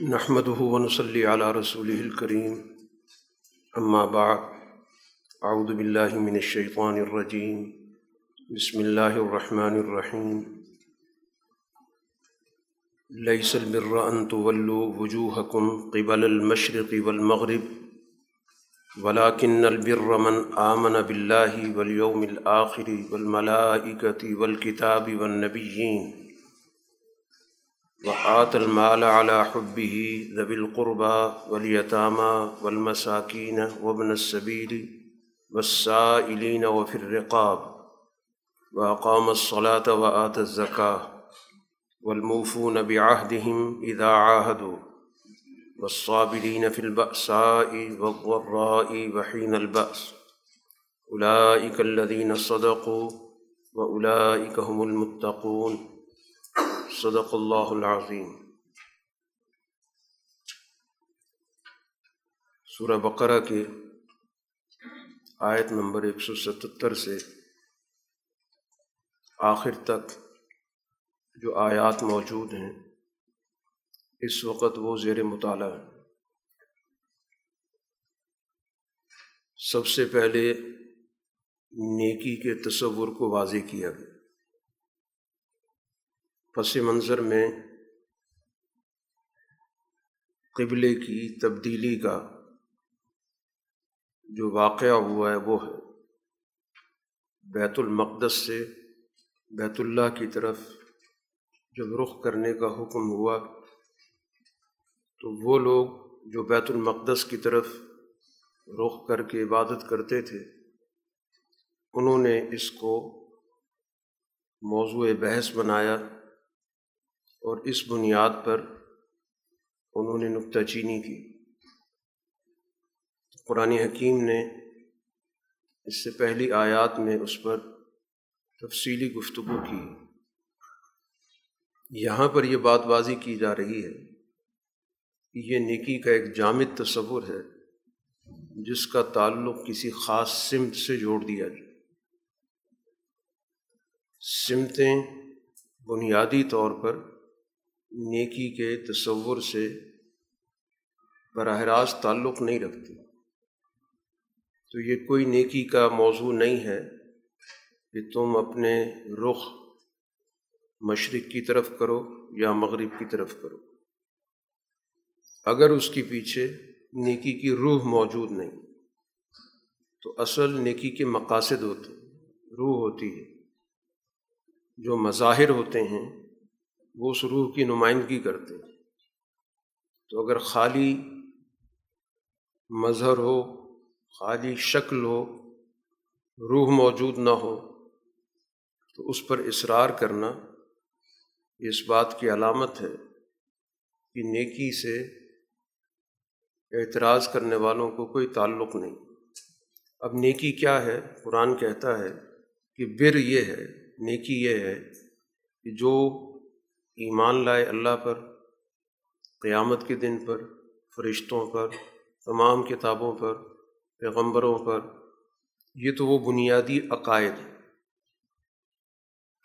نحمد ونصلي على رسوله الكريم. أما بعد، أعوذ بالله من الشيطان الرجيم. بسم الله الرحمن الرحيم. ليس البر أن تولوا وجوهكم قبل المشرق والمغرب، ولكن البر من آمن بالله واليوم الآخر والملائكة والكتاب والنبيين. وآت المال على حبه ذوي القربى واليتامى والمساكين وابن السبيل والسائلين وفي الرقاب وأقام الصلاة وآت الزكاة والموفون بعهدهم إذا عاهدوا والصابرين في البأساء والضراء وحين البأس أولئك الذين صدقوا وأولئك هم المتقون صدق اللہ العظیم۔ سورہ بقرہ کے آیت نمبر ایک سو ستتر سے آخر تک جو آیات موجود ہیں، اس وقت وہ زیر مطالعہ ہیں۔ سب سے پہلے نیکی کے تصور کو واضح کیا گیا۔ پس منظر میں قبلے کی تبدیلی کا جو واقعہ ہوا ہے وہ ہے۔ بیت المقدس سے بیت اللہ کی طرف جب رخ کرنے کا حکم ہوا تو وہ لوگ جو بیت المقدس کی طرف رخ کر کے عبادت کرتے تھے، انہوں نے اس کو موضوع بحث بنایا۔ اور اس بنیاد پر انہوں نے نکتہ چینی کی۔ قرآن حکیم نے اس سے پہلی آیات میں اس پر تفصیلی گفتگو کی۔ یہاں پر یہ بات بازی کی جا رہی ہے کہ یہ نیکی کا ایک جامد تصور ہے جس کا تعلق کسی خاص سمت سے جوڑ دیا جائے۔ سمتیں بنیادی طور پر نیکی کے تصور سے براہ راست تعلق نہیں رکھتی۔ تو یہ کوئی نیکی کا موضوع نہیں ہے کہ تم اپنے رخ مشرق کی طرف کرو یا مغرب کی طرف کرو۔ اگر اس کے پیچھے نیکی کی روح موجود نہیں، تو اصل نیکی کے مقاصد ہوتے، روح ہوتی ہے۔ جو مظاہر ہوتے ہیں وہ اس روح کی نمائندگی کرتے ہیں۔ تو اگر خالی مظہر ہو، خالی شکل ہو، روح موجود نہ ہو، تو اس پر اصرار کرنا اس بات کی علامت ہے کہ نیکی سے اعتراض کرنے والوں کو کوئی تعلق نہیں۔ اب نیکی کیا ہے؟ قرآن کہتا ہے کہ بر یہ ہے، نیکی یہ ہے کہ جو ایمان لائے اللہ پر، قیامت کے دن پر، فرشتوں پر، تمام کتابوں پر، پیغمبروں پر۔ یہ تو وہ بنیادی عقائد ہے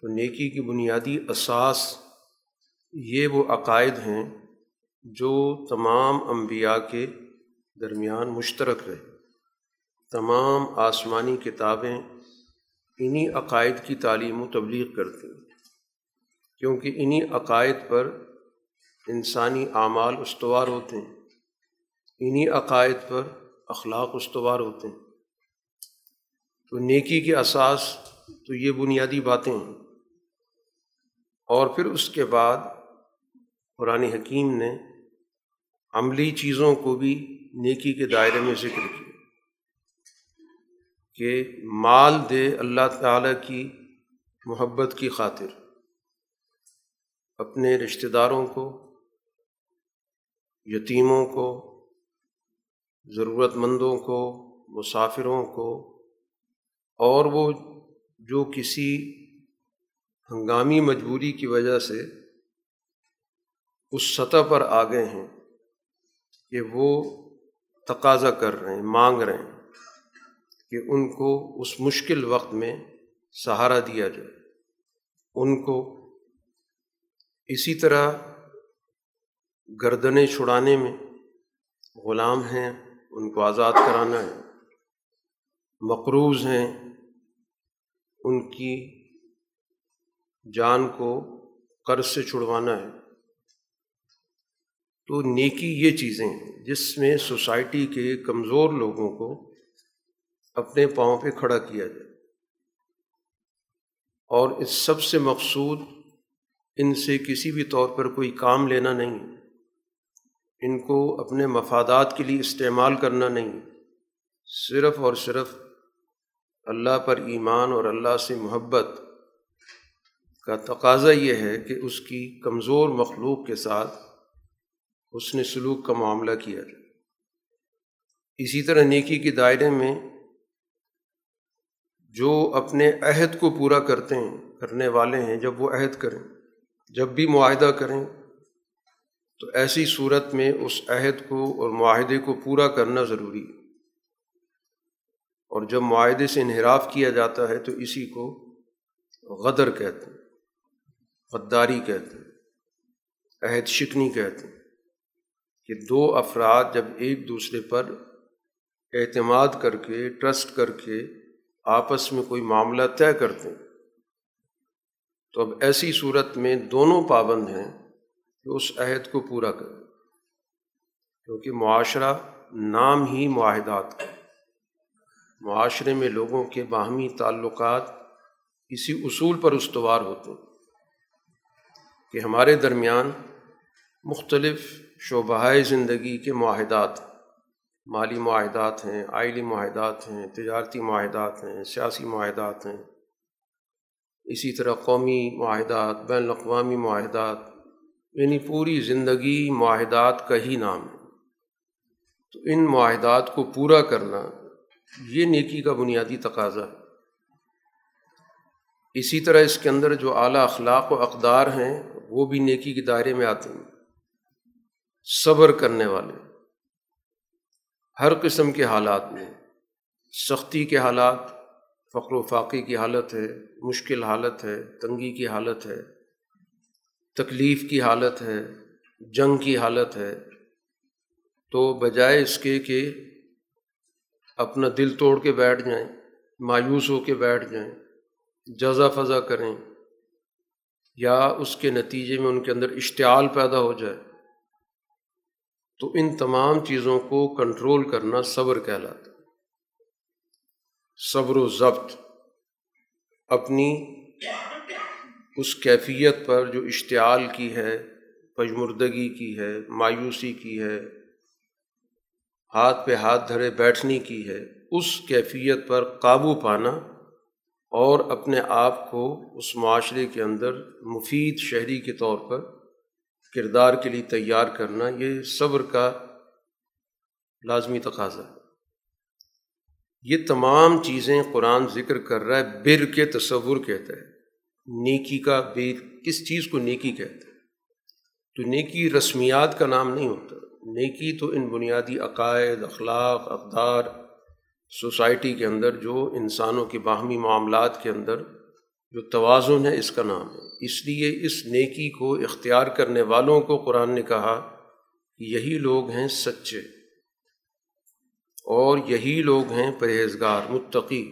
تو نیکی کی بنیادی اساس یہ وہ عقائد ہیں جو تمام انبیاء کے درمیان مشترک رہے۔ تمام آسمانی کتابیں انہی عقائد کی تعلیم و تبلیغ کرتی ہیں۔ کیونکہ انہی عقائد پر انسانی اعمال استوار ہوتے ہیں۔ انہی عقائد پر اخلاق استوار ہوتے ہیں۔ تو نیکی کے اساس تو یہ بنیادی باتیں ہیں۔ اور پھر اس کے بعد قرآن حکیم نے عملی چیزوں کو بھی نیکی کے دائرے میں ذکر کیا کہ مال دے اللہ تعالیٰ کی محبت کی خاطر۔ اپنے رشتہ داروں کو، یتیموں کو، ضرورت مندوں کو، مسافروں کو، اور وہ جو کسی ہنگامی مجبوری کی وجہ سے اس سطح پر آ گئے ہیں کہ وہ تقاضا کر رہے ہیں، مانگ رہے ہیں کہ ان کو اس مشکل وقت میں سہارا دیا جائے، ان کو اسی طرح گردنیں چھڑانے میں غلام ہیں، ان کو آزاد کرانا ہے۔ مقروض ہیں۔ ان کی جان کو قرض سے چھڑوانا ہے۔ تو نیکی یہ چیزیں جس میں سوسائٹی کے کمزور لوگوں کو اپنے پاؤں پہ کھڑا کیا جائے۔ اور اس سب سے مقصود ان سے کسی بھی طور پر کوئی کام لینا نہیں، ان کو اپنے مفادات کے لیے استعمال کرنا نہیں۔ صرف اور صرف اللہ پر ایمان اور اللہ سے محبت کا تقاضا یہ ہے کہ اس کی کمزور مخلوق کے ساتھ اس نے سلوک کا معاملہ کیا۔ اسی طرح نیکی کے دائرے میں جو اپنے عہد کو پورا کرتے ہیں، کرنے والے ہیں، جب وہ عہد کریں۔ جب بھی معاہدہ کریں، تو ایسی صورت میں اس عہد کو اور معاہدے کو پورا کرنا ضروری ہے۔ اور جب معاہدے سے انحراف کیا جاتا ہے، تو اسی کو غدر کہتے ہیں، غداری کہتے ہیں، عہد شکنی کہتے ہیں کہ دو افراد جب ایک دوسرے پر اعتماد کر کے، ٹرسٹ کر کے آپس میں کوئی معاملہ طے کرتے ہیں۔ تو اب ایسی صورت میں دونوں پابند ہیں کہ اس عہد کو پورا کریں۔ کیونکہ معاشرہ نام ہی معاہدات کا معاشرے میں لوگوں کے باہمی تعلقات اسی اصول پر استوار ہوتے ہیں کہ ہمارے درمیان مختلف شعبہ زندگی کے معاہدات مالی معاہدات ہیں، آئلی معاہدات ہیں، تجارتی معاہدات ہیں، سیاسی معاہدات ہیں۔ اسی طرح قومی معاہدات، بین الاقوامی معاہدات یعنی پوری زندگی معاہدات کا ہی نام ہے۔ تو ان معاہدات کو پورا کرنا یہ نیکی کا بنیادی تقاضا ہے۔ اسی طرح اس کے اندر جو اعلیٰ اخلاق و اقدار ہیں، وہ بھی نیکی کے دائرے میں آتے ہیں۔ صبر کرنے والے، ہر قسم کے حالات میں، سختی کے حالات فقر و فاقے کی حالت ہے، مشکل حالت ہے، تنگی کی حالت ہے، تکلیف کی حالت ہے، جنگ کی حالت ہے۔ تو بجائے اس کے کہ اپنا دل توڑ کے بیٹھ جائیں، مایوس ہو کے بیٹھ جائیں، جزا فضا کریں، یا اس کے نتیجے میں ان کے اندر اشتعال پیدا ہو جائے، تو ان تمام چیزوں کو کنٹرول کرنا صبر کہلاتا صبر و ضبط، اپنی اس کیفیت پر جو اشتعال کی ہے پجمردگی کی ہے، مایوسی کی ہے، ہاتھ پہ ہاتھ دھرے بیٹھنے کی ہے، اس کیفیت پر قابو پانا اور اپنے آپ کو اس معاشرے کے اندر مفید شہری کے طور پر کردار کے لیے تیار کرنا، یہ صبر کا لازمی تقاضا ہے۔ یہ تمام چیزیں قرآن ذکر کر رہا ہے، بر کے تصور کہتا ہے۔ نیکی کا بیر کس چیز کو نیکی کہتا ہے؟ تو نیکی رسمیات کا نام نہیں ہوتا۔ نیکی تو ان بنیادی عقائد، اخلاق، اقدار، سوسائٹی کے اندر جو انسانوں کے باہمی معاملات کے اندر جو توازن ہے، اس کا نام ہے۔ اس لیے اس نیکی کو اختیار کرنے والوں کو قرآن نے کہا کہ یہی لوگ ہیں سچے۔ اور یہی لوگ ہیں پرہیزگار، متقی۔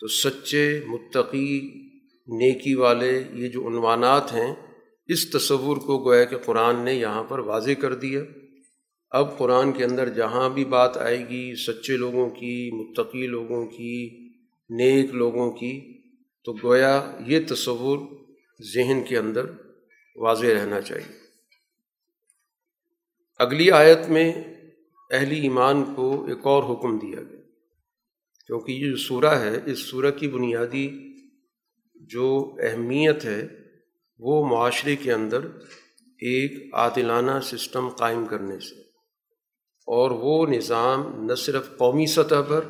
تو سچے متقی، نیکی والے یہ جو عنوانات ہیں، اس تصور کو گویا کہ قرآن نے یہاں پر واضح کر دیا۔ اب قرآن کے اندر جہاں بھی بات آئے گی، سچے لوگوں کی، متقی لوگوں کی، نیک لوگوں کی، تو گویا یہ تصور ذہن کے اندر واضح رہنا چاہیے۔ اگلی آیت میں اہلی ایمان کو ایک اور حکم دیا گیا، کیونکہ یہ جو سورہ ہے، اس سورہ کی بنیادی جو اہمیت ہے، وہ معاشرے کے اندر ایک عادلانہ سسٹم قائم کرنے سے، اور وہ نظام نہ صرف قومی سطح پر،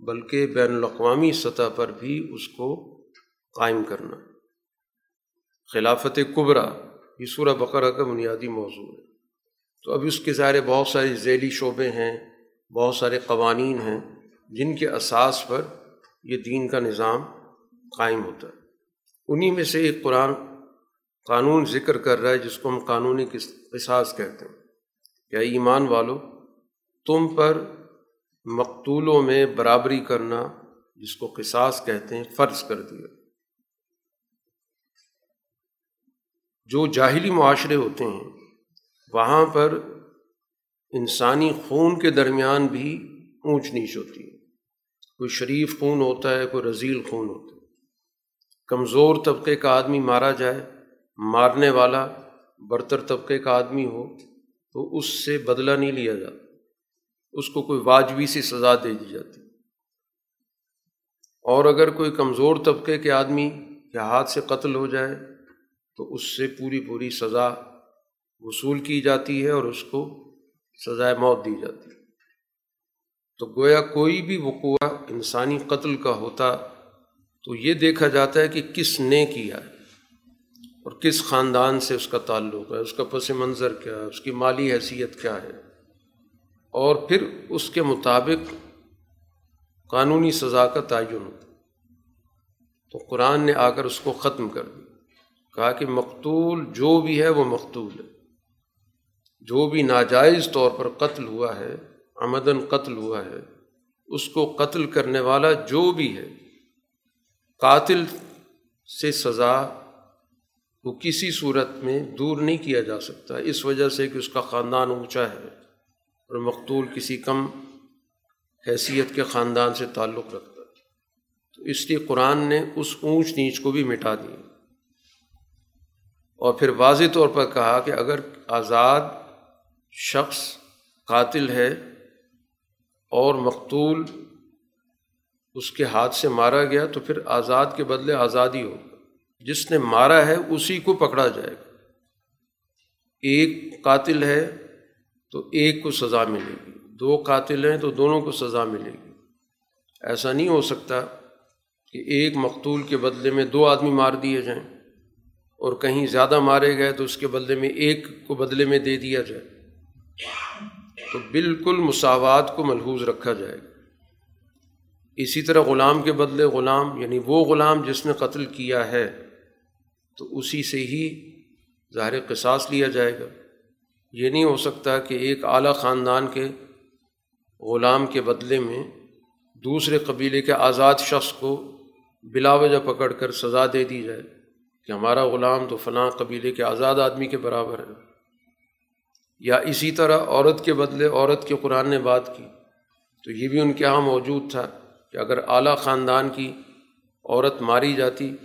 بلکہ بین الاقوامی سطح پر بھی اس کو قائم کرنا۔ خلافت قبرا یہ سورہ بقرہ کا بنیادی موضوع ہے۔ تو اب اس کے ظاہر بہت سارے ذیلی شعبے ہیں، بہت سارے قوانین ہیں جن کے اساس پر یہ دین کا نظام قائم ہوتا ہے۔ انہیں میں سے ایک قرآن قانون ذکر کر رہا ہے، جس کو ہم قانونی قصاص کہتے ہیں۔ یا ایمان والو، تم پر مقتولوں میں برابری کرنا، جس کو قصاص کہتے ہیں، فرض کر دیا۔ جو جاہلی معاشرے ہوتے ہیں وہاں پر انسانی خون کے درمیان بھی اونچ نیچ ہوتی ہے۔ کوئی شریف خون ہوتا ہے، کوئی رزیل خون ہوتا ہے۔ کمزور طبقے کا آدمی مارا جائے، مارنے والا برتر طبقے کا آدمی ہو، تو اس سے بدلہ نہیں لیا جاتا۔ اس کو کوئی واجبی سی سزا دے دی جاتی۔ اور اگر کوئی کمزور طبقے کے آدمی کے ہاتھ سے قتل ہو جائے، تو اس سے پوری پوری سزا وصول کی جاتی ہے اور اس کو سزائے موت دی جاتی ہے۔ تو گویا کوئی بھی وقوع انسانی قتل کا ہوتا تو یہ دیکھا جاتا ہے کہ کس نے کیا ہے اور کس خاندان سے اس کا تعلق ہے، اس کا پس منظر کیا ہے، اس کی مالی حیثیت کیا ہے۔ اور پھر اس کے مطابق قانونی سزا کا تعین ہوتا تو قرآن نے آ کر اس کو ختم کر دیا، کہا کہ مقتول جو بھی ہے وہ مقتول ہے۔ جو بھی ناجائز طور پر قتل ہوا ہے آمدن قتل ہوا ہے، اس کو قتل کرنے والا جو بھی ہے، قاتل سے سزا وہ کسی صورت میں دور نہیں کیا جا سکتا۔ اس وجہ سے کہ اس کا خاندان اونچا ہے اور مقتول کسی کم حیثیت کے خاندان سے تعلق رکھتا ہے۔ تو اس لیے قرآن نے اس اونچ نیچ کو بھی مٹا دیا اور پھر واضح طور پر کہا کہ اگر آزاد شخص قاتل ہے اور مقتول اس کے ہاتھ سے مارا گیا تو پھر آزاد کے بدلے آزادی ہوگا جس نے مارا ہے اسی کو پکڑا جائے گا۔ ایک قاتل ہے تو ایک کو سزا ملے گی۔ دو قاتل ہیں تو دونوں کو سزا ملے گی۔ ایسا نہیں ہو سکتا کہ ایک مقتول کے بدلے میں دو آدمی مار دیے جائیں اور کہیں زیادہ مارے گئے تو اس کے بدلے میں ایک کو بدلے میں دے دیا جائے۔ تو بالکل مساوات کو ملحوظ رکھا جائے گا۔ اسی طرح غلام کے بدلے غلام یعنی وہ غلام جس نے قتل کیا ہے، تو اسی سے ہی ظاہر قصاص لیا جائے گا۔ یہ نہیں ہو سکتا کہ ایک اعلیٰ خاندان کے غلام کے بدلے میں دوسرے قبیلے کے آزاد شخص کو بلا وجہ پکڑ کر سزا دے دی جائے کہ ہمارا غلام تو فلاں قبیلے کے آزاد آدمی کے برابر ہے۔ یا اسی طرح عورت کے بدلے عورت کے قرآن نے بات کی، تو یہ بھی ان کے یہاں موجود تھا کہ اگر اعلیٰ خاندان کی عورت ماری جاتی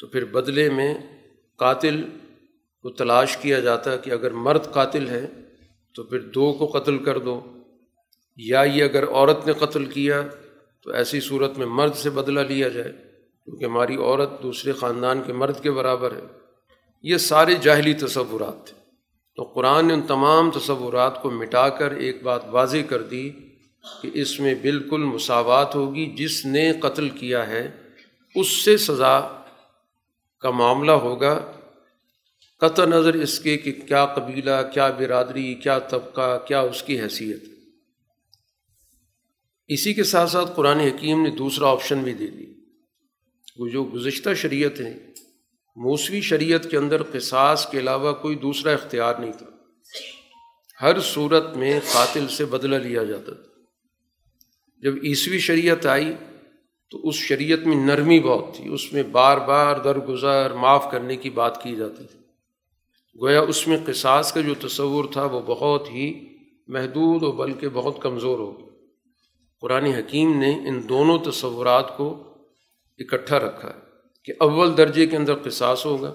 تو پھر بدلے میں قاتل کو تلاش کیا جاتا کہ اگر مرد قاتل ہے تو پھر دو کو قتل کر دو، یا یہ اگر عورت نے قتل کیا تو ایسی صورت میں مرد سے بدلہ لیا جائے، کیونکہ ہماری عورت دوسرے خاندان کے مرد کے برابر ہے۔ یہ سارے جاہلی تصورات تھے۔ تو قرآن نے ان تمام تصورات کو مٹا کر ایک بات واضح کر دی کہ اس میں بالکل مساوات ہوگی، جس نے قتل کیا ہے، اس سے سزا کا معاملہ ہوگا۔ قطع نظر اس کے کہ کیا قبیلہ، کیا برادری، کیا طبقہ، کیا اس کی حیثیت۔ اسی کے ساتھ ساتھ قرآن حکیم نے دوسرا آپشن بھی دے دی وہ جو گزشتہ شریعت ہیں موسوی شریعت کے اندر قصاص کے علاوہ کوئی دوسرا اختیار نہیں تھا۔ ہر صورت میں قاتل سے بدلہ لیا جاتا تھا۔ جب عیسوی شریعت آئی تو اس شریعت میں نرمی بہت تھی۔ اس میں بار بار درگزر، معاف کرنے کی بات کی جاتی تھی۔ گویا اس میں قصاص کا جو تصور تھا وہ بہت ہی محدود و بلکہ بہت کمزور ہو گیا۔ قرآن حکیم نے ان دونوں تصورات کو اکٹھا رکھا ہے۔ کہ اول درجے کے اندر قصاص ہوگا،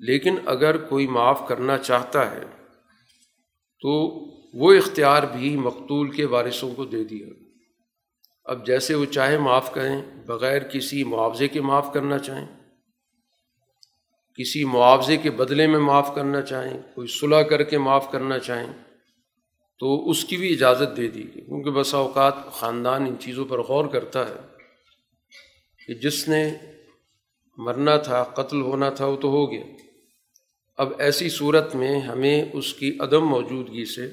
لیکن اگر کوئی معاف کرنا چاہتا ہے تو وہ اختیار بھی مقتول کے وارثوں کو دے دیا۔ اب جیسے وہ چاہے معاف کریں، بغیر کسی معاوضے کے معاف کرنا چاہیں، کسی معاوضے کے بدلے میں معاف کرنا چاہیں، کوئی صلاح کر کے معاف کرنا چاہیں، تو اس کی بھی اجازت دے دی گئی۔ کیونکہ بسا اوقات خاندان ان چیزوں پر غور کرتا ہے کہ جس نے مرنا تھا، قتل ہونا تھا، وہ تو ہو گیا۔ اب ایسی صورت میں ہمیں اس کی عدم موجودگی سے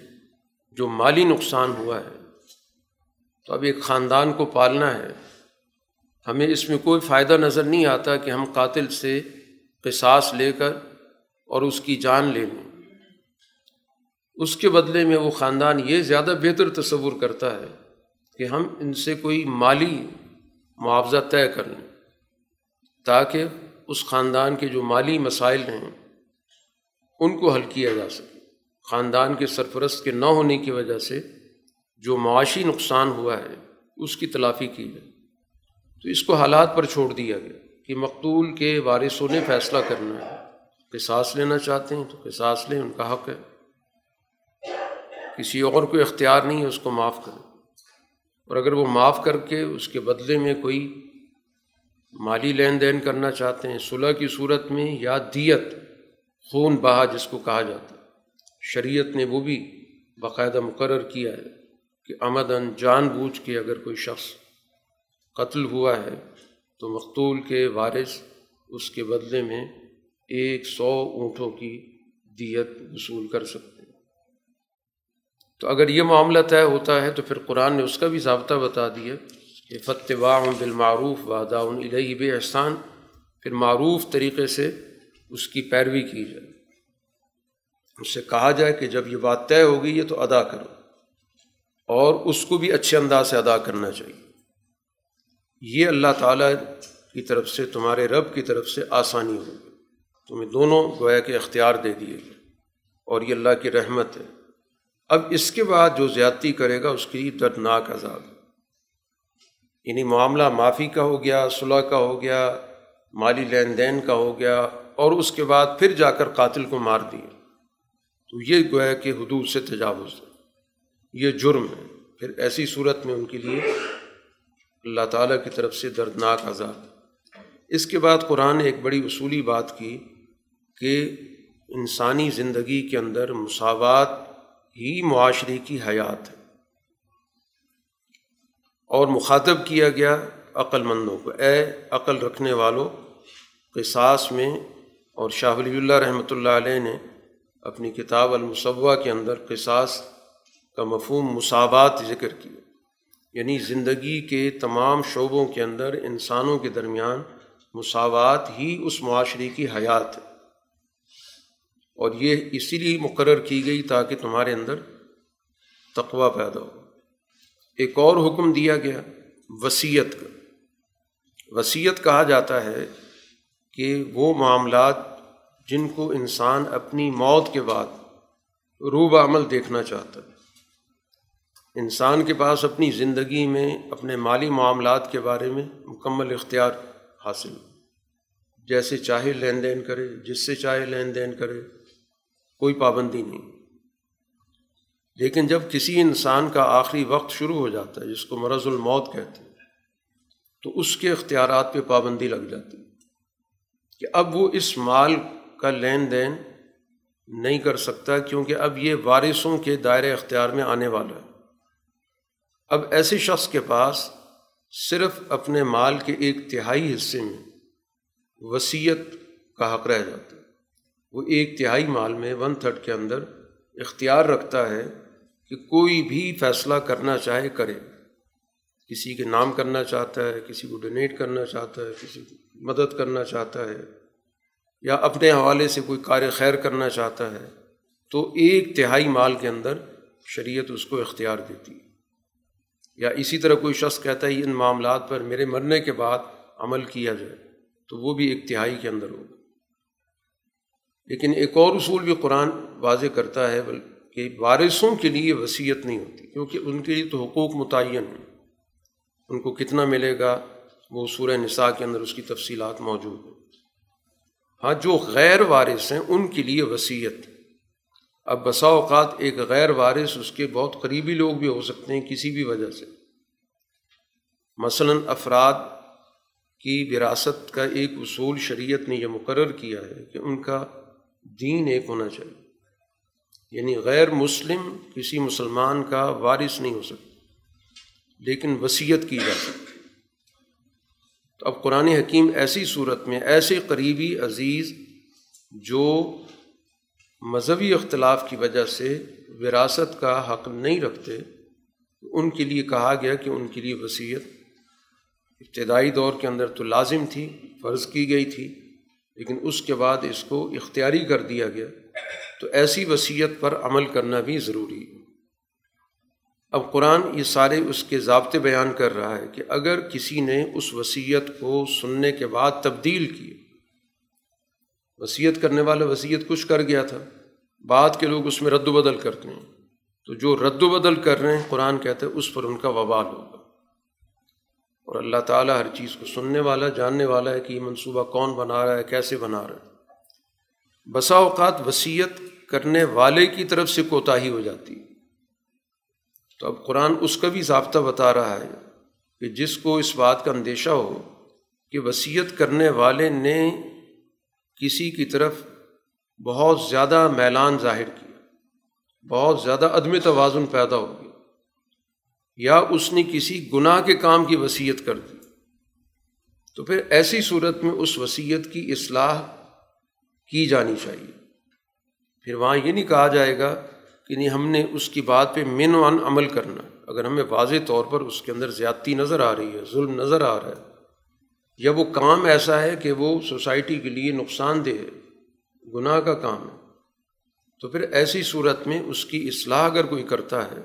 جو مالی نقصان ہوا ہے، تو اب ایک خاندان کو پالنا ہے۔ ہمیں اس میں کوئی فائدہ نظر نہیں آتا کہ ہم قاتل سے قصاص لے کر اور اس کی جان لے لیں۔ اس کے بدلے میں وہ خاندان یہ زیادہ بہتر تصور کرتا ہے کہ ہم ان سے کوئی مالی معاوضہ طے کر لیں۔ تاکہ اس خاندان کے جو مالی مسائل ہیں، ان کو حل کیا جا سکے۔ خاندان کے سرپرست کے نہ ہونے کی وجہ سے جو معاشی نقصان ہوا ہے، اس کی تلافی کی جائے تو اس کو حالات پر چھوڑ دیا گیا کہ مقتول کے وارثوں نے فیصلہ کرنا ہے۔ کہ سانس لینا چاہتے ہیں تو کہ سانس لیں، ان کا حق ہے۔ کسی اور کو اختیار نہیں ہے، اس کو معاف کریں۔ اور اگر وہ معاف کر کے اس کے بدلے میں کوئی مالی لین دین کرنا چاہتے ہیں۔ صلح کی صورت میں یا دیت خون بہا جس کو کہا جاتا ہے۔ شریعت نے وہ بھی باقاعدہ مقرر کیا ہے کہ آمدن جان بوجھ کے اگر کوئی شخص قتل ہوا ہے تو مقتول کے وارث اس کے بدلے میں ایک سو اونٹوں کی دیت وصول کر سکتے ہیں۔ تو اگر یہ معاملہ طے ہوتا ہے تو پھر قرآن نے اس کا بھی ضابطہ بتا دیا کہ فتوا بالمعروف وادہ الہی بے احسان پھر معروف طریقے سے اس کی پیروی کی جائے۔ اس سے کہا جائے کہ جب یہ بات طے ہو گئی ہے تو ادا کرو۔ اور اس کو بھی اچھے انداز سے ادا کرنا چاہیے۔ یہ اللہ تعالیٰ کی طرف سے، تمہارے رب کی طرف سے آسانی ہوگی تمہیں دونوں گویا کے اختیار دے دیے گئے۔ اور یہ اللہ کی رحمت ہے۔ اب اس کے بعد جو زیادتی کرے گا، اس کی دردناک عذاب۔ یعنی معاملہ معافی کا ہو گیا، صلح کا ہو گیا، مالی لین دین کا ہو گیا اور اس کے بعد پھر جا کر قاتل کو مار دیا تو یہ گویا کہ حدود سے تجاوز ہے۔ یہ جرم ہے۔ پھر ایسی صورت میں ان کے لیے اللہ تعالیٰ کی طرف سے دردناک عذاب۔ اس کے بعد قرآن نے ایک بڑی اصولی بات کی کہ انسانی زندگی کے اندر مساوات ہی معاشرے کی حیات ہے۔ اور مخاطب کیا گیا عقل مندوں کو۔ اے عقل رکھنے والوں قصاص میں اور شاہ ولی اللہ رحمۃ اللہ علیہ نے اپنی کتاب المصوع کے اندر قصاص کا مفہوم مساوات ذکر کیا۔ یعنی زندگی کے تمام شعبوں کے اندر انسانوں کے درمیان مساوات ہی اس معاشرے کی حیات ہے۔ اور یہ اسی لیے مقرر کی گئی تاکہ تمہارے اندر تقوا پیدا ہو۔ ایک اور حکم دیا گیا وصیت کا۔ وصیت کہا جاتا ہے کہ وہ معاملات جن کو انسان اپنی موت کے بعد روب عمل دیکھنا چاہتا ہے۔ انسان کے پاس اپنی زندگی میں اپنے مالی معاملات کے بارے میں مکمل اختیار حاصل جیسے چاہے لین دین کرے، جس سے چاہے لین دین کرے، کوئی پابندی نہیں۔ لیکن جب کسی انسان کا آخری وقت شروع ہو جاتا ہے، جس کو مرض الموت کہتے ہیں، تو اس کے اختیارات پہ پابندی لگ جاتی کہ اب وہ اس مال کا لین دین نہیں کر سکتا، کیونکہ اب یہ وارثوں کے دائرۂ اختیار میں آنے والا ہے۔ اب ایسے شخص کے پاس صرف اپنے مال کے ایک تہائی حصے میں وصیت کا حق رہ جاتا ہے۔ وہ ایک تہائی مال میں ون تھرڈ کے اندر اختیار رکھتا ہے کہ کوئی بھی فیصلہ کرنا چاہے کرے۔ کسی کے نام کرنا چاہتا ہے، کسی کو ڈونیٹ کرنا چاہتا ہے، کسی کو مدد کرنا چاہتا ہے یا اپنے حوالے سے کوئی کار خیر کرنا چاہتا ہے، تو ایک تہائی مال کے اندر شریعت اس کو اختیار دیتی۔ یا اسی طرح کوئی شخص کہتا ہے، ان معاملات پر میرے مرنے کے بعد عمل کیا جائے، تو وہ بھی ایک تہائی کے اندر ہوگا۔ لیکن ایک اور اصول بھی قرآن واضح کرتا ہے کہ وارثوں کے لیے وصیت نہیں ہوتی، کیونکہ ان کے لیے تو حقوق متعین ہیں۔ ان کو کتنا ملے گا؟ وہ سورہ نساء کے اندر اس کی تفصیلات موجود ہیں۔ ہاں جو غیر وارث ہیں، ان کے لیے وصیت۔ اب بسا اوقات ایک غیر وارث اس کے بہت قریبی لوگ بھی ہو سکتے ہیں کسی بھی وجہ سے۔ مثلاً افراد کی وراثت کا ایک اصول شریعت نے یہ مقرر کیا ہے کہ ان کا دین ایک ہونا چاہیے۔ یعنی غیر مسلم کسی مسلمان کا وارث نہیں ہو سکتا، لیکن وصیت کی جا سکتی۔ تو اب قرآن حکیم ایسی صورت میں، ایسے قریبی عزیز جو مذہبی اختلاف کی وجہ سے وراثت کا حق نہیں رکھتے، ان کے لیے کہا گیا کہ ان کے لیے وصیت ابتدائی دور کے اندر تو لازم تھی، فرض کی گئی تھی، لیکن اس کے بعد اس کو اختیاری کر دیا گیا۔ تو ایسی وصیت پر عمل کرنا بھی ضروری ہے۔ اب قرآن یہ سارے اس کے ضابطے بیان کر رہا ہے کہ اگر کسی نے اس وصیت کو سننے کے بعد تبدیل کی، وصیت کرنے والا وصیت کچھ کر گیا تھا، بعد کے لوگ اس میں رد و بدل کرتے ہیں۔ تو جو رد و بدل کر رہے ہیں، قرآن کہتے ہیں اس پر ان کا وبال ہوگا اور اللہ تعالیٰ ہر چیز کو سننے والا، جاننے والا ہے کہ یہ منصوبہ کون بنا رہا ہے، کیسے بنا رہا ہے۔ بسا اوقات وصیت کرنے والے کی طرف سے کوتاہی ہو جاتی۔ تو اب قرآن اس کا بھی ضابطہ بتا رہا ہے کہ جس کو اس بات کا اندیشہ ہو کہ وصیت کرنے والے نے کسی کی طرف بہت زیادہ میلان ظاہر کیا، بہت زیادہ عدم توازن پیدا ہو گیا، یا اس نے کسی گناہ کے کام کی وصیت کر دی۔ تو پھر ایسی صورت میں اس وصیت کی اصلاح کی جانی چاہیے۔ پھر وہاں یہ نہیں کہا جائے گا کہ نہیں ہم نے اس کی بات پہ من و ان عمل کرنا اگر ہمیں واضح طور پر اس کے اندر زیادتی نظر آ رہی ہے، ظلم نظر آ رہا ہے، یا وہ کام ایسا ہے کہ وہ سوسائٹی کے لیے نقصان دہ ہے، گناہ کا کام ہے، تو پھر ایسی صورت میں اس کی اصلاح اگر کوئی کرتا ہے،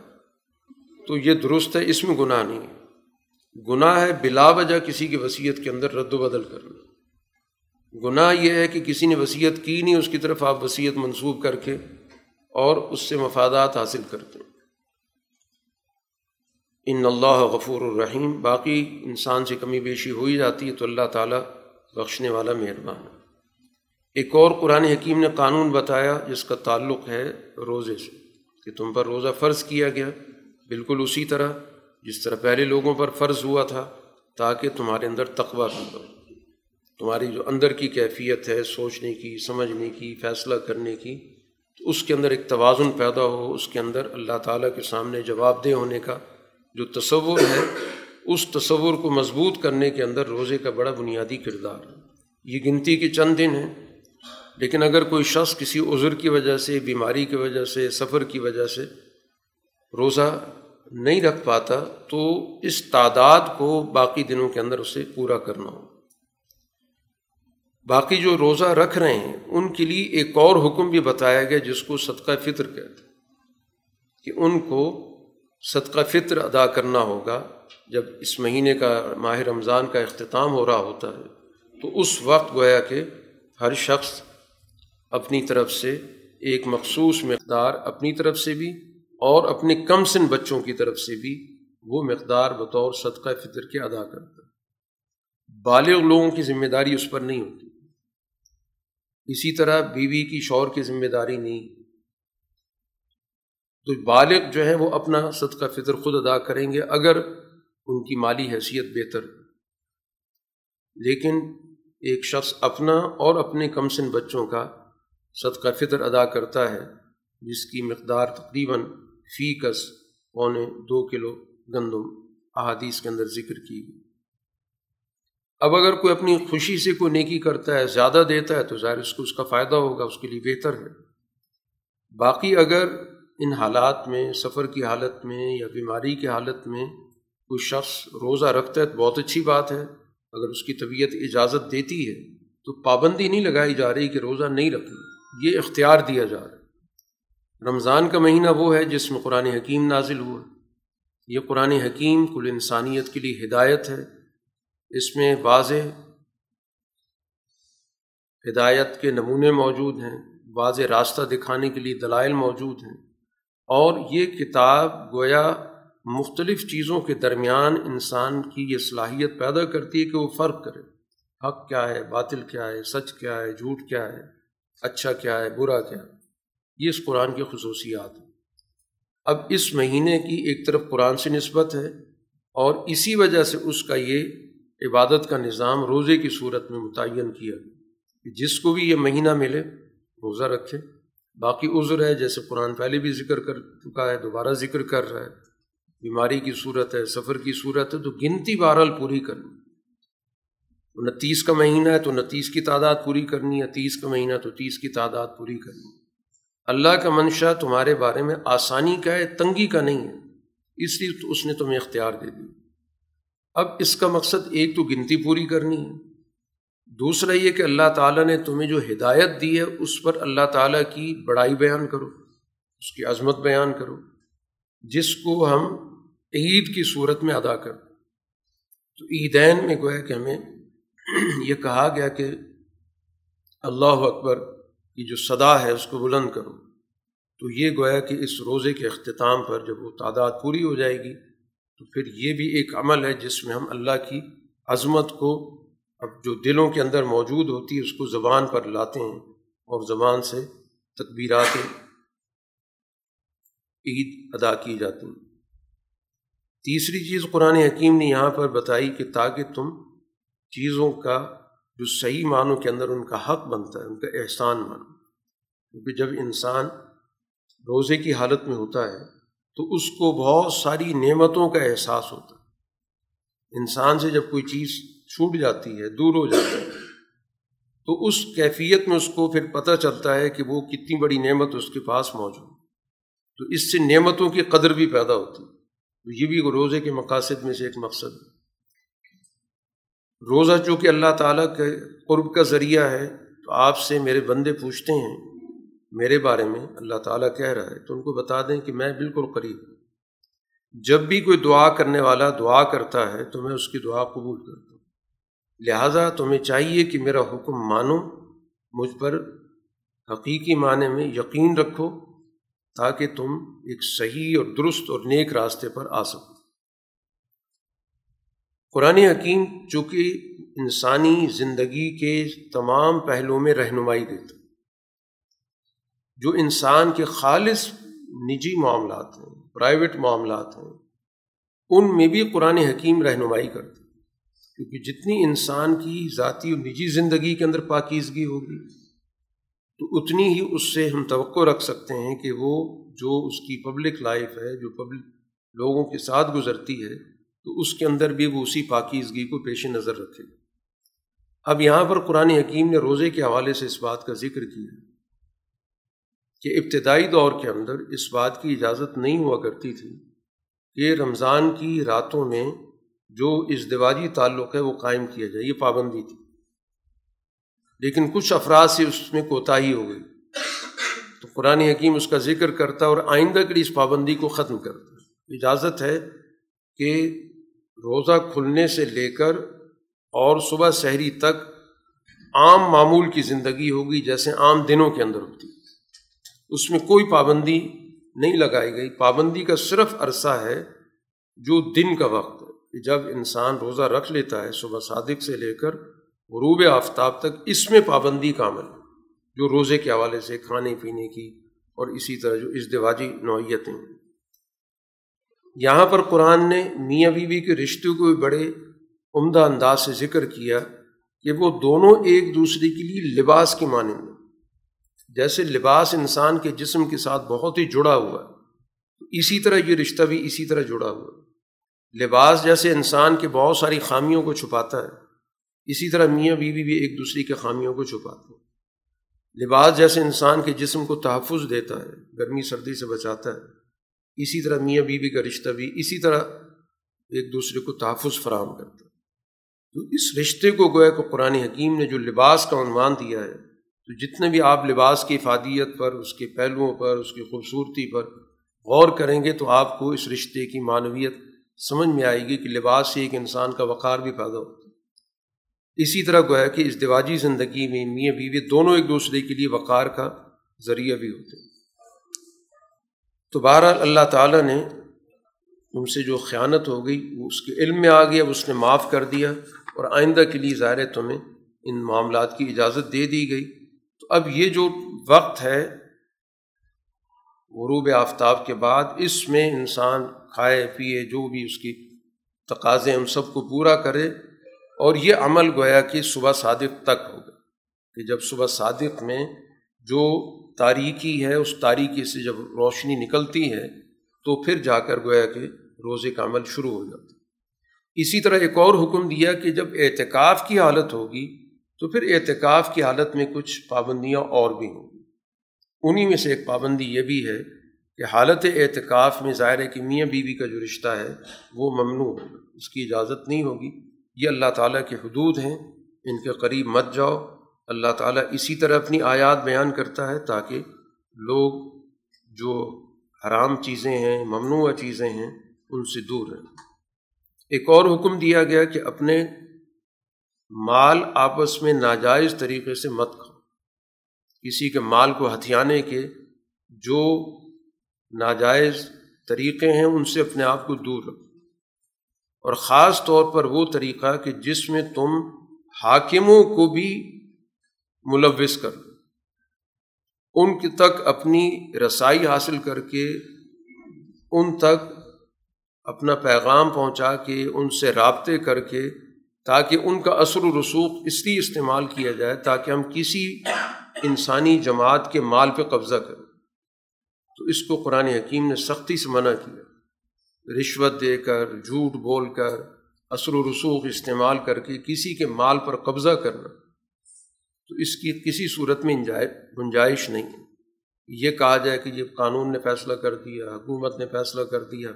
تو یہ درست ہے، اس میں گناہ نہیں ہے۔ گناہ ہے بلا وجہ کسی کی وصیت کے اندر رد و بدل کرنا۔ گناہ یہ ہے کہ کسی نے وصیت کی نہیں، اس کی طرف آپ وصیت منسوخ کر کے اور اس سے مفادات حاصل کرتے ہیں۔ ان اللہ غفور الرحیم، باقی انسان سے کمی بیشی ہو ہی جاتی ہے تو اللہ تعالیٰ بخشنے والا مہربان ہے۔ ایک اور قرآن حکیم نے قانون بتایا جس کا تعلق ہے روزے سے، کہ تم پر روزہ فرض کیا گیا بالکل اسی طرح جس طرح پہلے لوگوں پر فرض ہوا تھا، تاکہ تمہارے اندر تقوی پیدا ہو۔ تمہاری جو اندر کی کیفیت ہے، سوچنے کی، سمجھنے کی، فیصلہ کرنے کی، تو اس کے اندر ایک توازن پیدا ہو، اس کے اندر اللہ تعالیٰ کے سامنے جواب دہ ہونے کا جو تصور ہے، اس تصور کو مضبوط کرنے کے اندر روزے کا بڑا بنیادی کردار ہے۔ یہ گنتی کے چند دن ہیں، لیکن اگر کوئی شخص کسی عذر کی وجہ سے، بیماری کی وجہ سے، سفر کی وجہ سے روزہ نہیں رکھ پاتا، تو اس تعداد کو باقی دنوں کے اندر اسے پورا کرنا ہو باقی جو روزہ رکھ رہے ہیں، ان کے لیے ایک اور حکم بھی بتایا گیا جس کو صدقہ فطر کہتے کہ ان کو صدقہ فطر ادا کرنا ہوگا۔ جب اس مہینے کا ماہ رمضان کا اختتام ہو رہا ہوتا ہے، تو اس وقت گویا کہ ہر شخص اپنی طرف سے ایک مخصوص مقدار اپنی طرف سے بھی اور اپنے کم سن بچوں کی طرف سے بھی وہ مقدار بطور صدقہ فطر کے ادا کرتا ہے۔ بالغ لوگوں کی ذمہ داری اس پر نہیں ہوتی۔ اسی طرح بیوی کی شور کی ذمہ داری نہیں۔ تو بالغ جو ہے وہ اپنا صدقہ فطر خود ادا کریں گے اگر ان کی مالی حیثیت بہتر۔ لیکن ایک شخص اپنا اور اپنے کم سن بچوں کا صدقہ فطر ادا کرتا ہے، جس کی مقدار تقریباً فی کس پونے دو کلو گندم احادیث کے اندر ذکر کی گئی۔ اب اگر کوئی اپنی خوشی سے کوئی نیکی کرتا ہے، زیادہ دیتا ہے، تو ظاہر اس کو اس کا فائدہ ہوگا، اس کے لیے بہتر ہے۔ باقی اگر ان حالات میں، سفر کی حالت میں یا بیماری کی حالت میں کوئی شخص روزہ رکھتا ہے، تو بہت اچھی بات ہے۔ اگر اس کی طبیعت اجازت دیتی ہے، تو پابندی نہیں لگائی جا رہی کہ روزہ نہیں رکھنا۔ یہ اختیار دیا جا رہا ہے۔ رمضان کا مہینہ وہ ہے جس میں قرآن حکیم نازل ہوا۔ یہ قرآن حکیم کل انسانیت کے لیے ہدایت ہے۔ اس میں واضح ہدایت کے نمونے موجود ہیں، واضح راستہ دکھانے کے لیے دلائل موجود ہیں اور یہ کتاب گویا مختلف چیزوں کے درمیان انسان کی یہ صلاحیت پیدا کرتی ہے کہ وہ فرق کرے۔ حق کیا ہے، باطل کیا ہے، سچ کیا ہے، جھوٹ کیا ہے اچھا کیا ہے، برا کیا ہے۔ یہ اس قرآن کی خصوصیات ہیں۔ اب اس مہینے کی ایک طرف قرآن سے نسبت ہے اور اسی وجہ سے اس کا یہ عبادت کا نظام روزے کی صورت میں متعین کیا۔ کہ جس کو بھی یہ مہینہ ملے، روزہ رکھے۔ باقی عذر ہے، جیسے قرآن پہلے بھی ذکر کر چکا ہے، دوبارہ ذکر کر رہا ہے۔ بیماری کی صورت ہے، سفر کی صورت ہے، تو گنتی بہرحال پوری کرنی۔ انتیس کا مہینہ ہے، تو انتیس کی تعداد پوری کرنی ہے، تیس کا مہینہ تو تیس کی تعداد پوری کرنی۔ اللہ کا منشا تمہارے بارے میں آسانی کا ہے، تنگی کا نہیں ہے۔ اس لیے تو اس نے تمہیں اختیار دے دی اب اس کا مقصد ایک تو گنتی پوری کرنی ہے۔ دوسرا یہ کہ اللہ تعالیٰ نے تمہیں جو ہدایت دی ہے، اس پر اللہ تعالیٰ کی بڑائی بیان کرو، اس کی عظمت بیان کرو، جس کو ہم عید کی صورت میں ادا کر تو عیدین میں گویا کہ ہمیں یہ کہا گیا کہ اللہ اکبر کی جو صدا ہے، اس کو بلند کرو۔ تو یہ گویا کہ اس روزے کے اختتام پر جب وہ تعداد پوری ہو جائے گی تو پھر یہ بھی ایک عمل ہے جس میں ہم اللہ کی عظمت کو اب جو دلوں کے اندر موجود ہوتی ہے، اس کو زبان پر لاتے ہیں اور زبان سے تکبیرات عید ادا کی جاتی ہیں۔ تیسری چیز قرآن حکیم نے یہاں پر بتائی کہ تاکہ تم چیزوں کا جو صحیح معنوں کے اندر ان کا حق بنتا ہے، ان کا احسان مانو۔ کیونکہ جب انسان روزے کی حالت میں ہوتا ہے تو اس کو بہت ساری نعمتوں کا احساس ہوتا ہے۔ انسان سے جب کوئی چیز چھوٹ جاتی ہے، دور ہو جاتا ہے، تو اس کیفیت میں اس کو پھر پتہ چلتا ہے کہ وہ کتنی بڑی نعمت اس کے پاس موجود تو اس سے نعمتوں کی قدر بھی پیدا ہوتی تو یہ بھی روزے کے مقاصد میں سے ایک مقصد ہے۔ روزہ چونکہ اللہ تعالیٰ کے قرب کا ذریعہ ہے، تو آپ سے میرے بندے پوچھتے ہیں میرے بارے میں اللہ تعالیٰ کہہ رہا ہے تو ان کو بتا دیں کہ میں بالکل قریب ہوں۔ جب بھی کوئی دعا کرنے والا دعا کرتا ہے تو میں اس کی دعا قبول کرتا ہوں۔ لہٰذا تمہیں چاہیے کہ میرا حکم مانو، مجھ پر حقیقی معنی میں یقین رکھو تاکہ تم ایک صحیح اور درست اور نیک راستے پر آ سکو۔ قرآن حکیم چونکہ انسانی زندگی کے تمام پہلوؤں میں رہنمائی دیتا جو انسان کے خالص نجی معاملات ہیں پرائیویٹ معاملات ہیں، ان میں بھی قرآن حکیم رہنمائی کرتا کیونکہ جتنی انسان کی ذاتی اور نجی زندگی کے اندر پاکیزگی ہوگی، تو اتنی ہی اس سے ہم توقع رکھ سکتے ہیں کہ وہ جو اس کی پبلک لائف ہے، جو پبلک لوگوں کے ساتھ گزرتی ہے، تو اس کے اندر بھی وہ اسی پاکیزگی کو پیش نظر رکھے اب یہاں پر قرآن حکیم نے روزے کے حوالے سے اس بات کا ذکر کیا۔ کہ ابتدائی دور کے اندر اس بات کی اجازت نہیں ہوا کرتی تھی کہ رمضان کی راتوں میں جو اس دیواجی تعلق ہے وہ قائم کیا جائے، یہ پابندی تھی۔ لیکن کچھ افراد سے اس میں کوتاہی ہو گئی۔ تو قرآن حکیم اس کا ذکر کرتا اور آئندہ کے لیے اس پابندی کو ختم کرتا۔ اجازت ہے کہ روزہ کھلنے سے لے کر اور صبح شہری تک عام معمول کی زندگی ہوگی جیسے عام دنوں کے اندر ہوتی۔ اس میں کوئی پابندی نہیں لگائی گئی۔ پابندی کا صرف عرصہ ہے جو دن کا وقت ہے کہ جب انسان روزہ رکھ لیتا ہے، صبح صادق سے لے کر غروب آفتاب تک اس میں پابندی کا عمل جو روزے کے حوالے سے، کھانے پینے کی اور اسی طرح جو ازدواجی نوعیتیں۔ یہاں پر قرآن نے میاں بیوی کے رشتوں کو بھی بڑے عمدہ انداز سے ذکر کیا کہ وہ دونوں ایک دوسرے کے لیے لباس کی مانند جیسے لباس انسان کے جسم کے ساتھ بہت ہی جڑا ہوا ہے اسی طرح یہ رشتہ بھی اسی طرح جڑا ہوا ہے۔ لباس جیسے انسان کے بہت ساری خامیوں کو چھپاتا ہے، اسی طرح میاں بیوی بھی ایک دوسرے کے خامیوں کو چھپاتے ہیں۔ لباس جیسے انسان کے جسم کو تحفظ دیتا ہے، گرمی، سردی سے بچاتا ہے۔ اسی طرح میاں بیوی کا رشتہ بھی اسی طرح ایک دوسرے کو تحفظ فراہم کرتا ہے۔ تو اس رشتے کو گویا کو قرآن حکیم نے جو لباس کا عنوان دیا ہے تو جتنے بھی آپ لباس کی افادیت پر، اس کے پہلوؤں پر، اس کی خوبصورتی پر غور کریں گے تو آپ کو اس رشتے کی معنویت سمجھ میں آئے گی کہ لباس سے ایک انسان کا وقار بھی پیدا ہوتا ہے۔ اسی طرح گویا کہ اس دیواجی زندگی میں میاں بیوی دونوں ایک دوسرے کے لیے وقار کا ذریعہ بھی ہوتے تو بہرحال اللہ تعالیٰ نے ان سے جو خیانت ہو گئی، وہ اس کے علم میں آ گیا اس نے معاف کر دیا اور آئندہ کے لیے ظاہر تمہیں ان معاملات کی اجازت دے دی گئی۔ تو اب یہ جو وقت ہے غروب آفتاب کے بعد، اس میں انسان کھائے، پیے، جو بھی اس کی تقاضے ان سب کو پورا کرے، اور یہ عمل گویا کہ صبح صادق تک ہوگا کہ جب صبح صادق میں جو تاریکی ہے، اس تاریکی سے جب روشنی نکلتی ہے، تو پھر جا کر گویا کہ روزے کا عمل شروع ہو جاتا اسی طرح ایک اور حکم دیا کہ جب اعتکاف کی حالت ہوگی تو پھر اعتکاف کی حالت میں کچھ پابندیاں اور بھی ہوں گی۔ انہیں میں سے ایک پابندی یہ بھی ہے کہ حالت اعتکاف میں ظاہر ہے کہ میاں بیوی کا جو رشتہ ہے، وہ ممنوع ہوگا۔ اس کی اجازت نہیں ہوگی۔ یہ اللہ تعالیٰ کے حدود ہیں۔ ان کے قریب مت جاؤ۔ اللہ تعالیٰ اسی طرح اپنی آیات بیان کرتا ہے تاکہ لوگ جو حرام چیزیں ہیں، ممنوع چیزیں ہیں، ان سے دور رہیں۔ ایک اور حکم دیا گیا کہ اپنے مال آپس میں ناجائز طریقے سے مت کھاؤ۔ کسی کے مال کو ہتھیانے کے جو ناجائز طریقے ہیں، ان سے اپنے آپ کو دور رکھو۔ اور خاص طور پر وہ طریقہ کہ جس میں تم حاکموں کو بھی ملوث کر ان کی تک اپنی رسائی حاصل کر کے، ان تک اپنا پیغام پہنچا کے، ان سے رابطے کر کے تاکہ ان کا اثر و رسوخ اس لیے استعمال کیا جائے تاکہ ہم کسی انسانی جماعت کے مال پہ قبضہ کریں۔ تو اس کو قرآن حکیم نے سختی سے منع کیا۔ رشوت دے کر، جھوٹ بول کر، اثر و رسوخ استعمال کر کے کسی کے مال پر قبضہ کرنا۔ تو اس کی کسی صورت میں گنجائش نہیں۔ ہے یہ کہا جائے کہ یہ قانون نے فیصلہ کر دیا، حکومت نے فیصلہ کر دیا،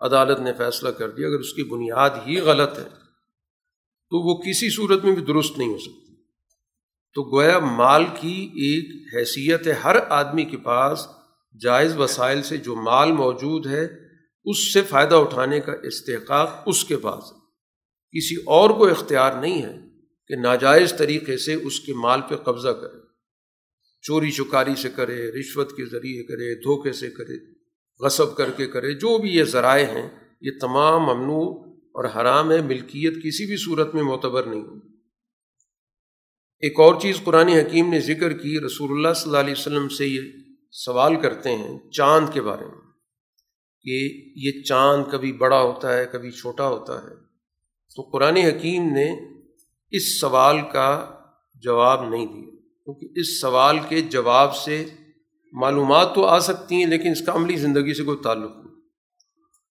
عدالت نے فیصلہ کر دیا، اگر اس کی بنیاد ہی غلط ہے۔ تو وہ کسی صورت میں بھی درست نہیں ہو سکتی۔ تو گویا مال کی ایک حیثیت ہے ہر آدمی کے پاس جائز وسائل سے جو مال موجود ہے، اس سے فائدہ اٹھانے کا استحقاق اس کے پاس ہے۔ کسی اور کو اختیار نہیں ہے کہ ناجائز طریقے سے اس کے مال پہ قبضہ کرے۔ چوری چکاری سے کرے، رشوت کے ذریعے کرے، دھوکے سے کرے، غصب کر کے کرے، جو بھی یہ ذرائع ہیں، یہ تمام ممنوع اور حرام ہے، ملکیت کسی بھی صورت میں معتبر نہیں۔ ایک اور چیز قرآن حکیم نے ذکر کی، رسول اللہ صلی اللہ علیہ وسلم سے یہ سوال کرتے ہیں چاند کے بارے میں کہ یہ چاند کبھی بڑا ہوتا ہے، کبھی چھوٹا ہوتا ہے۔ تو قرآن حکیم نے اس سوال کا جواب نہیں دیا، کیونکہ اس سوال کے جواب سے معلومات تو آ سکتی ہیں، لیکن اس کا عملی زندگی سے کوئی تعلق نہیں۔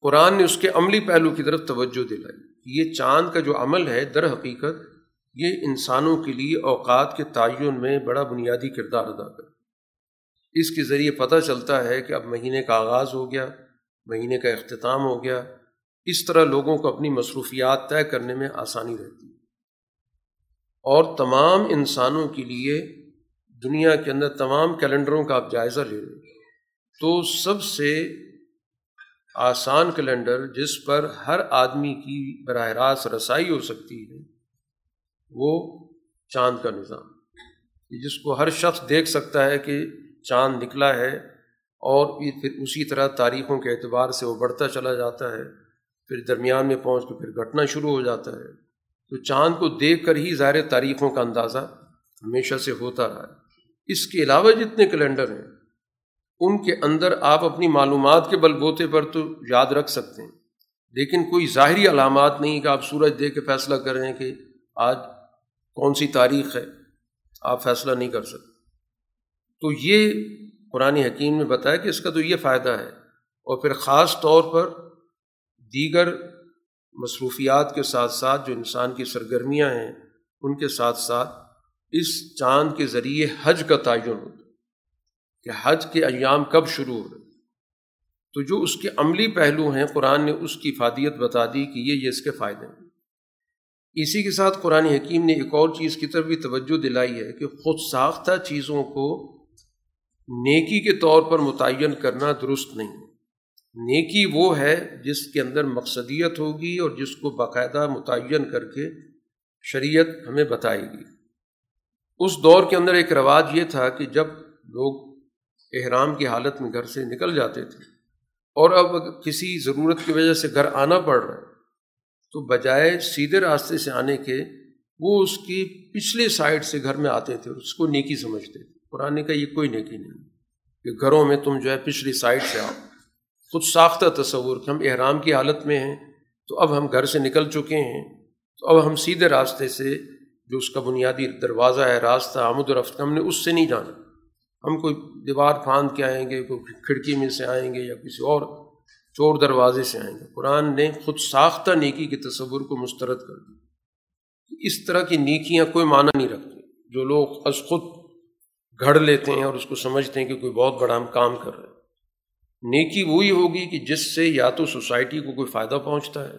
قرآن نے اس کے عملی پہلو کی طرف توجہ دلائی۔ یہ چاند کا جو عمل ہے، در حقیقت یہ انسانوں کے لیے اوقات کے تعین میں بڑا بنیادی کردار ادا کر اس کے ذریعے پتہ چلتا ہے کہ اب مہینے کا آغاز ہو گیا، مہینے کا اختتام ہو گیا۔ اس طرح لوگوں کو اپنی مصروفیات طے کرنے میں آسانی رہتی ہے۔ اور تمام انسانوں کے لیے دنیا کے اندر تمام کیلنڈروں کا آپ جائزہ لے لیں تو سب سے آسان کیلنڈر جس پر ہر آدمی کی براہ راست رسائی ہو سکتی ہے، وہ چاند کا نظام۔ جس کو ہر شخص دیکھ سکتا ہے کہ چاند نکلا ہے اور پھر اسی طرح تاریخوں کے اعتبار سے وہ بڑھتا چلا جاتا ہے، پھر درمیان میں پہنچ کے پھر گھٹنا شروع ہو جاتا ہے۔ تو چاند کو دیکھ کر ہی ظاہر تاریخوں کا اندازہ ہمیشہ سے ہوتا رہا ہے۔ اس کے علاوہ جتنے کیلنڈر ہیں ان کے اندر آپ اپنی معلومات کے بل بوتے پر تو یاد رکھ سکتے ہیں۔ لیکن کوئی ظاہری علامات نہیں کہ آپ سورج دے کے فیصلہ کریں کہ آج کون سی تاریخ ہے۔ آپ فیصلہ نہیں کر سکتے۔ تو یہ قرآن حکیم نے بتایا کہ اس کا تو یہ فائدہ ہے۔ اور پھر خاص طور پر دیگر مصروفیات کے ساتھ ساتھ جو انسان کی سرگرمیاں ہیں، ان کے ساتھ ساتھ اس چاند کے ذریعے حج کا تعین ہوتا ہے۔ کہ حج کے ایام کب شروع ہو تو جو اس کے عملی پہلو ہیں، قرآن نے اس کی فادیت بتا دی کہ یہ یہ اس کے فائدے ہیں۔ اسی کے ساتھ قرآن حکیم نے ایک اور چیز کی طرف بھی توجہ دلائی ہے کہ خود ساختہ چیزوں کو نیکی کے طور پر متعین کرنا درست نہیں۔ نیکی وہ ہے جس کے اندر مقصدیت ہوگی اور جس کو باقاعدہ متعین کر کے شریعت ہمیں بتائے گی۔ اس دور کے اندر ایک رواج یہ تھا کہ جب لوگ احرام کی حالت میں گھر سے نکل جاتے تھے۔ اور اب کسی ضرورت کی وجہ سے گھر آنا پڑ رہا ہے۔ تو بجائے سیدھے راستے سے آنے کے، وہ اس کی پچھلے سائڈ سے گھر میں آتے تھے اور اس کو نیکی سمجھتے تھے۔ قرآن کا یہ کوئی نیکی نہیں کہ گھروں میں تم جو ہے پچھلی سائڈ سے آؤ۔ خود ساختہ تصور کہ ہم احرام کی حالت میں ہیں، تو اب ہم گھر سے نکل چکے ہیں۔ تو اب ہم سیدھے راستے سے جو اس کا بنیادی دروازہ ہے، راستہ آمد و رفت، ہم نے اس سے نہیں جانا۔ ہم کوئی دیوار پھاند کے آئیں گے، کوئی کھڑکی میں سے آئیں گے یا کسی اور چور دروازے سے آئیں گے۔ قرآن نے خود ساختہ نیکی کے تصور کو مسترد کر دی اس طرح کی نیکیاں کوئی معنی نہیں رکھتی۔ جو لوگ از خود گھڑ لیتے ہیں اور اس کو سمجھتے ہیں کہ کوئی بہت بڑا ہم کام کر رہے ہیں۔ نیکی وہی ہوگی کہ جس سے یا تو سوسائٹی کو کوئی فائدہ پہنچتا ہے،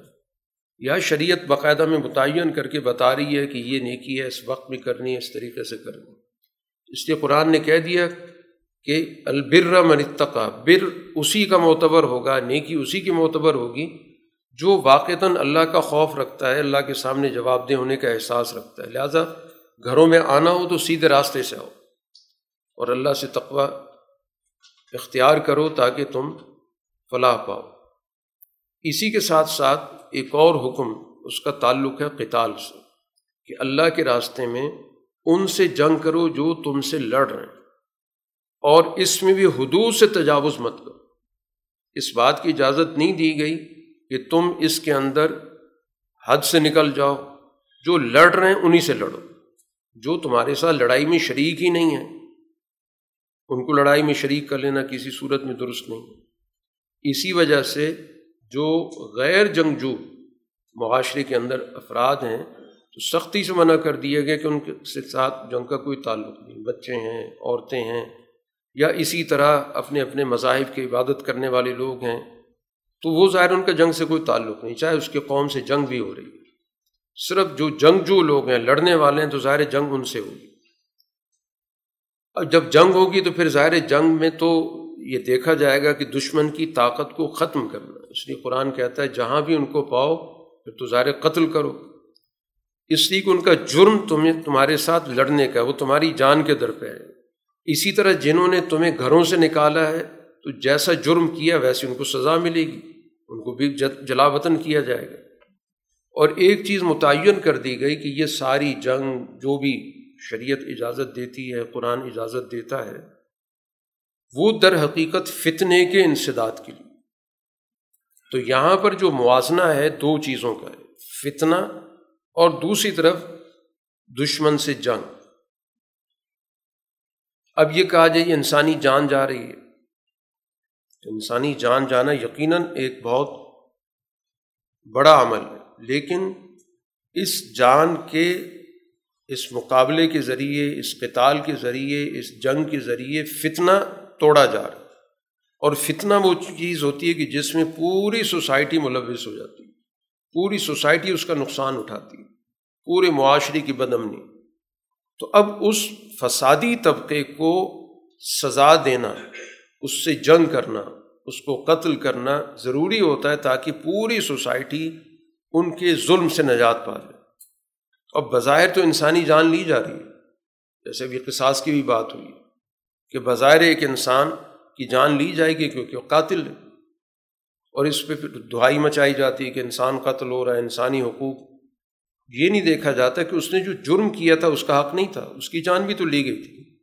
یا شریعت باقاعدہ میں متعین کر کے بتا رہی ہے کہ یہ نیکی ہے، اس وقت میں کرنی ہے، اس طریقے سے کرنی اس لیے قرآن نے کہہ دیا کہ البر من اتقا، بر اسی کا معتبر ہوگا، نیکی اسی کی معتبر ہوگی جو واقعتاً اللہ کا خوف رکھتا ہے، اللہ کے سامنے جواب دہ ہونے کا احساس رکھتا ہے۔ لہٰذا گھروں میں آنا ہو تو سیدھے راستے سے آؤ اور اللہ سے تقوی اختیار کرو تاکہ تم فلاح پاؤ۔ اسی کے ساتھ ساتھ ایک اور حکم، اس کا تعلق ہے قتال سے، کہ اللہ کے راستے میں ان سے جنگ کرو جو تم سے لڑ رہے ہیں۔ اور اس میں بھی حدود سے تجاوز مت کرو۔ اس بات کی اجازت نہیں دی گئی کہ تم اس کے اندر حد سے نکل جاؤ۔ جو لڑ رہے ہیں انہیں سے لڑو۔ جو تمہارے ساتھ لڑائی میں شریک ہی نہیں ہے ان کو لڑائی میں شریک کر لینا کسی صورت میں درست نہیں۔ اسی وجہ سے جو غیر جنگجو معاشرے کے اندر افراد ہیں تو سختی سے منع کر دیا گیا کہ ان کے ساتھ جنگ کا کوئی تعلق نہیں، بچے ہیں، عورتیں ہیں، یا اسی طرح اپنے اپنے مذاہب کی عبادت کرنے والے لوگ ہیں، تو وہ ظاہر ان کا جنگ سے کوئی تعلق نہیں، چاہے اس کے قوم سے جنگ بھی ہو رہی ہے صرف جو جنگ جو لوگ ہیں، لڑنے والے ہیں، تو ظاہر جنگ ان سے ہوگی۔ اب جب جنگ ہوگی تو پھر ظاہر جنگ میں تو یہ دیکھا جائے گا کہ دشمن کی طاقت کو ختم کرنا۔ اس لیے قرآن کہتا ہے، جہاں بھی ان کو پاؤ، پھر تو ظاہر قتل کرو۔ اس لیے کہ ان کا جرم تمہیں تمہارے ساتھ لڑنے کا وہ تمہاری جان کے در پہ ہے۔ اسی طرح جنہوں نے تمہیں گھروں سے نکالا ہے، تو جیسا جرم کیا ویسے ان کو سزا ملے گی۔ ان کو بھی جلا وطن کیا جائے گا۔ اور ایک چیز متعین کر دی گئی کہ یہ ساری جنگ جو بھی شریعت اجازت دیتی ہے، قرآن اجازت دیتا ہے، وہ در حقیقت فتنے کے انسداد کے لیے۔ تو یہاں پر جو موازنہ ہے دو چیزوں کا ہے۔ فتنہ اور دوسری طرف دشمن سے جنگ۔ اب یہ کہا جائے انسانی جان جا رہی ہے۔ انسانی جان جانا یقیناً ایک بہت بڑا عمل ہے۔ لیکن اس جان کے، اس مقابلے کے ذریعے، اس قتال کے ذریعے، اس جنگ کے ذریعے فتنہ توڑا جا رہا ہے۔ اور فتنہ وہ چیز ہوتی ہے کہ جس میں پوری سوسائٹی ملوث ہو جاتی ہے۔ پوری سوسائٹی اس کا نقصان اٹھاتی ہے پورے معاشرے کی بدمنی۔ تو اب اس فسادی طبقے کو سزا دینا، اس سے جنگ کرنا، اس کو قتل کرنا ضروری ہوتا ہے تاکہ پوری سوسائٹی ان کے ظلم سے نجات پا جائے۔ اب بظاہر تو انسانی جان لی جا رہی ہے، جیسے ابھی قصاص کی بھی بات ہوئی کہ بظاہر ایک انسان کی جان لی جائے گی کیونکہ وہ قاتل ہے۔ اور اس پہ پھر دہائی مچائی جاتی ہے کہ انسان قتل ہو رہا ہے، انسانی حقوق۔ یہ نہیں دیکھا جاتا کہ اس نے جو جرم کیا تھا، اس کا حق نہیں تھا، اس کی جان بھی تو لی گئی تھی۔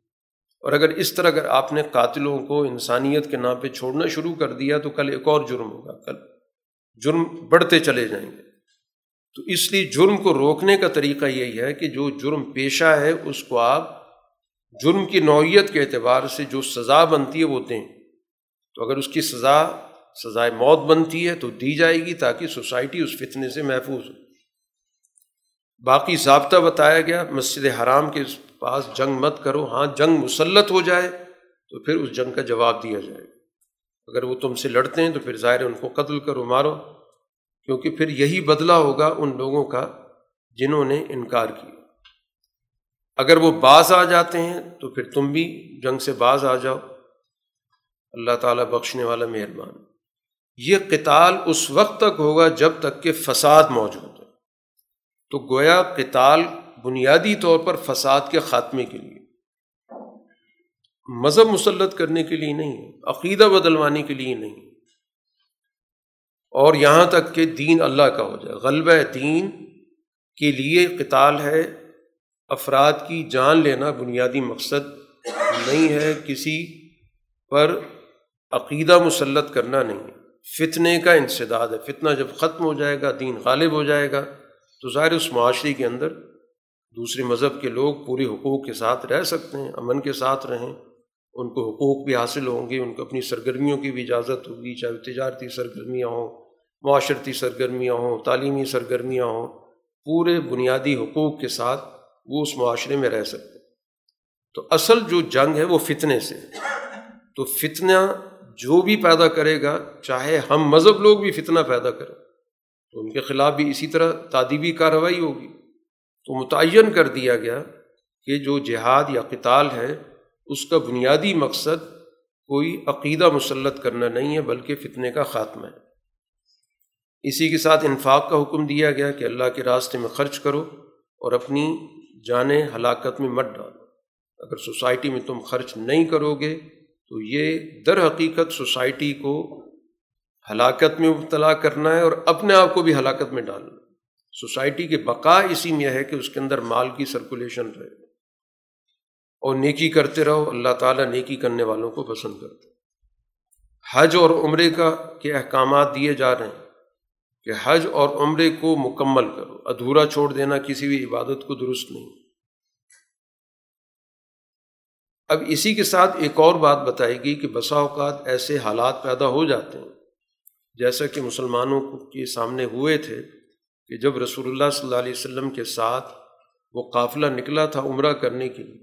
اور اگر اس طرح اگر آپ نے قاتلوں کو انسانیت کے نام پہ چھوڑنا شروع کر دیا، تو کل ایک اور جرم ہوگا۔ کل جرم بڑھتے چلے جائیں گے۔ تو اس لیے جرم کو روکنے کا طریقہ یہی ہے کہ جو جرم پیشہ ہے، اس کو آپ جرم کی نوعیت کے اعتبار سے جو سزا بنتی ہے، وہ دیں۔ تو اگر اس کی سزا سزائے موت بنتی ہے تو دی جائے گی تاکہ سوسائٹی اس فتنے سے محفوظ ہو۔ باقی ضابطہ بتایا گیا، مسجد حرام کے پاس جنگ مت کرو۔ ہاں جنگ مسلط ہو جائے تو پھر اس جنگ کا جواب دیا جائے اگر وہ تم سے لڑتے ہیں تو پھر ظاہر ان کو قتل کرو، مارو۔ کیونکہ پھر یہی بدلہ ہوگا ان لوگوں کا جنہوں نے انکار کیا۔ اگر وہ باز آ جاتے ہیں تو پھر تم بھی جنگ سے باز آ جاؤ۔ اللہ تعالیٰ بخشنے والا مہربان۔ یہ قتال اس وقت تک ہوگا جب تک کہ فساد موجود ہے تو گویا قتال بنیادی طور پر فساد کے خاتمے کے لیے۔ مذہب مسلط کرنے کے لیے نہیں، عقیدہ بدلوانے کے لیے نہیں۔ اور یہاں تک کہ دین اللہ کا ہو جائے۔ غلبہ دین کے لیے قتال ہے۔ افراد کی جان لینا بنیادی مقصد نہیں ہے۔ کسی پر عقیدہ مسلط کرنا نہیں۔ فتنے کا انسداد ہے۔ فتنہ جب ختم ہو جائے گا، دین غالب ہو جائے گا، تو ظاہر اس معاشرے کے اندر دوسرے مذہب کے لوگ پوری حقوق کے ساتھ رہ سکتے ہیں، امن کے ساتھ رہیں۔ ان کو حقوق بھی حاصل ہوں گے، ان کو اپنی سرگرمیوں کی بھی اجازت ہوگی، چاہے تجارتی سرگرمیاں ہوں، معاشرتی سرگرمیاں ہوں، تعلیمی سرگرمیاں ہوں۔ پورے بنیادی حقوق کے ساتھ وہ اس معاشرے میں رہ سکتے تو اصل جو جنگ ہے وہ فتنے سے۔ تو فتنہ جو بھی پیدا کرے گا، چاہے ہم مذہب لوگ بھی فتنہ پیدا کریں، تو ان کے خلاف بھی اسی طرح تعدیبی کارروائی ہوگی۔ تو متعین کر دیا گیا کہ جو جہاد یا قتال ہے اس کا بنیادی مقصد کوئی عقیدہ مسلط کرنا نہیں ہے، بلکہ فتنے کا خاتمہ ہے۔ اسی کے ساتھ انفاق کا حکم دیا گیا کہ اللہ کے راستے میں خرچ کرو اور اپنی جانیں ہلاکت میں مت ڈالو۔ اگر سوسائٹی میں تم خرچ نہیں کرو گے تو یہ در حقیقت سوسائٹی کو ہلاکت میں مبتلا کرنا ہے اور اپنے آپ کو بھی ہلاکت میں ڈالنا سوسائٹی کے بقا اسی میں ہے کہ اس کے اندر مال کی سرکولیشن رہے۔ اور نیکی کرتے رہو، اللہ تعالیٰ نیکی کرنے والوں کو پسند کرتے حج اور عمرے کا کے احکامات دیے جا رہے ہیں کہ حج اور عمرے کو مکمل کرو۔ ادھورا چھوڑ دینا کسی بھی عبادت کو درست نہیں۔ اب اسی کے ساتھ ایک اور بات بتائے گی کہ بسا اوقات ایسے حالات پیدا ہو جاتے ہیں۔ جیسا کہ مسلمانوں کے سامنے ہوئے تھے کہ جب رسول اللہ صلی اللہ علیہ وسلم کے ساتھ وہ قافلہ نکلا تھا عمرہ کرنے کے لیے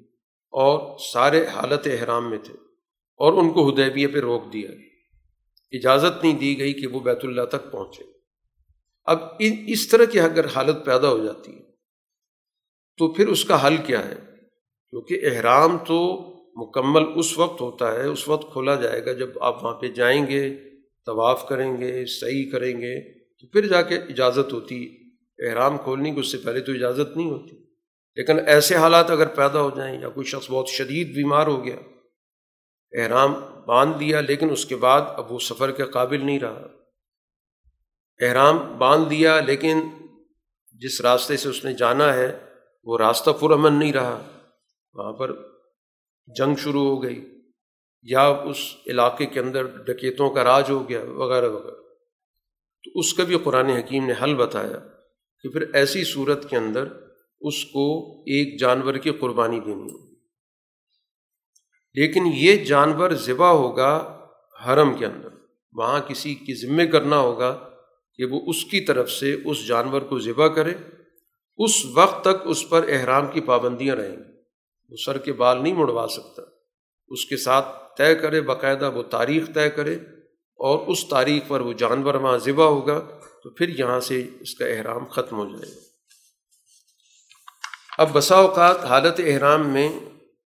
اور سارے حالت احرام میں تھے اور ان کو ہدیبیہ پہ روک دیا گیا۔ اجازت نہیں دی گئی کہ وہ بیت اللہ تک پہنچے۔ اب اس طرح کی اگر حالت پیدا ہو جاتی ہے تو پھر اس کا حل کیا ہے؟ کیونکہ احرام تو مکمل اس وقت ہوتا ہے، اس وقت کھولا جائے گا جب آپ وہاں پہ جائیں گے، طواف کریں گے صحیح کریں گے، تو پھر جا کے اجازت ہوتی، احرام کھولنے کی، اس سے پہلے تو اجازت نہیں ہوتی۔ لیکن ایسے حالات اگر پیدا ہو جائیں یا کوئی شخص بہت شدید بیمار ہو گیا، احرام باندھ دیا لیکن اس کے بعد اب وہ سفر کے قابل نہیں رہا۔ احرام باندھ دیا لیکن جس راستے سے اس نے جانا ہے، وہ راستہ پرامن نہیں رہا۔ وہاں پر جنگ شروع ہو گئی، یا اس علاقے کے اندر ڈکیتوں کا راج ہو گیا، وغیرہ وغیرہ۔ تو اس کا بھی قرآن حکیم نے حل بتایا کہ پھر ایسی صورت کے اندر اس کو ایک جانور کی قربانی دینی ہوگی لیکن یہ جانور ذبح ہوگا حرم کے اندر۔ وہاں کسی کی ذمے کرنا ہوگا کہ وہ اس کی طرف سے اس جانور کو ذبح کرے۔ اس وقت تک اس پر احرام کی پابندیاں رہیں گی۔ وہ سر کے بال نہیں مڑوا سکتا۔ اس کے ساتھ طے کرے باقاعدہ وہ تاریخ طے کرے اور اس تاریخ پر وہ جانور وہاں ذبح ہوگا تو پھر یہاں سے اس کا احرام ختم ہو جائے گا۔ اب بسا اوقات حالت احرام میں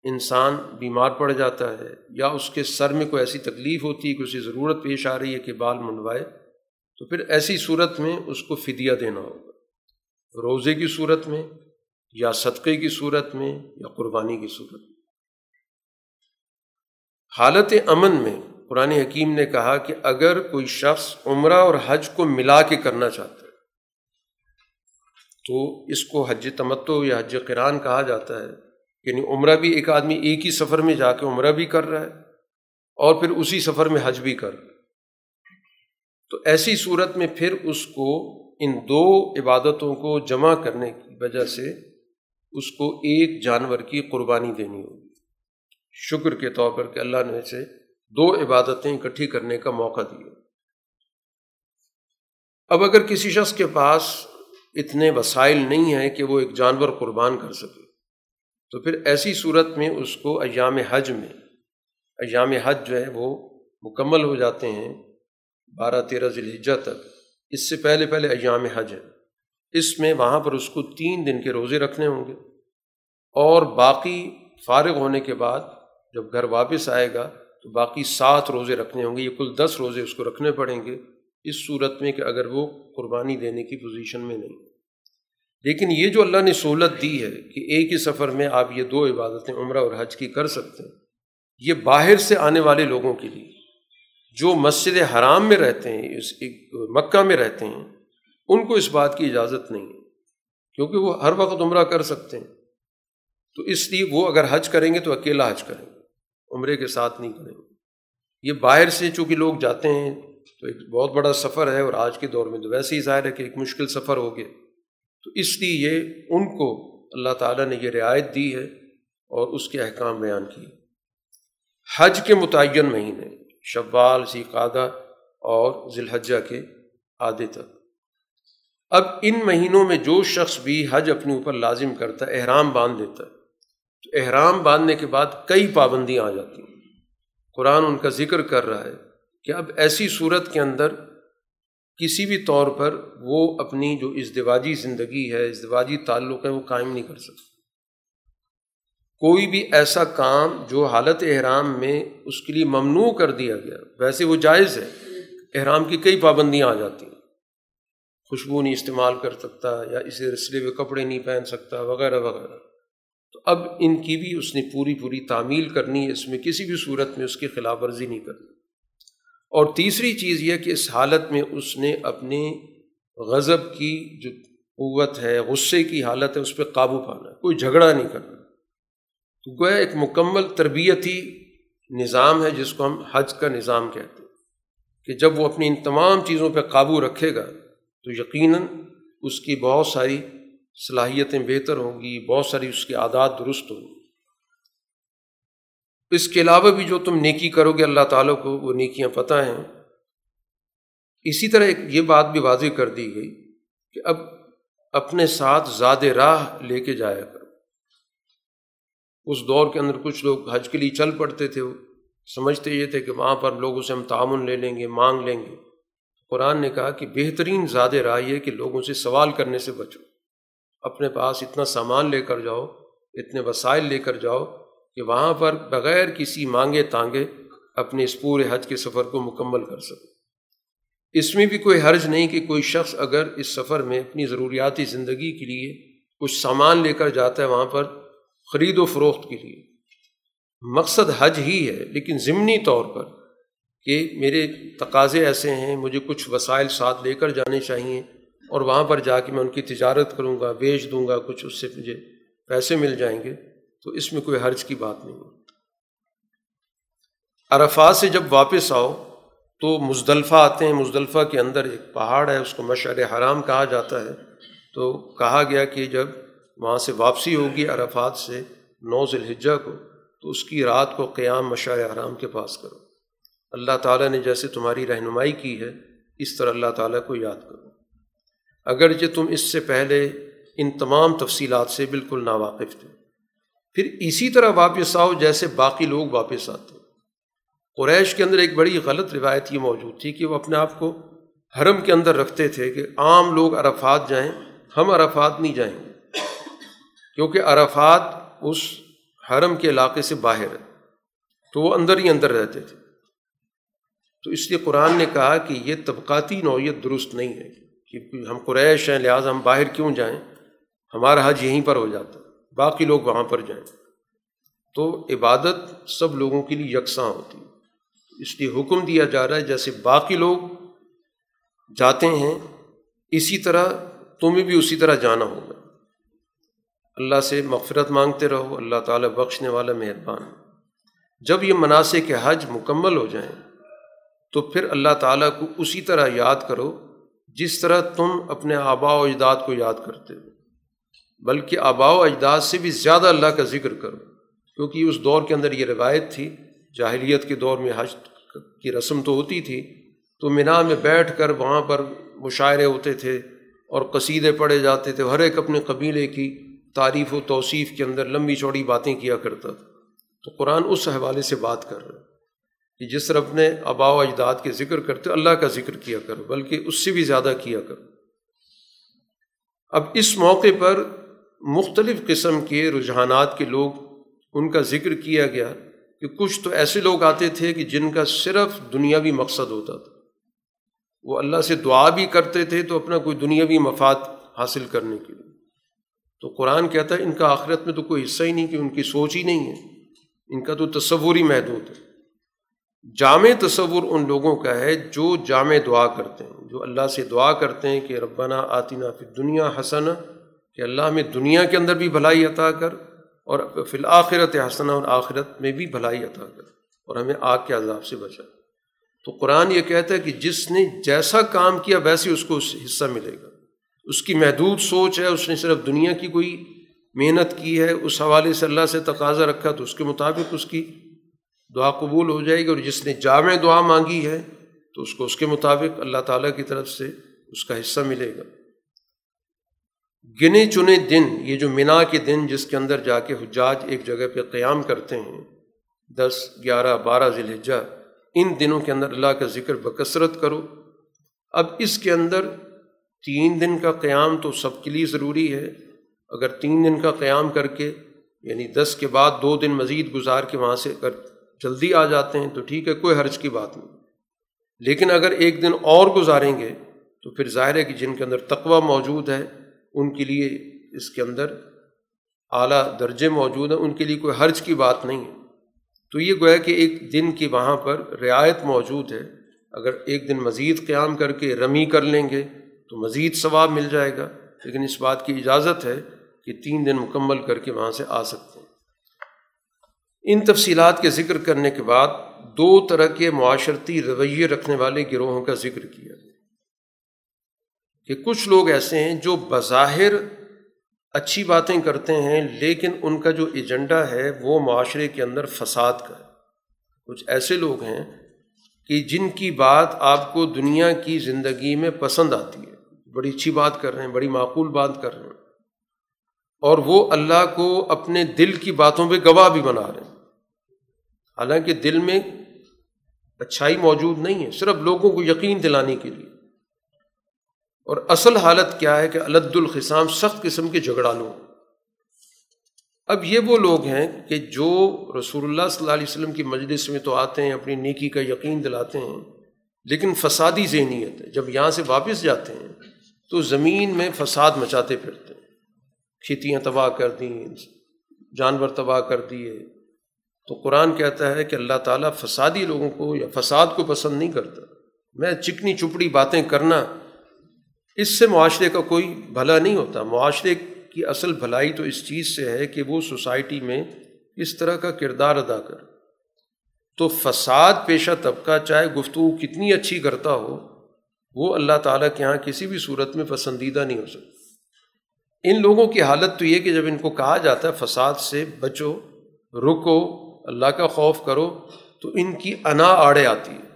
انسان بیمار پڑ جاتا ہے یا اس کے سر میں کوئی ایسی تکلیف ہوتی ہے کہ اسے ضرورت پیش آ رہی ہے کہ بال منڈوائے، تو پھر ایسی صورت میں اس کو فدیہ دینا ہوگا۔ روزے کی صورت میں یا صدقے کی صورت میں یا قربانی کی صورت میں۔ حالت امن میں قرآن حکیم نے کہا کہ اگر کوئی شخص عمرہ اور حج کو ملا کے کرنا چاہتا ہے، تو اس کو حج تمتو یا حج قرآن کہا جاتا ہے۔ یعنی عمرہ بھی ایک آدمی ایک ہی سفر میں جا کے عمرہ بھی کر رہا ہے اور پھر اسی سفر میں حج بھی کر رہا ہے۔ تو ایسی صورت میں پھر اس کو ان دو عبادتوں کو جمع کرنے کی وجہ سے اس کو ایک جانور کی قربانی دینی ہوگی۔ شکر کے طور پر کہ اللہ نے اسے دو عبادتیں اکٹھی کرنے کا موقع دیا۔ اب اگر کسی شخص کے پاس اتنے وسائل نہیں ہیں کہ وہ ایک جانور قربان کر سکے، تو پھر ایسی صورت میں اس کو ایام حج میں، ایام حج جو ہے وہ مکمل ہو جاتے ہیں بارہ تیرہ ذیل تک۔ اس سے پہلے پہلے ایام حج ہے اس میں وہاں پر اس کو تین دن کے روزے رکھنے ہوں گے۔ اور باقی فارغ ہونے کے بعد جب گھر واپس آئے گا تو باقی سات روزے رکھنے ہوں گے، یہ کل دس روزے اس کو رکھنے پڑیں گے۔ اس صورت میں کہ اگر وہ قربانی دینے کی پوزیشن میں نہیں۔ لیکن یہ جو اللہ نے سہولت دی ہے کہ ایک ہی سفر میں آپ یہ دو عبادتیں عمرہ اور حج کی کر سکتے ہیں، یہ باہر سے آنے والے لوگوں کے لیے، جو مسجد حرام میں رہتے ہیں، اس مکہ میں رہتے ہیں ان کو اس بات کی اجازت نہیں ہے، کیونکہ وہ ہر وقت عمرہ کر سکتے ہیں۔ تو اس لیے وہ اگر حج کریں گے تو اکیلا حج کریں گے، عمرے کے ساتھ نہیں کریں گے۔ یہ باہر سے چونکہ لوگ جاتے ہیں، تو ایک بہت بڑا سفر ہے اور آج کے دور میں تو ویسے ہی ظاہر ہے کہ ایک مشکل سفر ہو گیا۔ تو اس لیے یہ ان کو اللہ تعالیٰ نے یہ رعایت دی ہے اور اس کے احکام بیان کیے۔ حج کے متعین مہینے، شوال سی قادہ اور ذی الحجہ کے آدھے تک۔ اب ان مہینوں میں جو شخص بھی حج اپنے اوپر لازم کرتا ہے، احرام باندھ دیتا ہے۔ تو احرام باندھنے کے بعد کئی پابندیاں آ جاتی ہیں۔ قرآن ان کا ذکر کر رہا ہے کہ اب ایسی صورت کے اندر کسی بھی طور پر وہ اپنی جو ازدواجی زندگی ہے، ازدواجی تعلق ہے، وہ قائم نہیں کر سکتے کوئی بھی ایسا کام جو حالت احرام میں اس کے لیے ممنوع کر دیا گیا، ویسے وہ جائز ہے۔ احرام کی کئی پابندیاں آ جاتی ہیں۔ خوشبو نہیں استعمال کر سکتا یا اسے رسلے ہوئے کپڑے نہیں پہن سکتا، وغیرہ وغیرہ۔ تو اب ان کی بھی اس نے پوری پوری تعمیل کرنی ہے، اس میں کسی بھی صورت میں اس کی خلاف ورزی نہیں کرنی۔ اور تیسری چیز یہ کہ اس حالت میں اس نے اپنے غضب کی جو قوت ہے، غصے کی حالت ہے، اس پہ قابو پانا ہے۔ کوئی جھگڑا نہیں کرنا۔ تو گویا ایک مکمل تربیتی نظام ہے، جس کو ہم حج کا نظام کہتے ہیں۔ کہ جب وہ اپنی ان تمام چیزوں پہ قابو رکھے گا تو یقیناً اس کی بہت ساری صلاحیتیں بہتر ہوں گی، بہت ساری اس کی عادات درست ہوں گی۔ اس کے علاوہ بھی جو تم نیکی کرو گے، اللہ تعالیٰ کو وہ نیکیاں پتہ ہیں۔ اسی طرح ایک یہ بات بھی واضح کر دی گئی کہ اب اپنے ساتھ زیادہ راہ لے کے جایا کرو۔ اس دور کے اندر کچھ لوگ حج کے لیے چل پڑتے تھے، وہ سمجھتے یہ تھے کہ وہاں پر لوگوں سے ہم تعاون لے لیں گے، مانگ لیں گے۔ قرآن نے کہا کہ بہترین زیادہ راہ یہ کہ لوگوں سے سوال کرنے سے بچو۔ اپنے پاس اتنا سامان لے کر جاؤ، اتنے وسائل لے کر جاؤ کہ وہاں پر بغیر کسی مانگے تانگے اپنے اس پورے حج کے سفر کو مکمل کر سکو۔ اس میں بھی کوئی حرج نہیں کہ کوئی شخص اگر اس سفر میں اپنی ضروریاتی زندگی کے لیے کچھ سامان لے کر جاتا ہے وہاں پر خرید و فروخت کے لیے۔ مقصد حج ہی ہے، لیکن ضمنی طور پر کہ میرے تقاضے ایسے ہیں، مجھے کچھ وسائل ساتھ لے کر جانے چاہئیں اور وہاں پر جا کے میں ان کی تجارت کروں گا، بیچ دوں گا، کچھ اس سے مجھے پیسے مل جائیں گے، تو اس میں کوئی حرج کی بات نہیں عرفات سے جب واپس آؤ تو مزدلفہ آتے ہیں، مزدلفہ کے اندر ایک پہاڑ ہے، اس کو مشعر حرام کہا جاتا ہے۔ تو کہا گیا کہ جب وہاں سے واپسی ہوگی عرفات سے نو ذوالحجہ کو، تو اس کی رات کو قیام مشعر حرام کے پاس کرو۔ اللہ تعالیٰ نے جیسے تمہاری رہنمائی کی ہے، اس طرح اللہ تعالیٰ کو یاد کرو۔ اگرچہ تم اس سے پہلے ان تمام تفصیلات سے بالکل ناواقف تھے، پھر اسی طرح واپس آؤ جیسے باقی لوگ واپس آتے۔ قریش کے اندر ایک بڑی غلط روایت یہ موجود تھی کہ وہ اپنے آپ کو حرم کے اندر رکھتے تھے کہ عام لوگ عرفات جائیں، ہم عرفات نہیں جائیں گے۔ کیونکہ عرفات اس حرم کے علاقے سے باہر ہے، تو وہ اندر ہی اندر رہتے تھے۔ تو اس لیے قرآن نے کہا کہ یہ طبقاتی نوعیت درست نہیں ہے کہ ہم قریش ہیں، لہٰذا ہم باہر کیوں جائیں؟ ہمارا حج یہیں پر ہو جاتا باقی لوگ وہاں پر جائیں۔ تو عبادت سب لوگوں کے لیے یکساں ہوتی ہے۔ اس لیے حکم دیا جا رہا ہے، جیسے باقی لوگ جاتے ہیں، اسی طرح تمہیں بھی اسی طرح جانا ہوگا۔ اللہ سے مغفرت مانگتے رہو، اللہ تعالیٰ بخشنے والا مہربان جب یہ مناسب کے حج مکمل ہو جائیں تو پھر اللہ تعالیٰ کو اسی طرح یاد کرو جس طرح تم اپنے آبا و اجداد کو یاد کرتے ہو۔ بلکہ آبا و اجداد سے بھی زیادہ اللہ کا ذکر کرو۔ کیونکہ اس دور کے اندر یہ روایت تھی، جاہلیت کے دور میں حج کی رسم تو ہوتی تھی، تو مینا میں بیٹھ کر وہاں پر مشاعرے ہوتے تھے اور قصیدے پڑھے جاتے تھے۔ ہر ایک اپنے قبیلے کی تعریف و توصیف کے اندر لمبی چوڑی باتیں کیا کرتا تھا۔ تو قرآن اس حوالے سے بات کر رہا ہے۔ کہ جس طرح اپنے آبا و اجداد کے ذکر کرتے اللہ کا ذکر کیا کرو، بلکہ اس سے بھی زیادہ کیا کرو۔ اب اس موقع پر مختلف قسم کے رجحانات کے لوگ ان کا ذکر کیا گیا کہ کچھ تو ایسے لوگ آتے تھے کہ جن کا صرف دنیاوی مقصد ہوتا تھا۔ وہ اللہ سے دعا بھی کرتے تھے تو اپنا کوئی دنیاوی مفاد حاصل کرنے کے لیے۔ تو قرآن کہتا ہے، ان کا آخرت میں تو کوئی حصہ ہی نہیں، کہ ان کی سوچ ہی نہیں ہے۔ ان کا تو تصور ہی محدود ہے۔ جامع تصور ان لوگوں کا ہے جو جامع دعا کرتے ہیں، جو اللہ سے دعا کرتے ہیں کہ ربنا آتینہ فی دنیا حسن کہ اللہ میں دنیا کے اندر بھی بھلائی عطا کر اور فی الآخرت حسنا اور آخرت میں بھی بھلائی عطا کر اور ہمیں آگ کے عذاب سے بچا۔ تو قرآن یہ کہتا ہے کہ جس نے جیسا کام کیا ویسے اس کو حصہ ملے گا۔ اس کی محدود سوچ ہے، اس نے صرف دنیا کی کوئی محنت کی ہے، اس حوالے سے اللہ سے تقاضا رکھا تو اس کے مطابق اس کی دعا قبول ہو جائے گی اور جس نے جامع دعا مانگی ہے تو اس کو اس کے مطابق اللہ تعالیٰ کی طرف سے اس کا حصہ ملے گا۔ گنے چنے دن، یہ جو منا کے دن جس کے اندر جا کے حجاج ایک جگہ پہ قیام کرتے ہیں، دس، گیارہ، بارہ ذی الحجہ ان دنوں کے اندر اللہ کا ذکر بکثرت کرو۔ اب اس کے اندر تین دن کا قیام تو سب کے لیے ضروری ہے۔ اگر تین دن کا قیام کر کے یعنی دس کے بعد دو دن مزید گزار کے وہاں سے اگر جلدی آ جاتے ہیں تو ٹھیک ہے، کوئی حرج کی بات نہیں۔ لیکن اگر ایک دن اور گزاریں گے تو پھر ظاہر ہے کہ جن کے اندر تقوی موجود ہے، ان کے لیے اس کے اندر اعلیٰ درجے موجود ہیں، ان کے لیے کوئی حرج کی بات نہیں ہے۔ تو یہ گویا کہ ایک دن کی وہاں پر رعایت موجود ہے۔ اگر ایک دن مزید قیام کر کے رمی کر لیں گے تو مزید ثواب مل جائے گا۔ لیکن اس بات کی اجازت ہے کہ تین دن مکمل کر کے وہاں سے آ سکتے ہیں۔ ان تفصیلات کے ذکر کرنے کے بعد دو طرح کے معاشرتی رویے رکھنے والے گروہوں کا ذکر کیا کہ کچھ لوگ ایسے ہیں جو بظاہر اچھی باتیں کرتے ہیں، لیکن ان کا جو ایجنڈا ہے وہ معاشرے کے اندر فساد کا ہے۔ کچھ ایسے لوگ ہیں کہ جن کی بات آپ کو دنیا کی زندگی میں پسند آتی ہے۔ بڑی اچھی بات کر رہے ہیں، بڑی معقول بات کر رہے ہیں۔ اور وہ اللہ کو اپنے دل کی باتوں پہ گواہ بھی بنا رہے ہیں۔ حالانکہ دل میں اچھائی موجود نہیں ہے، صرف لوگوں کو یقین دلانے کے لیے۔ اور اصل حالت کیا ہے کہ الد الخسام سخت قسم کے جھگڑا لو اب یہ وہ لوگ ہیں کہ جو رسول اللہ صلی اللہ علیہ وسلم کی مجلس میں تو آتے ہیں، اپنی نیکی کا یقین دلاتے ہیں، لیکن فسادی ذہنیت ہے۔ جب یہاں سے واپس جاتے ہیں تو زمین میں فساد مچاتے پھرتے ہیں۔ کھیتیاں تباہ کر دیں، جانور تباہ کر دیے۔ تو قرآن کہتا ہے کہ اللہ تعالیٰ فسادی لوگوں کو یا فساد کو پسند نہیں کرتا۔ میں چکنی چپڑی باتیں کرنا، اس سے معاشرے کا کوئی بھلا نہیں ہوتا۔ معاشرے کی اصل بھلائی تو اس چیز سے ہے کہ وہ سوسائٹی میں اس طرح کا کردار ادا کر تو فساد پیشہ طبقہ چاہے گفتگو کتنی اچھی کرتا ہو، وہ اللہ تعالیٰ کے یہاں کسی بھی صورت میں پسندیدہ نہیں ہو سکتا۔ ان لوگوں کی حالت تو یہ کہ جب ان کو کہا جاتا ہے فساد سے بچو، رکو، اللہ کا خوف کرو، تو ان کی انا آڑے آتی ہے۔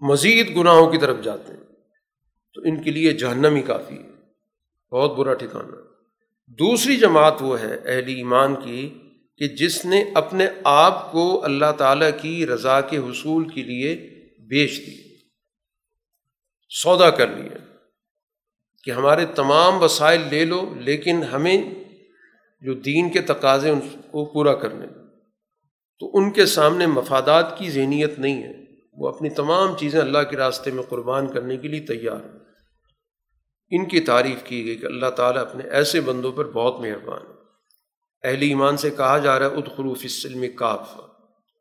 مزید گناہوں کی طرف جاتے ہیں۔ تو ان کے لیے جہنم ہی کافی ہے۔ بہت برا ٹھکانا دوسری جماعت وہ ہے اہل ایمان کی کہ جس نے اپنے آپ کو اللہ تعالیٰ کی رضا کے حصول کے لیے بیچ دی، سودا کر لیا۔ کہ ہمارے تمام وسائل لے لو، لیکن ہمیں جو دین کے تقاضے ان کو پورا کرنے تو ان کے سامنے مفادات کی ذہنیت نہیں ہے۔ وہ اپنی تمام چیزیں اللہ کے راستے میں قربان کرنے کے لیے تیار ہیں۔ ان کی تعریف کی گئی کہ اللہ تعالیٰ اپنے ایسے بندوں پر بہت مہربان ہے۔ اہل ایمان سے کہا جا رہا ہے ادخروف اسلم کاف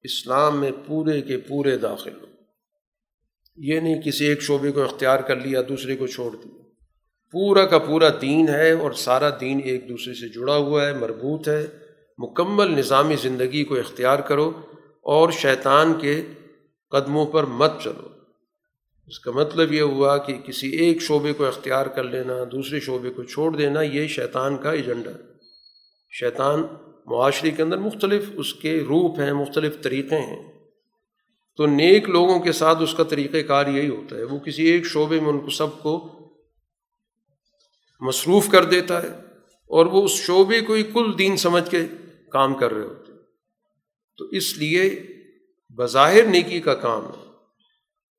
اسلام میں پورے کے پورے داخل ہو۔ یہ نہیں کسی ایک شعبے کو اختیار کر لیا، دوسرے کو چھوڑ دیا۔ پورا کا پورا دین ہے اور سارا دین ایک دوسرے سے جڑا ہوا ہے، مربوط ہے۔ مکمل نظامی زندگی کو اختیار کرو اور شیطان کے قدموں پر مت چلو۔ اس کا مطلب یہ ہوا کہ کسی ایک شعبے کو اختیار کر لینا، دوسرے شعبے کو چھوڑ دینا، یہ شیطان کا ایجنڈا۔ ہے شیطان معاشرے کے اندر مختلف اس کے روپ ہیں، مختلف طریقے ہیں۔ تو نیک لوگوں کے ساتھ اس کا طریقہ کار یہی ہوتا ہے۔ وہ کسی ایک شعبے میں ان کو سب کو مصروف کر دیتا ہے اور وہ اس شعبے کو ہی کل دین سمجھ کے کام کر رہے ہوتے تو اس لیے بظاہر نیکی کا کام ہے۔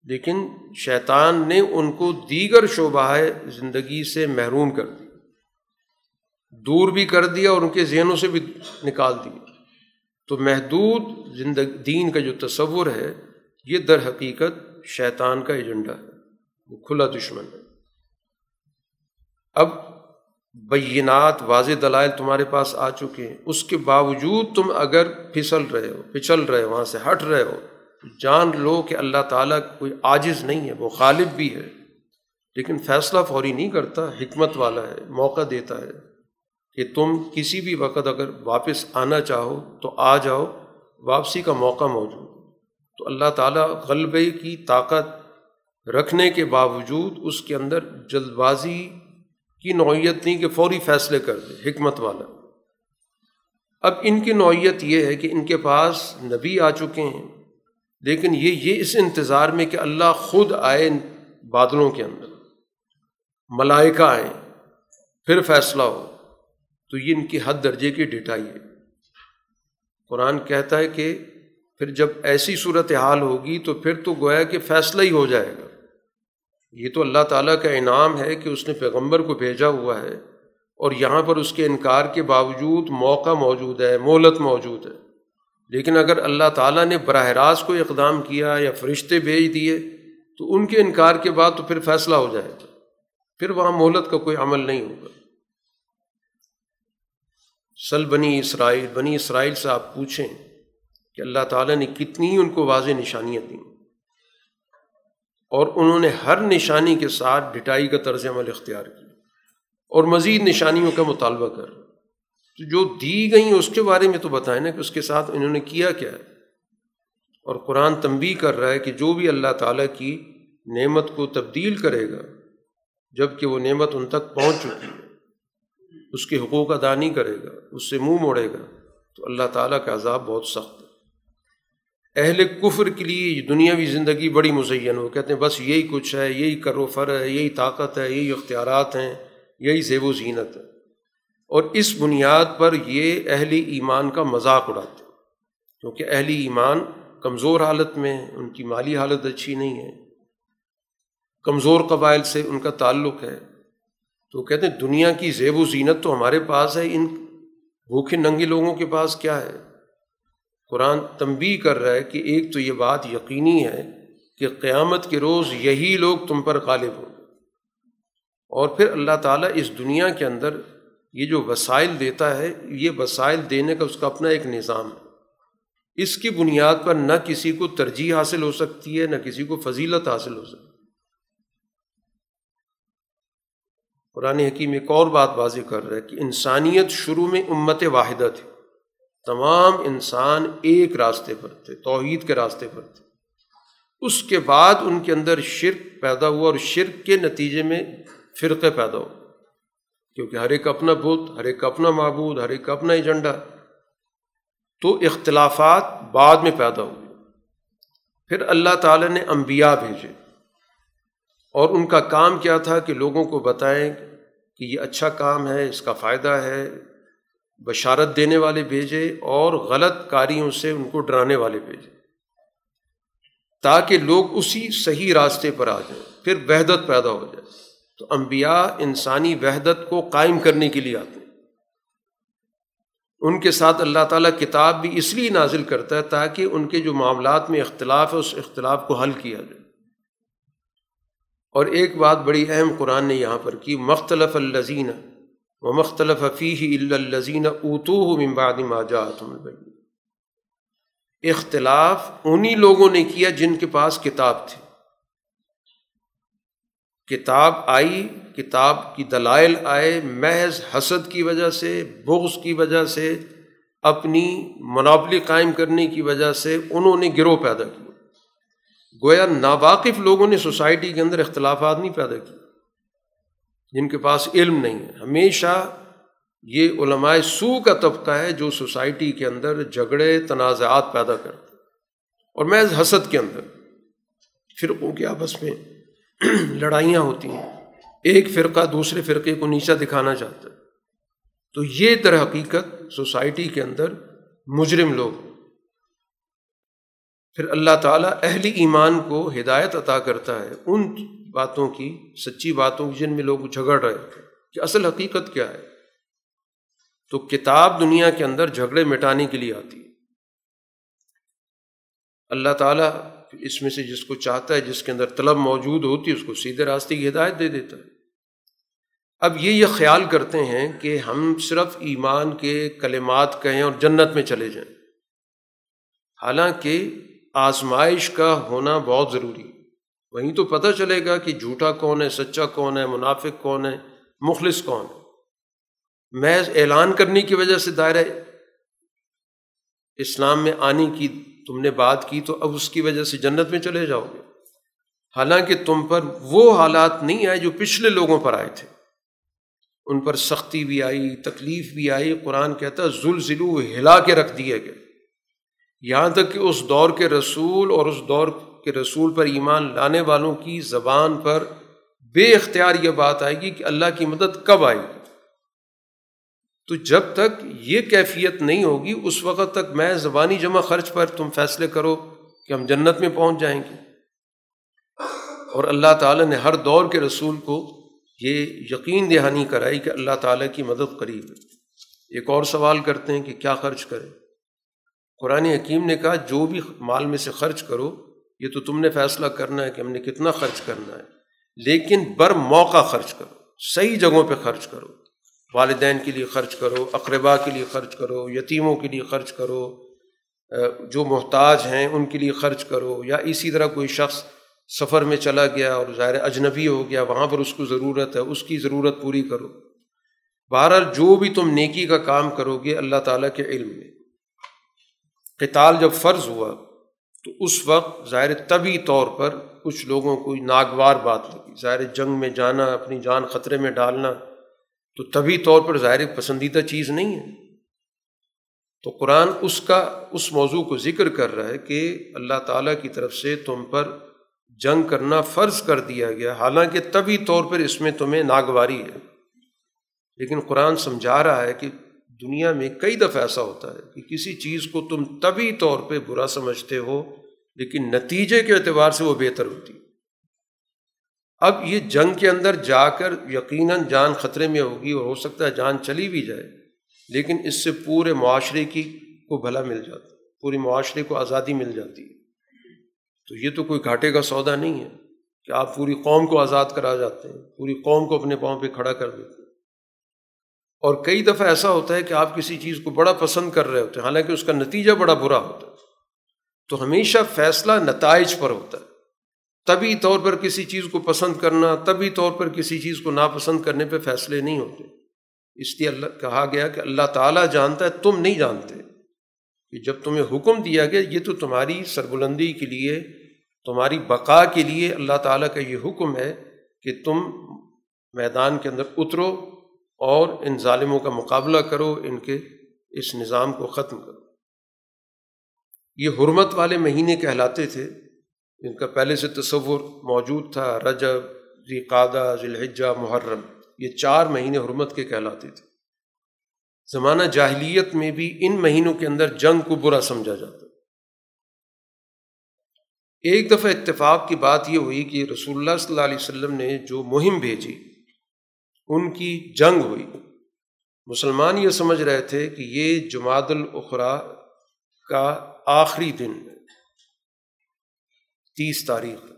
لیکن شیطان نے ان کو دیگر شعبہ زندگی سے محروم کر دی دور بھی کر دیا اور ان کے ذہنوں سے بھی نکال دیا۔ تو محدود زندگی، دین کا جو تصور ہے، یہ در حقیقت شیطان کا ایجنڈا ہے۔ وہ کھلا دشمن ہے۔ اب بینات واضح دلائل تمہارے پاس آ چکے ہیں۔ اس کے باوجود تم اگر پھسل رہے ہو پچل رہے ہو، وہاں سے ہٹ رہے ہو جان لو کہ اللہ تعالیٰ کوئی عاجز نہیں ہے، وہ غالب بھی ہے۔ لیکن فیصلہ فوری نہیں کرتا، حکمت والا ہے، موقع دیتا ہے کہ تم کسی بھی وقت اگر واپس آنا چاہو تو آ جاؤ، واپسی کا موقع موجود۔ تو اللہ تعالیٰ غلبے کی طاقت رکھنے کے باوجود اس کے اندر جلد بازی کی نوعیت نہیں کہ فوری فیصلے کر دے، حکمت والا۔ اب ان کی نوعیت یہ ہے کہ ان کے پاس نبی آ چکے ہیں، لیکن یہ یہ اس انتظار میں کہ اللہ خود آئے بادلوں کے اندر، ملائکہ آئیں پھر فیصلہ ہو۔ تو یہ ان کی حد درجے کی ڈٹائی ہے۔ قرآن کہتا ہے کہ پھر جب ایسی صورت حال ہوگی تو پھر تو گویا کہ فیصلہ ہی ہو جائے گا۔ یہ تو اللہ تعالیٰ کا انعام ہے کہ اس نے پیغمبر کو بھیجا ہوا ہے اور یہاں پر اس کے انکار کے باوجود موقع موجود ہے مولت موجود ہے۔ لیکن اگر اللہ تعالیٰ نے براہ راست کو اقدام کیا یا فرشتے بھیج دیے، تو ان کے انکار کے بعد تو پھر فیصلہ ہو جائے گا پھر وہاں مہلت کا کوئی عمل نہیں ہوگا۔ سل بنی اسرائیل بنی اسرائیل سے آپ پوچھیں کہ اللہ تعالیٰ نے کتنی ان کو واضح نشانیاں دیں۔ اور انہوں نے ہر نشانی کے ساتھ ڈٹائی کا طرز عمل اختیار کیا اور مزید نشانیوں کا مطالبہ کر تو جو دی گئیں اس کے بارے میں تو بتائیں نا کہ اس کے ساتھ انہوں نے کیا کیا ہے۔ اور قرآن تنبی کر رہا ہے کہ جو بھی اللہ تعالیٰ کی نعمت کو تبدیل کرے گا جبکہ وہ نعمت ان تک پہنچ چکی ہے، اس کے حقوق ادا نہیں کرے گا، اس سے منہ موڑے گا، تو اللہ تعالیٰ کا عذاب بہت سخت ہے۔ اہل کفر کے لیے دنیاوی زندگی بڑی مزین ہو۔ کہتے ہیں بس یہی کچھ ہے، یہی کرو فر ہے، یہی طاقت ہے، یہی اختیارات ہیں، یہی زیب و زینت ہے۔ اور اس بنیاد پر یہ اہل ایمان کا مذاق اڑاتے ہیں۔ کیونکہ اہل ایمان کمزور حالت میں ان کی مالی حالت اچھی نہیں ہے۔ کمزور قبائل سے ان کا تعلق ہے۔ تو کہتے ہیں دنیا کی زیب و زینت تو ہمارے پاس ہے، ان بھوکھے ننگے لوگوں کے پاس کیا ہے؟ قرآن تنبی کر رہا ہے کہ ایک تو یہ بات یقینی ہے کہ قیامت کے روز یہی لوگ تم پر غالب ہوں۔ اور پھر اللہ تعالیٰ اس دنیا کے اندر یہ جو وسائل دیتا ہے، یہ وسائل دینے کا اس کا اپنا ایک نظام ہے۔ اس کی بنیاد پر نہ کسی کو ترجیح حاصل ہو سکتی ہے، نہ کسی کو فضیلت حاصل ہو سکتی۔ قرآن حکیم ایک اور بات واضح کر رہا ہے کہ انسانیت شروع میں امت واحدہ تھی۔ تمام انسان ایک راستے پر تھے، توحید کے راستے پر تھے۔ اس کے بعد ان کے اندر شرک پیدا ہوا اور شرک کے نتیجے میں فرقے پیدا ہو۔ کیونکہ ہر ایک اپنا بت، ہر ایک اپنا معبود، ہر ایک اپنا ایجنڈا۔ تو اختلافات بعد میں پیدا ہوئے۔ پھر اللہ تعالیٰ نے انبیاء بھیجے۔ اور ان کا کام کیا تھا کہ لوگوں کو بتائیں کہ یہ اچھا کام ہے، اس کا فائدہ ہے۔ بشارت دینے والے بھیجے اور غلط کاریوں سے ان کو ڈرانے والے بھیجے۔ تاکہ لوگ اسی صحیح راستے پر آ جائیں، پھر وحدت پیدا ہو جائے۔ تو انبیاء انسانی وحدت کو قائم کرنے کے لیے آتے ہیں۔ ان کے ساتھ اللہ تعالیٰ کتاب بھی اس لیے نازل کرتا ہے تاکہ ان کے جو معاملات میں اختلاف ہے، اس اختلاف کو حل کیا جائے۔ اور ایک بات بڑی اہم قرآن نے یہاں پر کی، مختلف الزین و مختلف فیح الزین اتو ممباد ماجات اختلاف انہیں لوگوں نے کیا جن کے پاس کتاب تھی۔ کتاب آئی، کتاب کی دلائل آئے محض حسد کی وجہ سے، بغض کی وجہ سے، اپنی منابلی قائم کرنے کی وجہ سے انہوں نے گروہ پیدا کیا۔ گویا ناواقف لوگوں نے سوسائٹی کے اندر اختلافات نہیں پیدا کیے۔ جن کے پاس علم نہیں ہے۔ ہمیشہ یہ علماء سو کا طبقہ ہے جو سوسائٹی کے اندر جھگڑے، تنازعات پیدا کرتے اور محض حسد کے اندر۔ فرقوں کے آپس میں لڑائیاں ہوتی ہیں۔ ایک فرقہ دوسرے فرقے کو نیچا دکھانا چاہتا ہے۔ تو یہ در حقیقت سوسائٹی کے اندر مجرم لوگ پھر اللہ تعالیٰ اہل ایمان کو ہدایت عطا کرتا ہے ان باتوں کی، سچی باتوں کی، جن میں لوگ جھگڑ رہے کہ اصل حقیقت کیا ہے؟ تو کتاب دنیا کے اندر جھگڑے مٹانے کے لیے آتی ہے۔ اللہ تعالیٰ اس میں سے جس کو چاہتا ہے، جس کے اندر طلب موجود ہوتی ہے، اس کو سیدھے راستے کی ہدایت دے دیتا ہے۔ اب یہ یہ خیال کرتے ہیں کہ ہم صرف ایمان کے کلمات کہیں اور جنت میں چلے جائیں۔ حالانکہ آزمائش کا ہونا بہت ضروری وہیں تو پتہ چلے گا کہ جھوٹا کون ہے، سچا کون ہے، منافق کون ہے، مخلص کون ہے۔ محض اعلان کرنے کی وجہ سے دائرہ اسلام میں آنے کی تم نے بات کی تو اب اس کی وجہ سے جنت میں چلے جاؤ گے۔ حالانکہ تم پر وہ حالات نہیں آئے جو پچھلے لوگوں پر آئے تھے۔ ان پر سختی بھی آئی، تکلیف بھی آئی، قرآن کہتا ذل ذلو ہلا کے رکھ دیے گئے۔ یہاں تک کہ اس دور کے رسول اور اس دور کے رسول پر ایمان لانے والوں کی زبان پر بے اختیار یہ بات آئے گی کہ اللہ کی مدد کب آئے گی۔ تو جب تک یہ کیفیت نہیں ہوگی، اس وقت تک میں زبانی جمع خرچ پر تم فیصلے کرو کہ ہم جنت میں پہنچ جائیں گے۔ اور اللہ تعالیٰ نے ہر دور کے رسول کو یہ یقین دہانی کرائی کہ اللہ تعالیٰ کی مدد قریب ہے۔ ایک اور سوال کرتے ہیں کہ کیا خرچ کریں؟ قرآن حکیم نے کہا، جو بھی مال میں سے خرچ کرو، یہ تو تم نے فیصلہ کرنا ہے کہ ہم نے کتنا خرچ کرنا ہے۔ لیکن بر موقع خرچ کرو، صحیح جگہوں پہ خرچ کرو۔ والدین کے لیے خرچ کرو اقربا کے لیے خرچ کرو، یتیموں کے لیے خرچ کرو۔ جو محتاج ہیں، ان کے لیے خرچ کرو۔ یا اسی طرح کوئی شخص سفر میں چلا گیا اور ظاہر اجنبی ہو گیا، وہاں پر اس کو ضرورت ہے، اس کی ضرورت پوری کرو۔ بہرحال، جو بھی تم نیکی کا کام کرو گے، اللہ تعالیٰ کے علم میں۔ قتال جب فرض ہوا تو اس وقت ظاہر طبی طور پر کچھ لوگوں کو ناگوار بات لگی۔ ظاہر جنگ میں جانا، اپنی جان خطرے میں ڈالنا تو طبی طور پر ظاہر پسندیدہ چیز نہیں ہے۔ تو قرآن اس کا، اس موضوع کو ذکر کر رہا ہے کہ اللہ تعالیٰ کی طرف سے تم پر جنگ کرنا فرض کر دیا گیا۔ حالانکہ طبی طور پر اس میں تمہیں ناگواری ہے۔ لیکن قرآن سمجھا رہا ہے کہ دنیا میں کئی دفعہ ایسا ہوتا ہے کہ کسی چیز کو تم طبی طور پہ برا سمجھتے ہو، لیکن نتیجے کے اعتبار سے وہ بہتر ہوتی۔ اب یہ جنگ کے اندر جا کر یقیناً جان خطرے میں ہوگی اور ہو سکتا ہے جان چلی بھی جائے، لیکن اس سے پورے معاشرے کی کو بھلا مل جاتا، پورے معاشرے کو آزادی مل جاتی۔ ہے تو یہ تو کوئی گھاٹے کا سودا نہیں ہے کہ آپ پوری قوم کو آزاد کرا جاتے ہیں، پوری قوم کو اپنے پاؤں پہ کھڑا کر دیتے ہیں۔ اور کئی دفعہ ایسا ہوتا ہے کہ آپ کسی چیز کو بڑا پسند کر رہے ہوتے ہیں، حالانکہ اس کا نتیجہ بڑا برا ہوتا ہے۔ تو ہمیشہ فیصلہ نتائج پر ہوتا ہے۔ طبی طور پر کسی چیز کو پسند کرنا طبی طور پر کسی چیز کو ناپسند کرنے پہ فیصلے نہیں ہوتے۔ اس لیے اللہ، کہا گیا کہ اللہ تعالیٰ جانتا ہے، تم نہیں جانتے۔ کہ جب تمہیں حکم دیا گیا، یہ تو تمہاری سربلندی کے لیے، تمہاری بقا کے لیے اللہ تعالیٰ کا یہ حکم ہے کہ تم میدان کے اندر اترو اور ان ظالموں کا مقابلہ کرو، ان کے اس نظام کو ختم کرو۔ یہ حرمت والے مہینے کہلاتے تھے۔ ان کا پہلے سے تصور موجود تھا، رجب، ذی قادہ ذی الحجہ، محرم۔ یہ چار مہینے حرمت کے کہلاتے تھے۔ زمانہ جاہلیت میں بھی ان مہینوں کے اندر جنگ کو برا سمجھا جاتا۔ ایک دفعہ اتفاق کی بات یہ ہوئی کہ رسول اللہ صلی اللہ علیہ وسلم نے جو مہم بھیجی ان کی جنگ ہوئی۔ مسلمان یہ سمجھ رہے تھے کہ یہ جماعت الاخرا کا آخری دن تیس تاریخ۔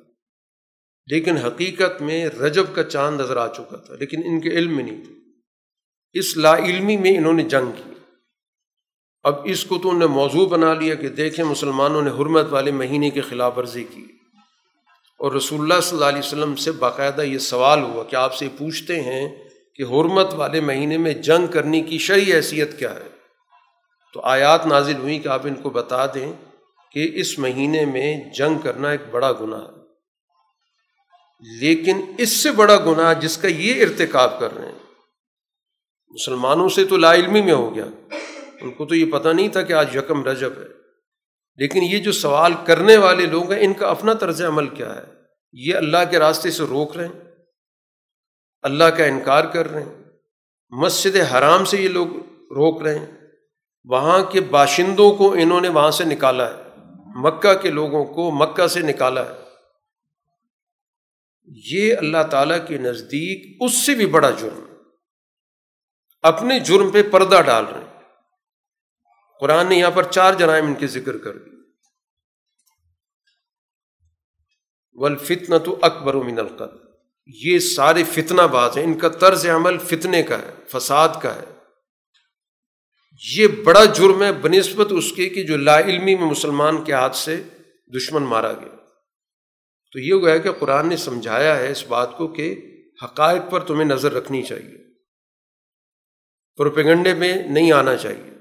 لیکن حقیقت میں رجب کا چاند نظر آ چکا تھا، لیکن ان کے علم میں نہیں تھا۔ اس لا علمی میں انہوں نے جنگ کی۔ اب اس کو تو انہوں نے موضوع بنا لیا کہ دیکھیں مسلمانوں نے حرمت والے مہینے کی خلاف ورزی کی۔ اور رسول اللہ صلی اللہ علیہ وسلم سے باقاعدہ یہ سوال ہوا کہ آپ سے پوچھتے ہیں کہ حرمت والے مہینے میں جنگ کرنے کی شرعی حیثیت کیا ہے؟ تو آیات نازل ہوئی کہ آپ ان کو بتا دیں کہ اس مہینے میں جنگ کرنا ایک بڑا گناہ ہے۔ لیکن اس سے بڑا گناہ جس کا یہ ارتکاب کر رہے ہیں، مسلمانوں سے تو لا علمی میں ہو گیا۔ ان کو تو یہ پتہ نہیں تھا کہ آج یکم رجب ہے۔ لیکن یہ جو سوال کرنے والے لوگ ہیں، ان کا اپنا طرز عمل کیا ہے؟ یہ اللہ کے راستے سے روک رہے ہیں، اللہ کا انکار کر رہے ہیں، مسجد حرام سے یہ لوگ روک رہے ہیں، وہاں کے باشندوں کو انہوں نے وہاں سے نکالا ہے، مکہ کے لوگوں کو مکہ سے نکالا ہے۔ یہ اللہ تعالیٰ کے نزدیک اس سے بھی بڑا جرم، اپنے جرم پہ پردہ ڈال رہے ہیں۔ قرآن نے یہاں پر چار جرائم ان کے ذکر کر دی ولفتنا تو اکبر و من القد یہ سارے فتنہ باز ہیں۔ ان کا طرز عمل فتنے کا ہے، فساد کا ہے۔ یہ بڑا جرم ہے، بنسبت اس کے کہ جو لا علمی میں مسلمان کے ہاتھ سے دشمن مارا گیا۔ تو یہ گویا کہ قرآن نے سمجھایا ہے اس بات کو کہ حقائق پر تمہیں نظر رکھنی چاہیے۔ پروپیگنڈے میں نہیں آنا چاہیے۔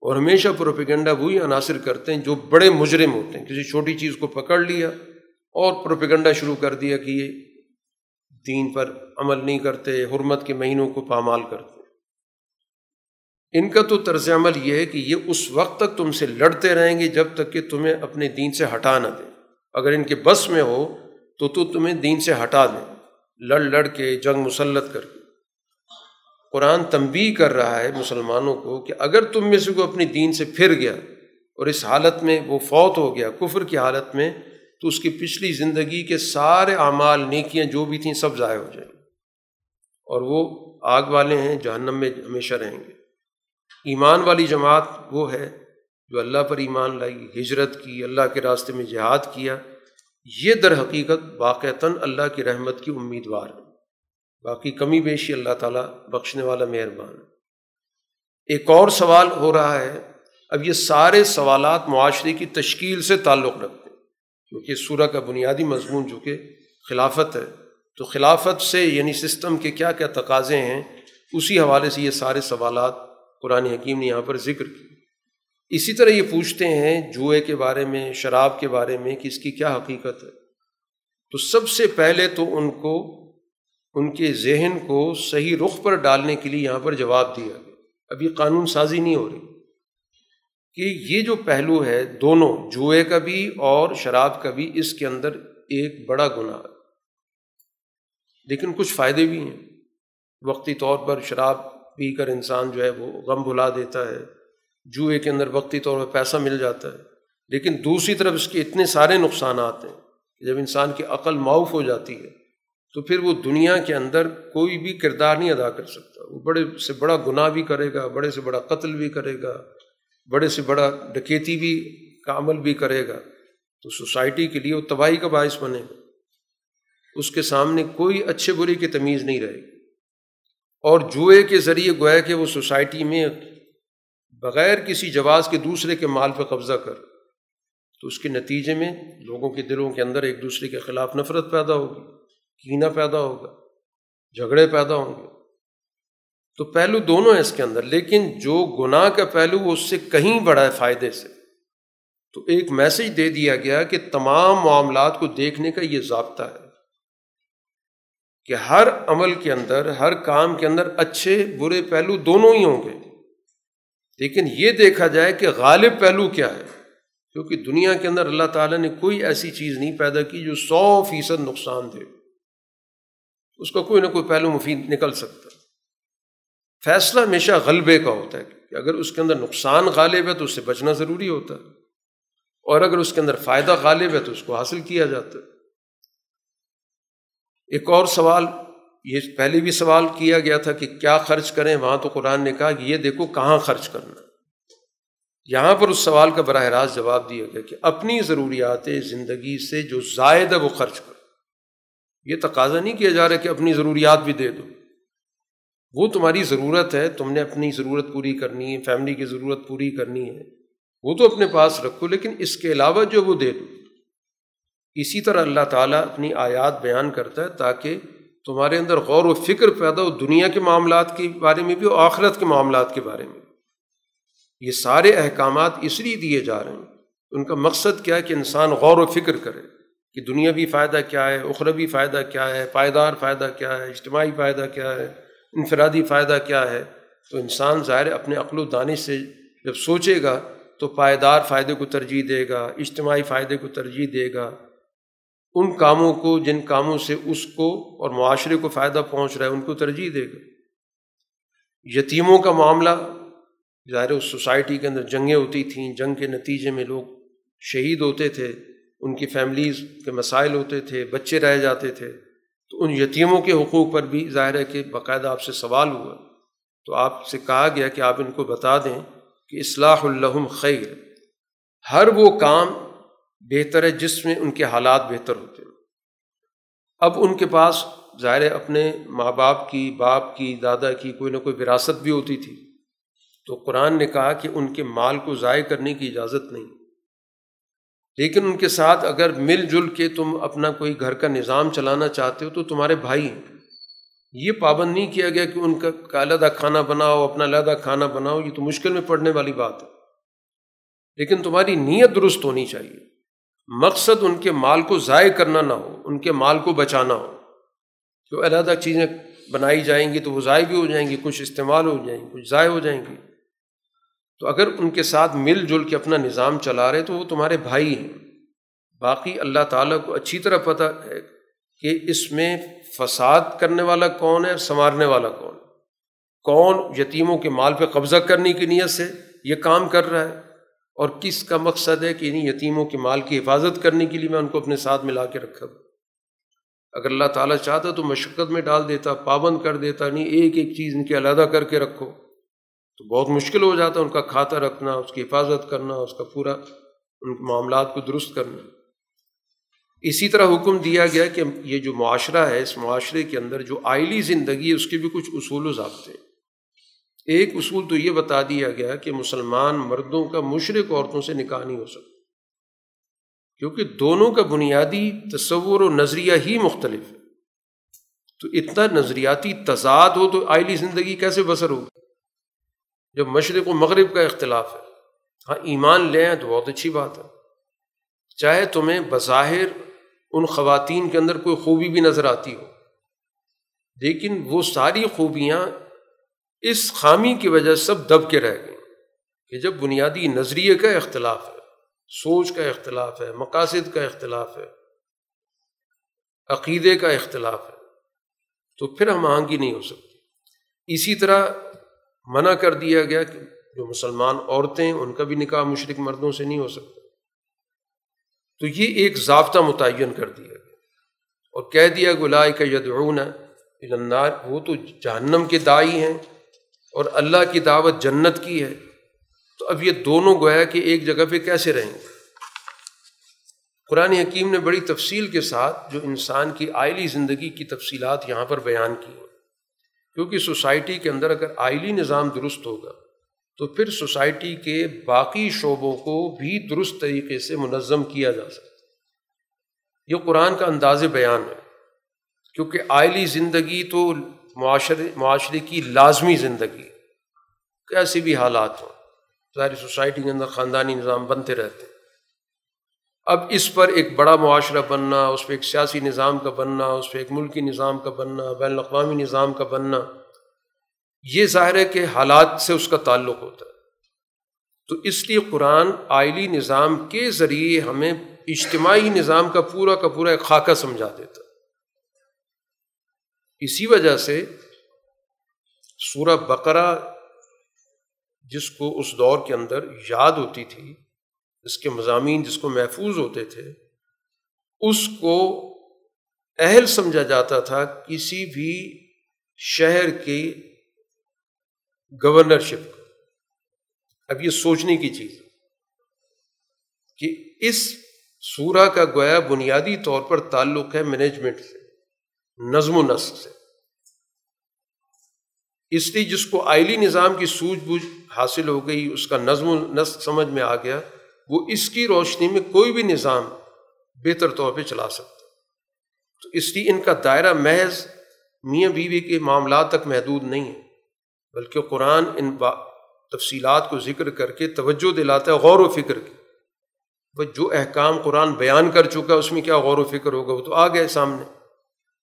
اور ہمیشہ پروپیگنڈا وہی عناصر کرتے ہیں جو بڑے مجرم ہوتے ہیں۔ کسی چھوٹی چیز کو پکڑ لیا اور پروپیگنڈا شروع کر دیا کہ یہ دین پر عمل نہیں کرتے، حرمت کے مہینوں کو پامال کرتے ان کا تو طرز عمل یہ ہے کہ یہ اس وقت تک تم سے لڑتے رہیں گے جب تک کہ تمہیں اپنے دین سے ہٹا نہ دیں۔ اگر ان کے بس میں ہو تو تو تمہیں دین سے ہٹا دیں۔ لڑ لڑ کے جنگ مسلط کر کے۔ قرآن تنبی کر رہا ہے مسلمانوں کو کہ اگر تم میں سے کوئی اپنی دین سے پھر گیا اور اس حالت میں وہ فوت ہو گیا، کفر کی حالت میں، تو اس کی پچھلی زندگی کے سارے اعمال، نیکیاں جو بھی تھیں سب ضائع ہو جائیں اور وہ آگ والے ہیں، جہنم میں ہمیشہ رہیں گے۔ ایمان والی جماعت وہ ہے جو اللہ پر ایمان لائی، ہجرت کی، اللہ کے راستے میں جہاد کیا۔ یہ در حقیقت واقعتاً اللہ کی رحمت کی امیدوار ہے۔ باقی کمی بیشی اللہ تعالیٰ بخشنے والا مہربان ایک اور سوال ہو رہا ہے۔ اب یہ سارے سوالات معاشرے کی تشکیل سے تعلق رکھتے ہیں۔ کیونکہ سورہ کا بنیادی مضمون جو کہ خلافت ہے۔ تو خلافت سے یعنی سسٹم کے کیا کیا تقاضے ہیں، اسی حوالے سے یہ سارے سوالات قرآن حکیم نے یہاں پر ذکر کی اسی طرح یہ پوچھتے ہیں جوئے کے بارے میں، شراب کے بارے میں کہ اس کی کیا حقیقت ہے۔ تو سب سے پہلے تو ان کو ان کے ذہن کو صحیح رخ پر ڈالنے کے لیے یہاں پر جواب دیا گیا۔ اب یہ قانون سازی نہیں ہو رہی۔ کہ یہ جو پہلو ہے دونوں، جوئے کا بھی اور شراب کا بھی، اس کے اندر ایک بڑا گناہ ہے۔ لیکن کچھ فائدے بھی ہیں۔ وقتی طور پر شراب پی کر انسان جو ہے وہ غم بھلا دیتا ہے۔ جوئے کے اندر وقتی طور پر پیسہ مل جاتا ہے۔ لیکن دوسری طرف اس کے اتنے سارے نقصانات ہیں جب انسان کی عقل معاف ہو جاتی ہے تو پھر وہ دنیا کے اندر کوئی بھی کردار نہیں ادا کر سکتا۔ وہ بڑے سے بڑا گناہ بھی کرے گا، بڑے سے بڑا قتل بھی کرے گا، بڑے سے بڑا ڈکیتی بھی، کا عمل بھی کرے گا۔ تو سوسائٹی کے لیے وہ تباہی کا باعث بنے گا۔ اس کے سامنے کوئی اچھے برے کی تمیز نہیں رہے گی۔ اور جوئے کے ذریعے گویا کہ وہ سوسائٹی میں بغیر کسی جواز کے دوسرے کے مال پہ قبضہ کر، تو اس کے نتیجے میں لوگوں کے دلوں کے اندر ایک دوسرے کے خلاف نفرت پیدا ہوگی۔ کینہ پیدا ہوگا، جھگڑے پیدا ہوں گے۔ تو پہلو دونوں ہیں اس کے اندر، لیکن جو گناہ کا پہلو وہ اس سے کہیں بڑا ہے فائدے سے۔ تو ایک میسج دے دیا گیا کہ تمام معاملات کو دیکھنے کا یہ ضابطہ ہے کہ ہر عمل کے اندر، ہر کام کے اندر اچھے، برے پہلو دونوں ہی ہوں گے۔ لیکن یہ دیکھا جائے کہ غالب پہلو کیا ہے، کیونکہ دنیا کے اندر اللہ تعالیٰ نے کوئی ایسی چیز نہیں پیدا کی جو سو فیصد نقصان دے۔ اس کا کوئی نہ کوئی پہلو مفید نکل سکتا فیصلہ ہمیشہ غلبے کا ہوتا ہے کہ اگر اس کے اندر نقصان غالب ہے تو اس سے بچنا ضروری ہوتا ہے۔ اور اگر اس کے اندر فائدہ غالب ہے تو اس کو حاصل کیا جاتا ہے۔ ایک اور سوال، یہ پہلے بھی سوال کیا گیا تھا کہ کیا خرچ کریں؟ وہاں تو قرآن نے کہا کہ یہ دیکھو کہاں خرچ کرنا یہاں پر اس سوال کا براہ راست جواب دیا گیا کہ اپنی ضروریات زندگی سے جو زائد ہے وہ خرچ کرو۔ یہ تقاضا نہیں کیا جا رہا کہ اپنی ضروریات بھی دے دو۔ وہ تمہاری ضرورت ہے، تم نے اپنی ضرورت پوری کرنی ہے، فیملی کی ضرورت پوری کرنی ہے۔ وہ تو اپنے پاس رکھو، لیکن اس کے علاوہ جو وہ دے دو۔ اسی طرح اللہ تعالیٰ اپنی آیات بیان کرتا ہے تاکہ تمہارے اندر غور و فکر پیدا ہو دنیا کے معاملات کے بارے میں بھی اور آخرت کے معاملات کے بارے میں۔ یہ سارے احکامات اس لیے دیے جا رہے ہیں۔ ان کا مقصد کیا ہے کہ انسان غور و فکر کرے۔ کہ دنیاوی فائدہ کیا ہے، اخروی فائدہ کیا ہے، پائیدار فائدہ کیا ہے، اجتماعی فائدہ کیا ہے، انفرادی فائدہ کیا ہے۔ تو انسان ظاہر اپنے عقل و دانش سے جب سوچے گا تو پائیدار فائدے کو ترجیح دے گا، اجتماعی فائدے کو ترجیح دے گا۔ ان کاموں کو، جن کاموں سے اس کو اور معاشرے کو فائدہ پہنچ رہا ہے، ان کو ترجیح دے گا۔ یتیموں کا معاملہ، ظاہر اس سوسائٹی کے اندر جنگیں ہوتی تھیں، جنگ کے نتیجے میں لوگ شہید ہوتے تھے۔ ان کی فیملیز کے مسائل ہوتے تھے، بچے رہ جاتے تھے۔ تو ان یتیموں کے حقوق پر بھی ظاہر ہے کہ باقاعدہ آپ سے سوال ہوا۔ تو آپ سے کہا گیا کہ آپ ان کو بتا دیں کہ اصلاح الحم خیر۔ ہر وہ کام بہتر ہے جس میں ان کے حالات بہتر ہوتے۔ ہیں اب ان کے پاس ظاہر اپنے ماں باپ کی باپ کی، دادا کی کوئی نہ کوئی وراثت بھی ہوتی تھی۔ تو قرآن نے کہا کہ ان کے مال کو ضائع کرنے کی اجازت نہیں۔ لیکن ان کے ساتھ اگر مل جل کے تم اپنا کوئی گھر کا نظام چلانا چاہتے ہو تو تمہارے بھائی ہیں۔ یہ پابند نہیں کیا گیا کہ ان کا علیحدہ کھانا بناؤ، اپنا علیحدہ کھانا بناؤ، یہ تو مشکل میں پڑنے والی بات ہے۔ لیکن تمہاری نیت درست ہونی چاہیے۔ مقصد ان کے مال کو ضائع کرنا نہ ہو، ان کے مال کو بچانا ہو۔ جو علیحدہ چیزیں بنائی جائیں گی تو وہ ضائع بھی ہو جائیں گی، کچھ استعمال ہو جائیں گی کچھ ضائع ہو جائیں گی تو اگر ان کے ساتھ مل جل کے اپنا نظام چلا رہے تو وہ تمہارے بھائی ہیں۔ باقی اللہ تعالیٰ کو اچھی طرح پتہ ہے کہ اس میں فساد کرنے والا کون ہے اور سنوارنے والا کون۔ کون یتیموں کے مال پہ قبضہ کرنے کی نیت سے یہ کام کر رہا ہے اور کس کا مقصد ہے کہ انہیں یتیموں کے مال کی حفاظت کرنے کے لیے میں ان کو اپنے ساتھ ملا کے رکھا اگر اللہ تعالیٰ چاہتا تو مشقت میں ڈال دیتا، پابند کر دیتا نہیں ایک ایک چیز ان کے علیحدہ کر کے رکھو۔ تو بہت مشکل ہو جاتا ہے ان کا کھاتا رکھنا، اس کی حفاظت کرنا، اس کا پورا ان کے معاملات کو درست کرنا۔ اسی طرح حکم دیا گیا کہ یہ جو معاشرہ ہے، اس معاشرے کے اندر جو آئلی زندگی ہے، اس کے بھی کچھ اصول و ضابطے ایک اصول تو یہ بتا دیا گیا کہ مسلمان مردوں کا مشرق عورتوں سے نکاح نہیں ہو سکتا۔ کیونکہ دونوں کا بنیادی تصور و نظریہ ہی مختلف ہے۔ تو اتنا نظریاتی تضاد ہو تو آئلی زندگی کیسے بسر ہوگی؟ جب مشرق و مغرب کا اختلاف ہے۔ ہاں ایمان لیں تو بہت اچھی بات ہے۔ چاہے تمہیں بظاہر ان خواتین کے اندر کوئی خوبی بھی نظر آتی ہو، لیکن وہ ساری خوبیاں اس خامی کی وجہ سے سب دب کے رہ گئیں کہ جب بنیادی نظریے کا اختلاف ہے، سوچ کا اختلاف ہے، مقاصد کا اختلاف ہے، عقیدے کا اختلاف ہے، تو پھر ہم آہنگی نہیں ہو سکتی اسی طرح منع کر دیا گیا کہ جو مسلمان عورتیں ان کا بھی نکاح مشرق مردوں سے نہیں ہو سکتا۔ تو یہ ایک ضابطہ متعین کر دیا گیا۔ اور کہہ دیا گلائے کا یدعون النار وہ تو جہنم کے دائی ہیں اور اللہ کی دعوت جنت کی ہے۔ تو اب یہ دونوں گویا کہ ایک جگہ پہ کیسے رہیں گے؟ قرآن حکیم نے بڑی تفصیل کے ساتھ جو انسان کی آئلی زندگی کی تفصیلات یہاں پر بیان کی ہیں۔ کیونکہ سوسائٹی کے اندر اگر آئلی نظام درست ہوگا، تو پھر سوسائٹی کے باقی شعبوں کو بھی درست طریقے سے منظم کیا جا سکتا یہ قرآن کا انداز بیان ہے۔ کیونکہ آئلی زندگی تو معاشرے معاشرے کی لازمی زندگی، کیسی بھی حالات ہوں ساری سوسائٹی کے اندر خاندانی نظام بنتے رہتے اب اس پر ایک بڑا معاشرہ بننا، اس پہ ایک سیاسی نظام کا بننا، اس پہ ایک ملکی نظام کا بننا، بین الاقوامی نظام کا بننا، یہ ظاہر ہے کہ حالات سے اس کا تعلق ہوتا ہے۔ تو اس لیے قرآن آئلی نظام کے ذریعے ہمیں اجتماعی نظام کا پورا کا پورا ایک خاکہ سمجھا دیتا اسی وجہ سے سورہ بقرہ جس کو اس دور کے اندر یاد ہوتی تھی اس کے مضامین جس کو محفوظ ہوتے تھے، اس کو اہل سمجھا جاتا تھا کسی بھی شہر کی گورنرشپ کو۔ اب یہ سوچنے کی چیز کہ اس سورہ کا گویا بنیادی طور پر تعلق ہے مینجمنٹ سے، نظم و نسق سے۔ اس لیے جس کو آئلی نظام کی سوجھ بوجھ حاصل ہو گئی، اس کا نظم و نسق سمجھ میں آ گیا۔ وہ اس کی روشنی میں کوئی بھی نظام بہتر طور پہ چلا سکتا۔ تو اس لیے ان کا دائرہ محض میاں بیوی کے معاملات تک محدود نہیں ہے، بلکہ قرآن ان با تفصیلات کو ذکر کر کے توجہ دلاتا ہے غور و فکر کی۔ بس جو احکام قرآن بیان کر چکا ہے، اس میں کیا غور و فکر ہوگا؟ وہ تو آ گئے سامنے۔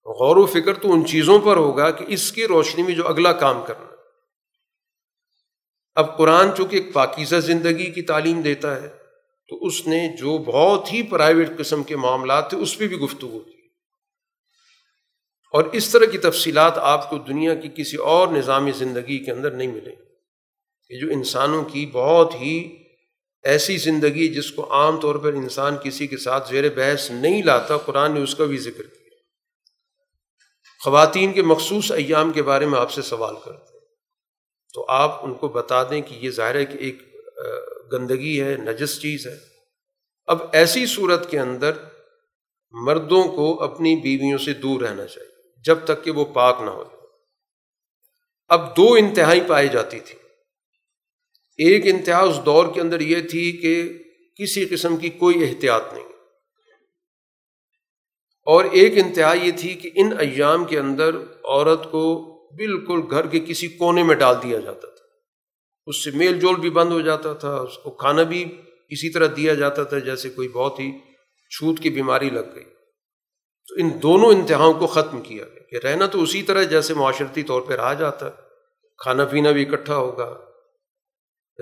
غور و فکر تو ان چیزوں پر ہوگا کہ اس کی روشنی میں جو اگلا کام کرنا اب قرآن چونکہ ایک پاکیزہ زندگی کی تعلیم دیتا ہے تو اس نے جو بہت ہی پرائیویٹ قسم کے معاملات تھے، اس پہ بھی گفتگو کی۔ اور اس طرح کی تفصیلات آپ کو دنیا کی کسی اور نظامی زندگی کے اندر نہیں ملیں۔ کہ جو انسانوں کی بہت ہی ایسی زندگی جس کو عام طور پر انسان کسی کے ساتھ زیر بحث نہیں لاتا، قرآن نے اس کا بھی ذکر کیا۔ خواتین کے مخصوص ایام کے بارے میں آپ سے سوال کرتے ہیں۔ تو آپ ان کو بتا دیں کہ یہ ظاہر ہے کہ ایک گندگی ہے، نجس چیز ہے۔ اب ایسی صورت کے اندر مردوں کو اپنی بیویوں سے دور رہنا چاہیے، جب تک کہ وہ پاک نہ ہو اب دو انتہائی پائی جاتی تھی۔ ایک انتہا اس دور کے اندر یہ تھی کہ کسی قسم کی کوئی احتیاط نہیں۔ اور ایک انتہا یہ تھی کہ ان ایام کے اندر عورت کو بالکل گھر کے کسی کونے میں ڈال دیا جاتا۔ تھا اس سے میل جول بھی بند ہو جاتا تھا، اس کو کھانا بھی اسی طرح دیا جاتا تھا جیسے کوئی بہت ہی چھوت کی بیماری لگ گئی۔ تو ان دونوں انتہاؤں کو ختم کیا گیا۔ کہ رہنا تو اسی طرح جیسے معاشرتی طور پہ رہا جاتا ہے کھانا پینا بھی اکٹھا ہوگا،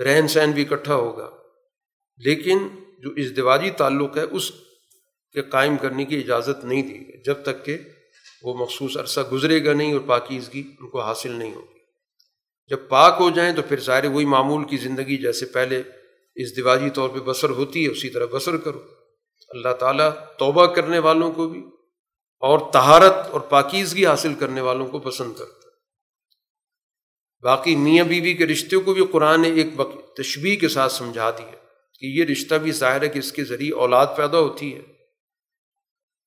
رہن سہن بھی اکٹھا ہوگا۔ لیکن جو ازدواجی تعلق ہے، اس کے قائم کرنے کی اجازت نہیں دی گئی۔ جب تک کہ وہ مخصوص عرصہ گزرے گا نہیں اور پاکیزگی ان کو حاصل نہیں ہوگی۔ جب پاک ہو جائیں تو پھر ظاہر وہی معمول کی زندگی جیسے پہلے اس دواجی طور پہ بسر ہوتی ہے، اسی طرح بسر کرو۔ اللہ تعالیٰ توبہ کرنے والوں کو بھی اور تہارت اور پاکیزگی حاصل کرنے والوں کو پسند کرتا ہے۔ باقی میاں بیوی کے رشتے کو بھی قرآن نے ایک تشبیح کے ساتھ سمجھا دیا کہ یہ رشتہ بھی ظاہر ہے کہ اس کے ذریعے اولاد پیدا ہوتی ہے۔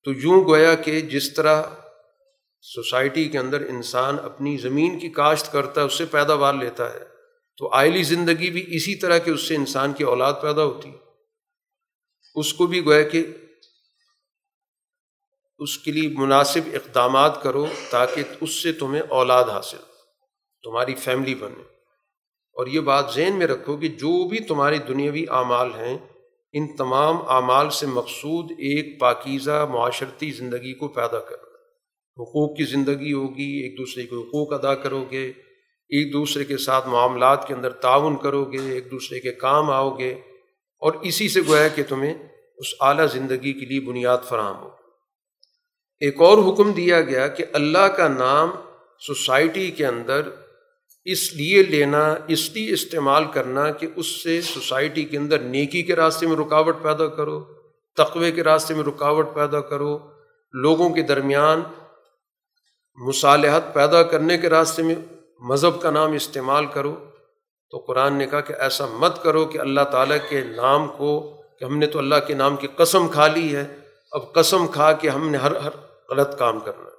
تو یوں گویا کہ جس طرح سوسائٹی کے اندر انسان اپنی زمین کی کاشت کرتا ہے، اس سے پیداوار لیتا ہے۔ تو آئلی زندگی بھی اسی طرح کہ اس سے انسان کی اولاد پیدا ہوتی۔ اس کو بھی گویا کہ اس کے لیے مناسب اقدامات کرو تاکہ اس سے تمہیں اولاد حاصل، تمہاری فیملی بنے۔ اور یہ بات ذہن میں رکھو کہ جو بھی تمہاری دنیاوی اعمال ہیں، ان تمام اعمال سے مقصود ایک پاکیزہ معاشرتی زندگی کو پیدا کرنا حقوق کی زندگی ہوگی، ایک دوسرے کے حقوق ادا کرو گے، ایک دوسرے کے ساتھ معاملات کے اندر تعاون کرو گے، ایک دوسرے کے کام آؤ گے، اور اسی سے گویا کہ تمہیں اس اعلیٰ زندگی کے لیے بنیاد فراہم ہو۔ ایک اور حکم دیا گیا کہ اللہ کا نام سوسائٹی کے اندر اس لیے لینا، اس لیے استعمال کرنا کہ اس سے سوسائٹی کے اندر نیکی کے راستے میں رکاوٹ پیدا کرو تقوے کے راستے میں رکاوٹ پیدا کرو، لوگوں کے درمیان مصالحت پیدا کرنے کے راستے میں مذہب کا نام استعمال کرو۔ تو قرآن نے کہا کہ ایسا مت کرو کہ اللہ تعالیٰ کے نام کو کہ ہم نے تو اللہ کے نام کی قسم کھا لی ہے، اب قسم کھا کہ ہم نے ہر ہر غلط کام کرنا۔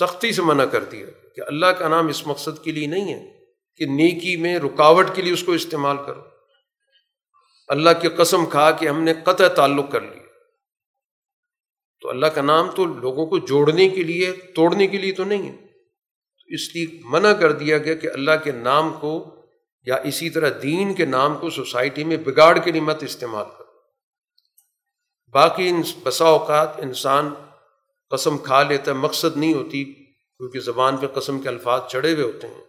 سختی سے منع کر دیا کہ اللہ کا نام اس مقصد کے لیے نہیں ہے کہ نیکی میں رکاوٹ کے لیے اس کو استعمال کرو۔ اللہ کی قسم کھا کہ ہم نے قطع تعلق کر لیا تو اللہ کا نام تو لوگوں کو جوڑنے کے لیے، توڑنے کے لیے تو نہیں ہے۔ تو اس لیے منع کر دیا گیا کہ اللہ کے نام کو یا اسی طرح دین کے نام کو سوسائٹی میں بگاڑ کے لیے مت استعمال کرو۔ باقی ان بسا اوقات انسان قسم کھا لیتا ہے، مقصد نہیں ہوتی، کیونکہ زبان پہ قسم کے الفاظ چڑھے ہوئے ہوتے ہیں۔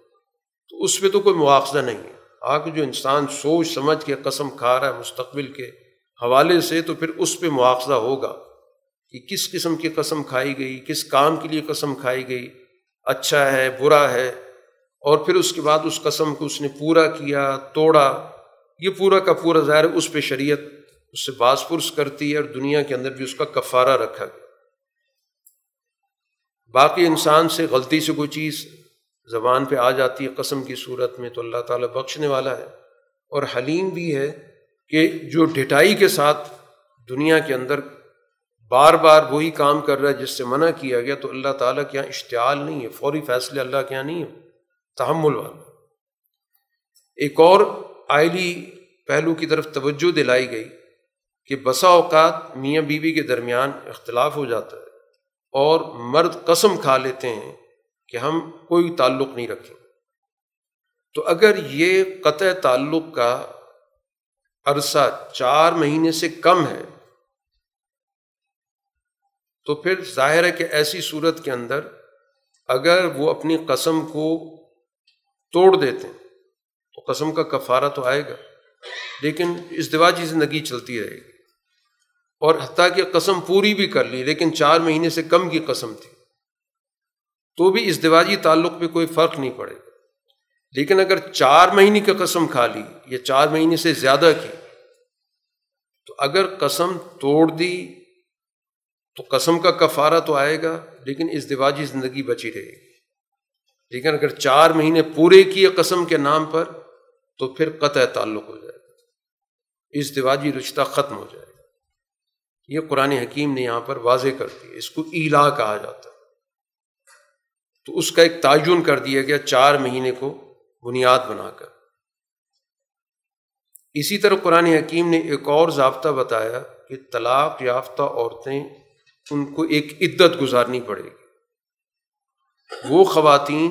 تو اس پہ تو کوئی مواخذہ نہیں ہے۔ آگے جو انسان سوچ سمجھ کے قسم کھا رہا ہے مستقبل کے حوالے سے تو پھر اس پہ مواخذہ ہوگا۔ کہ کس قسم کی قسم کھائی گئی، کس کام کے لیے قسم کھائی گئی اچھا ہے، برا ہے، اور پھر اس کے بعد اس قسم کو اس نے پورا کیا، توڑا۔ یہ پورا کا پورا ظاہر اس پہ شریعت اس سے باز پرس کرتی ہے اور دنیا کے اندر بھی اس کا کفارہ رکھا گیا۔ باقی انسان سے غلطی سے کوئی چیز زبان پہ آ جاتی ہے قسم کی صورت میں تو اللہ تعالیٰ بخشنے والا ہے۔ اور حلیم بھی ہے کہ جو ڈٹائی کے ساتھ دنیا کے اندر بار بار وہی کام کر رہا ہے جس سے منع کیا گیا تو اللہ تعالیٰ کے یہاں اشتعال نہیں ہے، فوری فیصلے اللہ کے یہاں نہیں ہے تحمل والا۔ ایک اور آئلی پہلو کی طرف توجہ دلائی گئی کہ بسا اوقات میاں بیوی کے درمیان اختلاف ہو جاتا ہے اور مرد قسم کھا لیتے ہیں کہ ہم کوئی تعلق نہیں رکھیں۔ تو اگر یہ قطع تعلق کا عرصہ چار مہینے سے کم ہے تو پھر ظاہر ہے کہ ایسی صورت کے اندر اگر وہ اپنی قسم کو توڑ دیتے ہیں، تو قسم کا کفارہ تو آئے گا، لیکن اس دواجی زندگی چلتی رہے گی۔ اور حتیٰ کہ قسم پوری بھی کر لی، لیکن چار مہینے سے کم کی قسم تھی۔ تو بھی اس دواجی تعلق پہ کوئی فرق نہیں پڑے گا۔ لیکن اگر چار مہینے کی قسم کھا لی، یا چار مہینے سے زیادہ کی، تو اگر قسم توڑ دی تو قسم کا کفارہ تو آئے گا، لیکن اس دواجی زندگی بچی رہے گی۔ لیکن اگر چار مہینے پورے کیے قسم کے نام پر، تو پھر قطع تعلق ہو جائے گا۔ اس دواجی رشتہ ختم ہو جائے گا۔ یہ قرآن حکیم نے یہاں پر واضح کر دی، اس کو ایلا کہا جاتا ہے۔ تو اس کا ایک تعین کر دیا گیا چار مہینے کو بنیاد بنا کر۔ اسی طرح قرآن حکیم نے ایک اور ضابطہ بتایا کہ طلاق یافتہ عورتیں ان کو ایک عدت گزارنی پڑے گی۔ وہ خواتین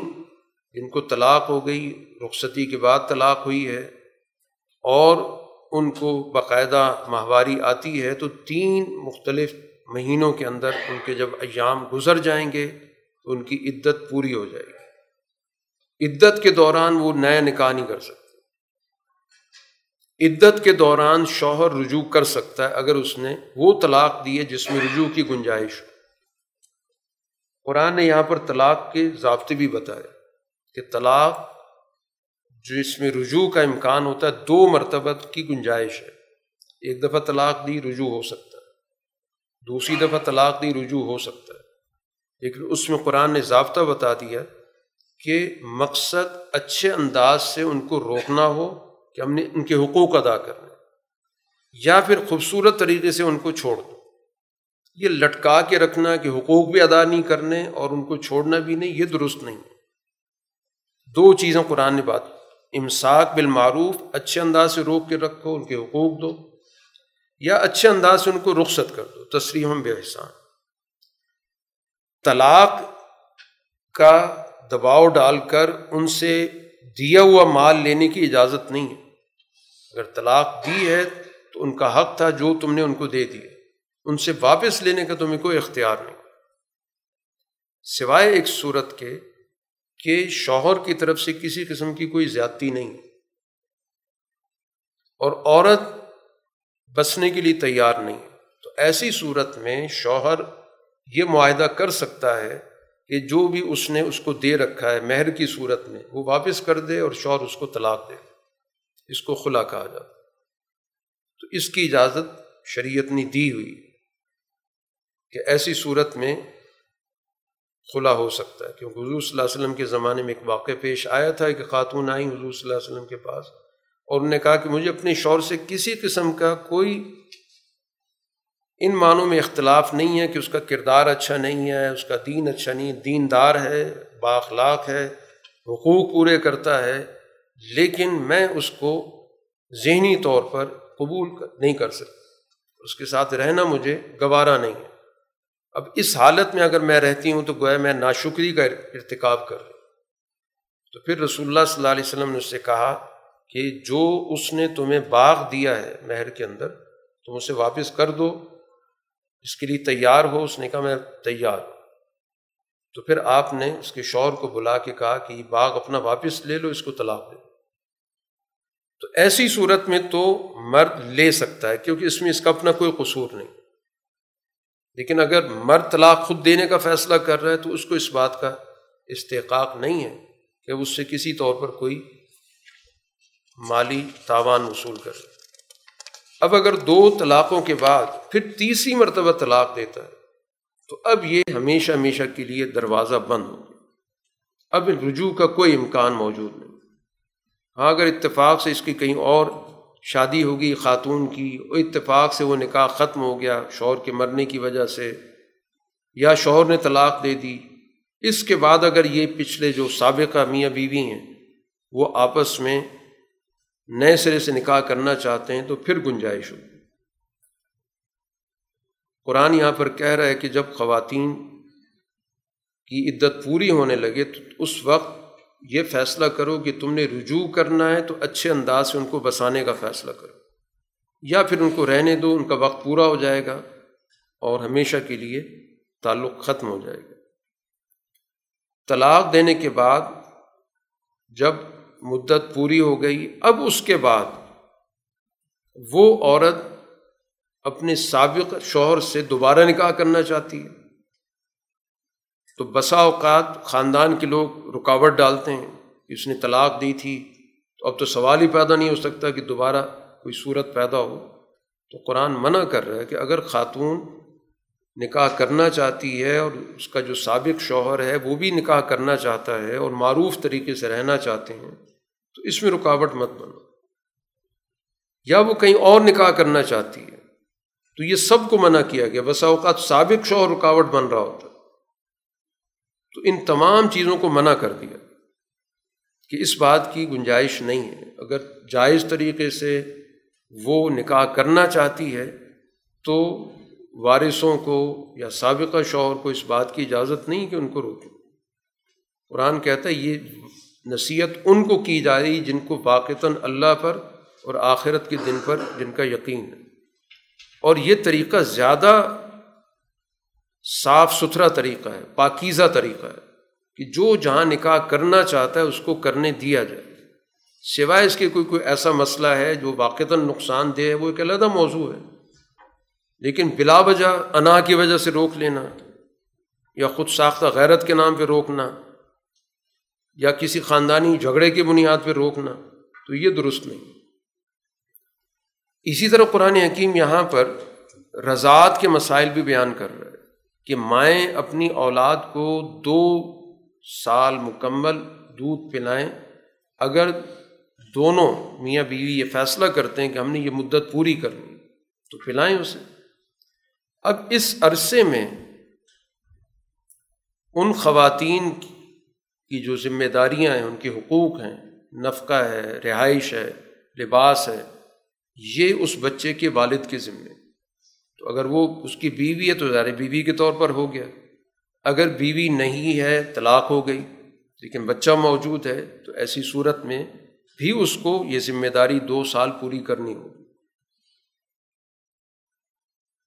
جن کو طلاق ہو گئی، رخصتی کے بعد طلاق ہوئی ہے اور ان کو باقاعدہ ماہواری آتی ہے، تو تین مختلف مہینوں کے اندر ان کے جب ایام گزر جائیں گے، تو ان کی عدت پوری ہو جائے گی۔ عدت کے دوران وہ نیا نکاح نہیں کر سکتے۔ عدت کے دوران شوہر رجوع کر سکتا ہے اگر اس نے وہ طلاق دی ہے جس میں رجوع کی گنجائش ہو۔ قرآن نے یہاں پر طلاق کے ضابطے بھی بتائے کہ طلاق جو اس میں رجوع کا امکان ہوتا ہے دو مرتبہ کی گنجائش ہے۔ ایک دفعہ طلاق دی رجوع ہو سکتا ہے، دوسری دفعہ طلاق دی رجوع ہو سکتا ہے۔ لیکن اس میں قرآن نے ضابطہ بتا دیا کہ مقصد اچھے انداز سے ان کو روکنا ہو کہ ہم نے ان کے حقوق ادا کرنے یا پھر خوبصورت طریقے سے ان کو چھوڑ دو۔ یہ لٹکا کے رکھنا کہ حقوق بھی ادا نہیں کرنے اور ان کو چھوڑنا بھی نہیں، یہ درست نہیں۔ دو چیزیں قرآن نے بات امساک بالمعروف، اچھے انداز سے روک کے رکھو، ان کے حقوق دو۔ یا اچھے انداز سے ان کو رخصت کر دو تسلیم بے احسان۔ طلاق کا دباؤ ڈال کر ان سے دیا ہوا مال لینے کی اجازت نہیں ہے۔ اگر طلاق دی ہے تو ان کا حق تھا جو تم نے ان کو دے دیا ان سے واپس لینے کا تمہیں کوئی اختیار نہیں۔ سوائے ایک صورت کے کہ شوہر کی طرف سے کسی قسم کی کوئی زیادتی نہیں۔ اور عورت بسنے کے لیے تیار نہیں۔ تو ایسی صورت میں شوہر یہ معاہدہ کر سکتا ہے کہ جو بھی اس نے اس کو دے رکھا ہے، مہر کی صورت میں وہ واپس کر دے اور شوہر اس کو طلاق دے۔ اس کو خلا کہا جاتا تو اس کی اجازت شریعت نے دی ہوئی کہ ایسی صورت میں خلا ہو سکتا ہے۔ کیونکہ حضور صلی اللہ علیہ وسلم کے زمانے میں ایک واقع پیش آیا تھا کہ خاتون آئیں حضور صلی اللہ علیہ وسلم کے پاس اور انہوں نے کہا کہ مجھے اپنے شور سے کسی قسم کا کوئی ان معنوں میں اختلاف نہیں ہے کہ اس کا کردار اچھا نہیں ہے، اس کا دین اچھا نہیں دین دار ہے باخلاق ہے، حقوق پورے کرتا ہے۔ لیکن میں اس کو ذہنی طور پر قبول نہیں کر سکتا۔ اس کے ساتھ رہنا مجھے گوارا نہیں ہے۔ اب اس حالت میں اگر میں رہتی ہوں تو گویا میں ناشکری کا ارتکاب کر رہی ہوں۔ تو پھر رسول اللہ صلی اللہ علیہ وسلم نے اس سے کہا کہ جو اس نے تمہیں باغ دیا ہے مہر کے اندر، تم اسے واپس کر دو، اس کے لیے تیار ہو، اس نے کہا میں تیار ہوں۔ تو پھر آپ نے اس کے شور کو بلا کے کہا کہ یہ باغ اپنا واپس لے لو، اس کو طلاق دے تو ایسی صورت میں تو مرد لے سکتا ہے، کیونکہ اس میں اس کا اپنا کوئی قصور نہیں۔ لیکن اگر مرد طلاق خود دینے کا فیصلہ کر رہا ہے، تو اس کو اس بات کا استحقاق نہیں ہے کہ اس سے کسی طور پر کوئی مالی تاوان وصول کر اب اگر دو طلاقوں کے بعد پھر تیسری مرتبہ طلاق دیتا ہے، تو اب یہ ہمیشہ ہمیشہ کے لیے دروازہ بند ہو گیا۔ اب رجوع کا کوئی امکان موجود نہیں۔ ہاں اگر اتفاق سے اس کی کہیں اور شادی ہوگی، خاتون کی اتفاق سے وہ نکاح ختم ہو گیا شوہر کے مرنے کی وجہ سے، یا شوہر نے طلاق دے دی۔ اس کے بعد اگر یہ پچھلے جو سابقہ میاں بیوی ہیں، وہ آپس میں نئے سرے سے نکاح کرنا چاہتے ہیں، تو پھر گنجائش ہوگی۔ قرآن یہاں پر کہہ رہا ہے کہ جب خواتین کی عدت پوری ہونے لگے، تو اس وقت یہ فیصلہ کرو کہ تم نے رجوع کرنا ہے تو اچھے انداز سے ان کو بسانے کا فیصلہ کرو۔ یا پھر ان کو رہنے دو، ان کا وقت پورا ہو جائے گا اور ہمیشہ کے لیے تعلق ختم ہو جائے گا۔ طلاق دینے کے بعد جب مدت پوری ہو گئی، اب اس کے بعد وہ عورت اپنے سابق شوہر سے دوبارہ نکاح کرنا چاہتی ہے۔ تو بسا اوقات خاندان کے لوگ رکاوٹ ڈالتے ہیں کہ اس نے طلاق دی تھی، تو اب تو سوال ہی پیدا نہیں ہو سکتا کہ دوبارہ کوئی صورت پیدا ہو۔ تو قرآن منع کر رہا ہے کہ اگر خاتون نکاح کرنا چاہتی ہے اور اس کا جو سابق شوہر ہے وہ بھی نکاح کرنا چاہتا ہے اور معروف طریقے سے رہنا چاہتے ہیں، تو اس میں رکاوٹ مت بنو۔ یا وہ کہیں اور نکاح کرنا چاہتی ہے، تو یہ سب کو منع کیا گیا۔ بسا اوقات سابق شوہر رکاوٹ بن رہا ہوتا۔ ہے تو ان تمام چیزوں کو منع کر دیا کہ اس بات کی گنجائش نہیں ہے۔ اگر جائز طریقے سے وہ نکاح کرنا چاہتی ہے تو وارثوں کو یا سابقہ شوہر کو اس بات کی اجازت نہیں کہ ان کو روکیں قرآن کہتا ہے یہ نصیحت ان کو کی جا رہی جن کو واقعتاً اللہ پر اور آخرت کے دن پر جن کا یقین ہے۔ اور یہ طریقہ زیادہ صاف ستھرا طریقہ ہے، پاکیزہ طریقہ ہے کہ جو جہاں نکاح کرنا چاہتا ہے اس کو کرنے دیا جائے۔ سوائے اس کے کوئی کوئی ایسا مسئلہ ہے جو واقعتاً نقصان دہ ہے، وہ ایک علیحدہ موضوع ہے۔ لیکن بلا وجہ انا کی وجہ سے روک لینا یا خود ساختہ غیرت کے نام پہ روکنا یا کسی خاندانی جھگڑے کی بنیاد پہ روکنا، تو یہ درست نہیں۔ اسی طرح قرآن حکیم یہاں پر رضاعت کے مسائل بھی بیان کر رہے کہ مائیں اپنی اولاد کو دو سال مکمل دودھ پلائیں۔ اگر دونوں میاں بیوی یہ فیصلہ کرتے ہیں کہ ہم نے یہ مدت پوری کرنی تو پلائیں اسے۔ اب اس عرصے میں ان خواتین کی جو ذمہ داریاں ہیں، ان کے حقوق ہیں، نفقہ ہے، رہائش ہے، لباس ہے، یہ اس بچے کے والد کے ذمے۔ تو اگر وہ اس کی بیوی ہے تو ظاہر بیوی کے طور پر ہو گیا۔ اگر بیوی نہیں ہے، طلاق ہو گئی، لیکن بچہ موجود ہے، تو ایسی صورت میں بھی اس کو یہ ذمہ داری دو سال پوری کرنی ہوگی۔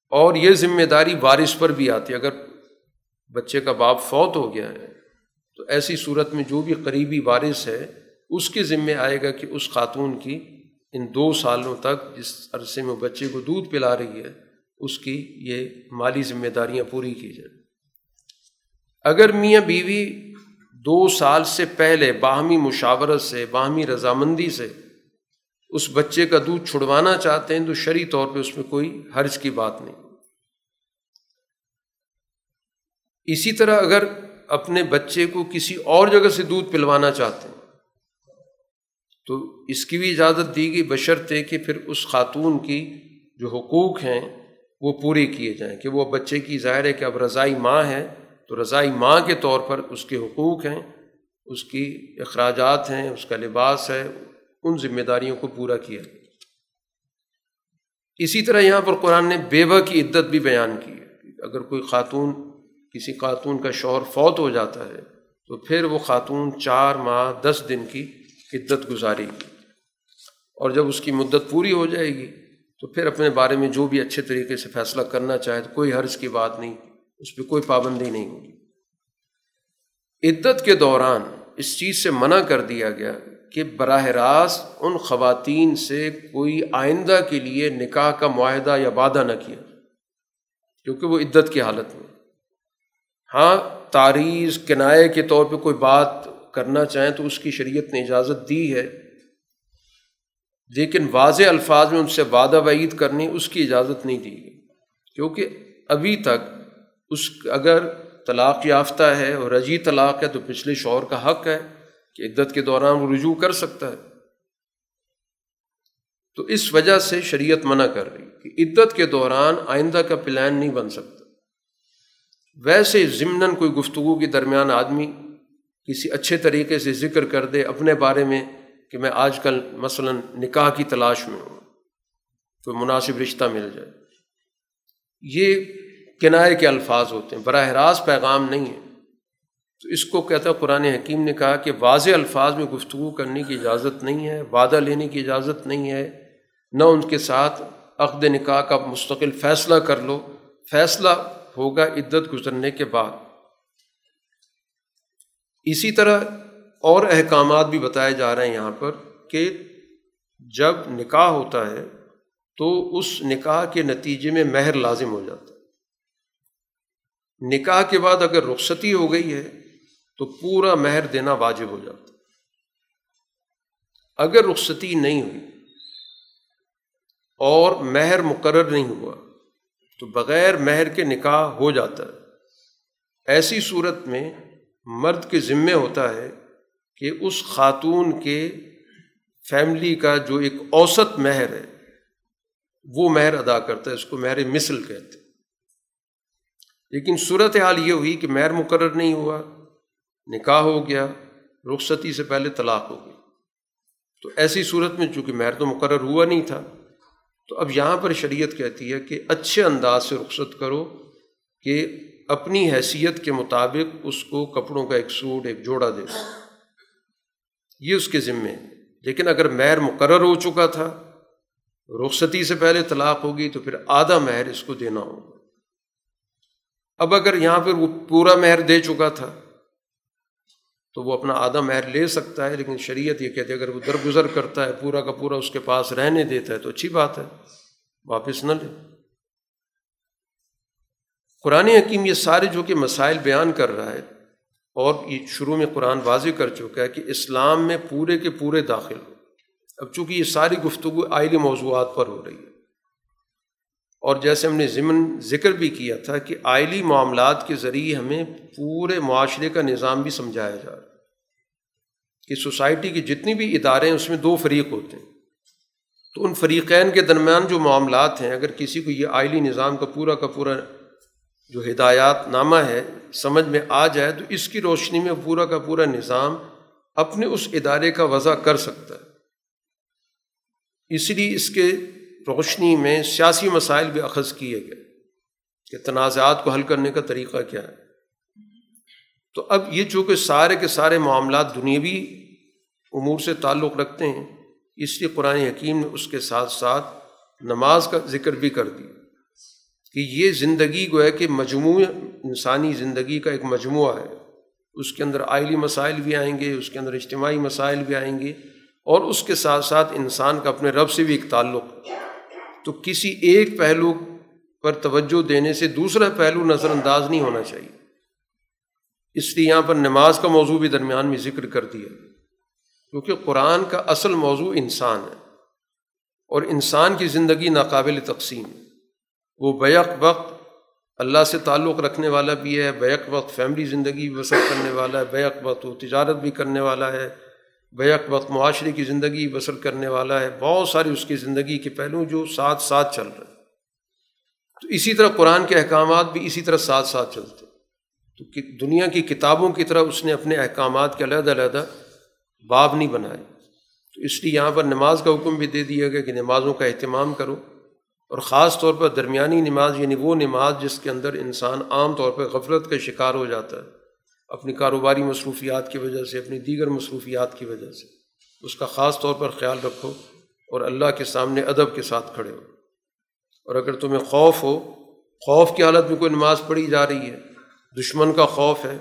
اور یہ ذمہ داری وارث پر بھی آتی ہے۔ اگر بچے کا باپ فوت ہو گیا ہے، تو ایسی صورت میں جو بھی قریبی وارث ہے، اس کے ذمے آئے گا کہ اس خاتون کی ان دو سالوں تک جس عرصے میں بچے کو دودھ پلا رہی ہے اس کی یہ مالی ذمہ داریاں پوری کی جائیں۔ اگر میاں بیوی دو سال سے پہلے باہمی مشاورت سے، باہمی رضامندی سے اس بچے کا دودھ چھڑوانا چاہتے ہیں، تو شرعی طور پہ اس میں کوئی حرج کی بات نہیں۔ اسی طرح اگر اپنے بچے کو کسی اور جگہ سے دودھ پلوانا چاہتے ہیں، تو اس کی بھی اجازت دی گئی بشرطے کہ پھر اس خاتون کی جو حقوق ہیں وہ پورے کیے جائیں کہ وہ بچے کی ظاہر ہے کہ اب رضائی ماں ہے، تو رضائی ماں کے طور پر اس کے حقوق ہیں، اس کی اخراجات ہیں، اس کا لباس ہے، ان ذمہ داریوں کو پورا کیا۔ اسی طرح یہاں پر قرآن نے بیوہ کی عدت بھی بیان کی ہے اگر کوئی خاتون، کسی خاتون کا شوہر فوت ہو جاتا ہے، تو پھر وہ خاتون چار ماہ، دس دن کی عدت گزارے گی۔ اور جب اس کی مدت پوری ہو جائے گی تو پھر اپنے بارے میں جو بھی اچھے طریقے سے فیصلہ کرنا چاہے تو کوئی حرض کی بات نہیں، اس پہ کوئی پابندی نہیں ہوگی۔ عدت کے دوران اس چیز سے منع کر دیا گیا کہ براہ راست ان خواتین سے کوئی آئندہ کے لیے نکاح کا معاہدہ یا وعدہ نہ کیا، کیونکہ وہ عدت کی حالت میں۔ ہاں تاریخ، کنائے کے طور پہ کوئی بات کرنا چاہیں تو اس کی شریعت نے اجازت دی ہے۔ لیکن واضح الفاظ میں ان سے وعدہ وعید کرنی اس کی اجازت نہیں دی گئی۔ کیونکہ ابھی تک اس اگر طلاق یافتہ ہے اور رجی طلاق ہے تو پچھلے شوہر کا حق ہے کہ عدت کے دوران وہ رجوع کر سکتا ہے۔ تو اس وجہ سے شریعت منع کر رہی کہ عدت کے دوران آئندہ کا پلان نہیں بن سکتا۔ ویسے ضمن کوئی گفتگو کے درمیان آدمی کسی اچھے طریقے سے ذکر کر دے اپنے بارے میں کہ میں آج کل مثلاً نکاح کی تلاش میں ہوں، کوئی مناسب رشتہ مل جائے۔ یہ کنائے کے الفاظ ہوتے ہیں، براہ راست پیغام نہیں ہے۔ تو اس کو کہتا ہے، قرآن حکیم نے کہا کہ واضح الفاظ میں گفتگو کرنے کی اجازت نہیں ہے، وعدہ لینے کی اجازت نہیں ہے۔ نہ ان کے ساتھ عقد نکاح کا مستقل فیصلہ کر لو۔ فیصلہ ہوگا عدت گزرنے کے بعد۔ اسی طرح اور احکامات بھی بتائے جا رہے ہیں یہاں پر کہ جب نکاح ہوتا ہے تو اس نکاح کے نتیجے میں مہر لازم ہو جاتا ہے۔ نکاح کے بعد اگر رخصتی ہو گئی ہے تو پورا مہر دینا واجب ہو جاتا اگر رخصتی نہیں ہوئی اور مہر مقرر نہیں ہوا تو بغیر مہر کے نکاح ہو جاتا ہے۔ ایسی صورت میں مرد کے ذمے ہوتا ہے کہ اس خاتون کے فیملی کا جو ایک اوسط مہر ہے، وہ مہر ادا کرتا ہے، اس کو مہر مثل کہتے لیکن صورت حال یہ ہوئی کہ مہر مقرر نہیں ہوا، نکاح ہو گیا، رخصتی سے پہلے طلاق ہو گئی۔ تو ایسی صورت میں چونکہ مہر تو مقرر ہوا نہیں تھا، تو اب یہاں پر شریعت کہتی ہے کہ اچھے انداز سے رخصت کرو کہ اپنی حیثیت کے مطابق اس کو کپڑوں کا ایک سوٹ، ایک جوڑا دے دو۔ یہ اس کے ذمے لیکن اگر مہر مقرر ہو چکا تھا، رخصتی سے پہلے طلاق ہوگی تو پھر آدھا مہر اس کو دینا ہوگا۔ اب اگر یہاں پہ وہ پورا مہر دے چکا تھا، تو وہ اپنا آدھا مہر لے سکتا ہے، لیکن شریعت یہ کہتے اگر وہ درگزر کرتا ہے، پورا کا پورا اس کے پاس رہنے دیتا ہے، تو اچھی بات ہے، واپس نہ لے۔ قرآن حکیم یہ سارے جو کہ مسائل بیان کر رہا ہے اور یہ شروع میں قرآن واضح کر چکا ہے کہ اسلام میں پورے کے پورے داخل ہو۔ اب چونکہ یہ ساری گفتگو آئلی موضوعات پر ہو رہی ہے۔ اور جیسے ہم نے ضمن ذکر بھی کیا تھا کہ آئلی معاملات کے ذریعے ہمیں پورے معاشرے کا نظام بھی سمجھایا جا رہا ہے۔ کہ سوسائٹی کے جتنی بھی ادارے ہیں، اس میں دو فریق ہوتے ہیں۔ تو ان فریقین کے درمیان جو معاملات ہیں، اگر کسی کو یہ آئلی نظام کا پورا کا پورا جو ہدایات نامہ ہے، سمجھ میں آ جائے تو اس کی روشنی میں پورا کا پورا نظام اپنے اس ادارے کا وضع کر سکتا ہے۔ اس لیے اس کے روشنی میں سیاسی مسائل بھی اخذ کیے گئے کہ تنازعات کو حل کرنے کا طریقہ کیا ہے۔ تو اب یہ چونکہ سارے کے سارے معاملات دنیاوی امور سے تعلق رکھتے ہیں، اس لیے قرآن حکیم نے اس کے ساتھ ساتھ نماز کا ذکر بھی کر دیا۔ کہ یہ زندگی گویا ہے کہ مجموع انسانی زندگی کا ایک مجموعہ ہے۔ اس کے اندر آئلی مسائل بھی آئیں گے، اس کے اندر اجتماعی مسائل بھی آئیں گے اور اس کے ساتھ ساتھ انسان کا اپنے رب سے بھی ایک تعلق۔ تو کسی ایک پہلو پر توجہ دینے سے دوسرا پہلو نظر انداز نہیں ہونا چاہیے۔ اس لیے یہاں پر نماز کا موضوع بھی درمیان میں ذکر کر دیا۔ کیونکہ قرآن کا اصل موضوع انسان ہے اور انسان کی زندگی ناقابل تقسیم ہے۔ وہ بیک وقت اللہ سے تعلق رکھنے والا بھی ہے، بیک وقت فیملی زندگی بسر کرنے والا ہے، بیک وقت وہ تجارت بھی کرنے والا ہے، بیک وقت معاشرے کی زندگی بسر کرنے والا ہے۔ بہت ساری اس کی زندگی کے پہلو جو ساتھ ساتھ چل رہے ہیں۔ تو اسی طرح قرآن کے احکامات بھی اسی طرح ساتھ ساتھ چلتے تو دنیا کی کتابوں کی طرح اس نے اپنے احکامات کے علیحدہ علیحدہ باب نہیں بنائے۔ تو اس لیے یہاں پر نماز کا حکم بھی دے دیا گیا کہ نمازوں کا اہتمام کرو۔ اور خاص طور پر درمیانی نماز یعنی وہ نماز جس کے اندر انسان عام طور پہ غفلت کا شکار ہو جاتا ہے، اپنی کاروباری مصروفیات کی وجہ سے، اپنی دیگر مصروفیات کی وجہ سے۔ اس کا خاص طور پر خیال رکھو اور اللہ کے سامنے ادب کے ساتھ کھڑے ہو۔ اور اگر تمہیں خوف ہو، خوف کی حالت میں کوئی نماز پڑھی جا رہی ہے، دشمن کا خوف ہے،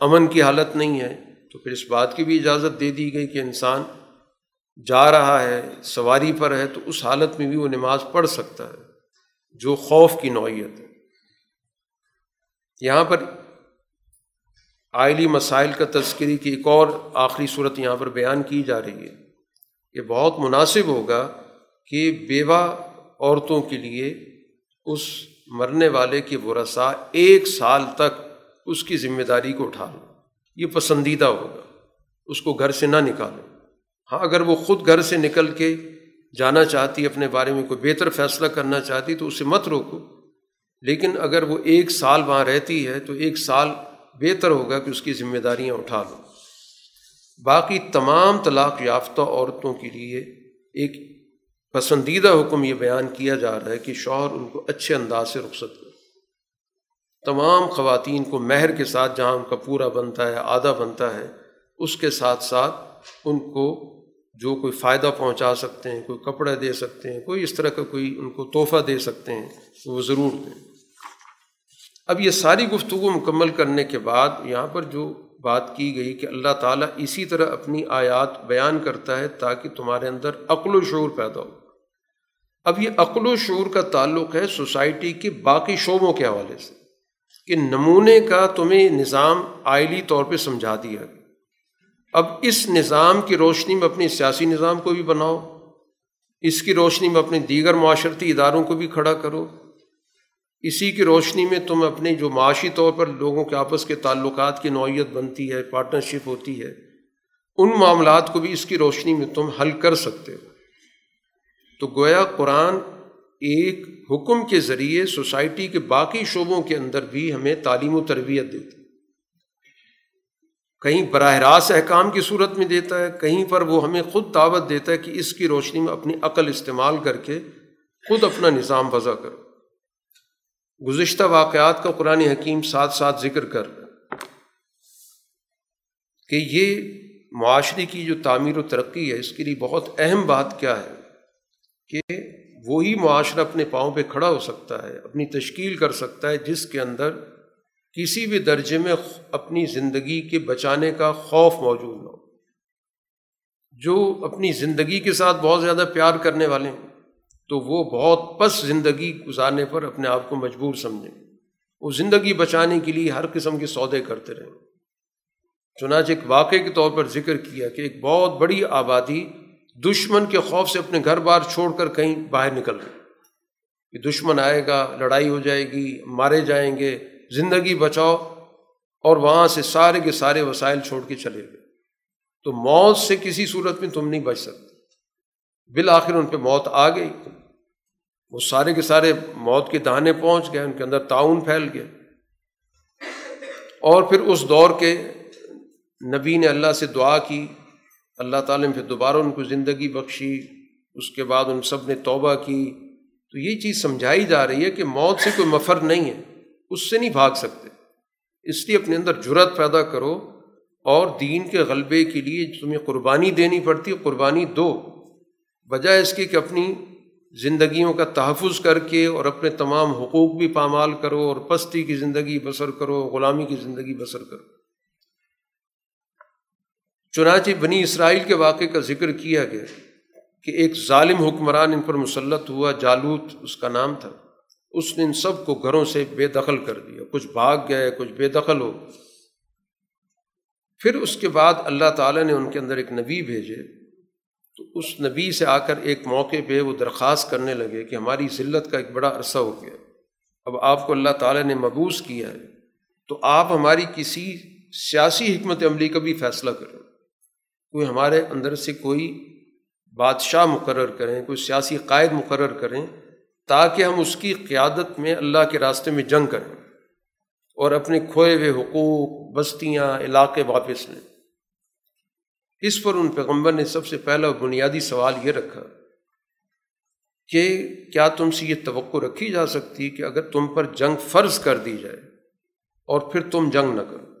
امن کی حالت نہیں ہے، تو پھر اس بات کی بھی اجازت دے دی گئی کہ انسان جا رہا ہے، سواری پر ہے، تو اس حالت میں بھی وہ نماز پڑھ سکتا ہے، جو خوف کی نوعیت ہے۔ یہاں پر آئلی مسائل کا تذکری کی ایک اور آخری صورت یہاں پر بیان کی جا رہی ہے۔ یہ بہت مناسب ہوگا کہ بیوہ عورتوں کے لیے اس مرنے والے کے ورثہ ایک سال تک اس کی ذمہ داری کو اٹھا لو۔ یہ پسندیدہ ہوگا۔ اس کو گھر سے نہ نکالو۔ ہاں اگر وہ خود گھر سے نکل کے جانا چاہتی، اپنے بارے میں کوئی بہتر فیصلہ کرنا چاہتی، تو اسے مت روکو۔ لیکن اگر وہ ایک سال وہاں رہتی ہے، تو ایک سال بہتر ہوگا کہ اس کی ذمہ داریاں اٹھا لو۔ باقی تمام طلاق یافتہ عورتوں کے لیے ایک پسندیدہ حکم یہ بیان کیا جا رہا ہے کہ شوہر ان کو اچھے انداز سے رخصت کرے۔ تمام خواتین کو مہر کے ساتھ جہاں ان کا پورا بنتا ہے، آدھا بنتا ہے، اس کے ساتھ ساتھ ان کو جو کوئی فائدہ پہنچا سکتے ہیں، کوئی کپڑا دے سکتے ہیں، کوئی اس طرح کا کوئی ان کو تحفہ دے سکتے ہیں تو وہ ضرور دیں۔ اب یہ ساری گفتگو مکمل کرنے کے بعد یہاں پر جو بات کی گئی کہ اللہ تعالیٰ اسی طرح اپنی آیات بیان کرتا ہے تاکہ تمہارے اندر عقل و شعور پیدا ہو۔ اب یہ عقل و شعور کا تعلق ہے سوسائٹی کے باقی شعبوں کے حوالے سے کہ نمونے کا تمہیں نظام آئلی طور پہ سمجھا دیا گیا۔ اب اس نظام کی روشنی میں اپنے سیاسی نظام کو بھی بناؤ، اس کی روشنی میں اپنے دیگر معاشرتی اداروں کو بھی کھڑا کرو۔ اسی کی روشنی میں تم اپنے جو معاشی طور پر لوگوں کے آپس کے تعلقات کی نوعیت بنتی ہے پارٹنرشپ ہوتی ہے، ان معاملات کو بھی اس کی روشنی میں تم حل کر سکتے ہو۔ تو گویا قرآن ایک حکم کے ذریعے سوسائٹی کے باقی شعبوں کے اندر بھی ہمیں تعلیم و تربیت دیتی کہیں براہ راست احکام کی صورت میں دیتا ہے، کہیں پر وہ ہمیں خود دعوت دیتا ہے کہ اس کی روشنی میں اپنی عقل استعمال کر کے خود اپنا نظام وضع کرو۔ گزشتہ واقعات کا قرآن حکیم ساتھ ساتھ ذکر کر کہ یہ معاشرے کی جو تعمیر و ترقی ہے، اس کے لیے بہت اہم بات کیا ہے کہ وہی معاشرہ اپنے پاؤں پہ کھڑا ہو سکتا ہے، اپنی تشکیل کر سکتا ہے، جس کے اندر کسی بھی درجے میں اپنی زندگی کے بچانے کا خوف موجود نہ ہو۔ جو اپنی زندگی کے ساتھ بہت زیادہ پیار کرنے والے ہیں تو وہ بہت پس زندگی گزارنے پر اپنے آپ کو مجبور سمجھیں۔ وہ زندگی بچانے کے لیے ہر قسم کے سودے کرتے رہے چنانچہ ایک واقعے کے طور پر ذکر کیا کہ ایک بہت بڑی آبادی دشمن کے خوف سے اپنے گھر بار چھوڑ کر کہیں باہر نکل رہی کہ دشمن آئے گا، لڑائی ہو جائے گی، مارے جائیں گے زندگی بچاؤ اور وہاں سے سارے کے سارے وسائل چھوڑ کے چلے گئے۔ تو موت سے کسی صورت میں تم نہیں بچ سکتے۔ بالآخر ان پہ موت آ گئی۔ وہ سارے کے سارے موت کے دہانے پہنچ گئے، ان کے اندر تعاون پھیل گیا۔ اور پھر اس دور کے نبی نے اللہ سے دعا کی۔ اللہ تعالیٰ نے پھر دوبارہ ان کو زندگی بخشی۔ اس کے بعد ان سب نے توبہ کی۔ تو یہ چیز سمجھائی جا رہی ہے کہ موت سے کوئی مفر نہیں ہے۔ اس سے نہیں بھاگ سکتے۔ اس لیے اپنے اندر جرت پیدا کرو اور دین کے غلبے کے لیے تمہیں قربانی دینی پڑتی قربانی دو۔ بجائے اس کی کہ اپنی زندگیوں کا تحفظ کر کے اور اپنے تمام حقوق بھی پامال کرو اور پستی کی زندگی بسر کرو، غلامی کی زندگی بسر کرو۔ چنانچہ بنی اسرائیل کے واقعے کا ذکر کیا گیا کہ ایک ظالم حکمران ان پر مسلط ہوا، جالوت اس کا نام تھا۔ اس نے ان سب کو گھروں سے بے دخل کر دیا۔ کچھ بھاگ گئے، کچھ بے دخل ہو۔ پھر اس کے بعد اللہ تعالیٰ نے ان کے اندر ایک نبی بھیجے۔ تو اس نبی سے آ کر ایک موقع پہ وہ درخواست کرنے لگے کہ ہماری ذلت کا ایک بڑا عرصہ ہو گیا۔ اب آپ کو اللہ تعالیٰ نے مبوس کیا ہے۔ تو آپ ہماری کسی سیاسی حکمت عملی کا بھی فیصلہ کریں۔ کوئی ہمارے اندر سے کوئی بادشاہ مقرر کریں، کوئی سیاسی قائد مقرر کریں۔ تاکہ ہم اس کی قیادت میں اللہ کے راستے میں جنگ کریں اور اپنے کھوئے ہوئے حقوق، بستیاں، علاقے واپس لیں۔ اس پر ان پیغمبر نے سب سے پہلا بنیادی سوال یہ رکھا کہ کیا تم سے یہ توقع رکھی جا سکتی کہ اگر تم پر جنگ فرض کر دی جائے اور پھر تم جنگ نہ کرو؟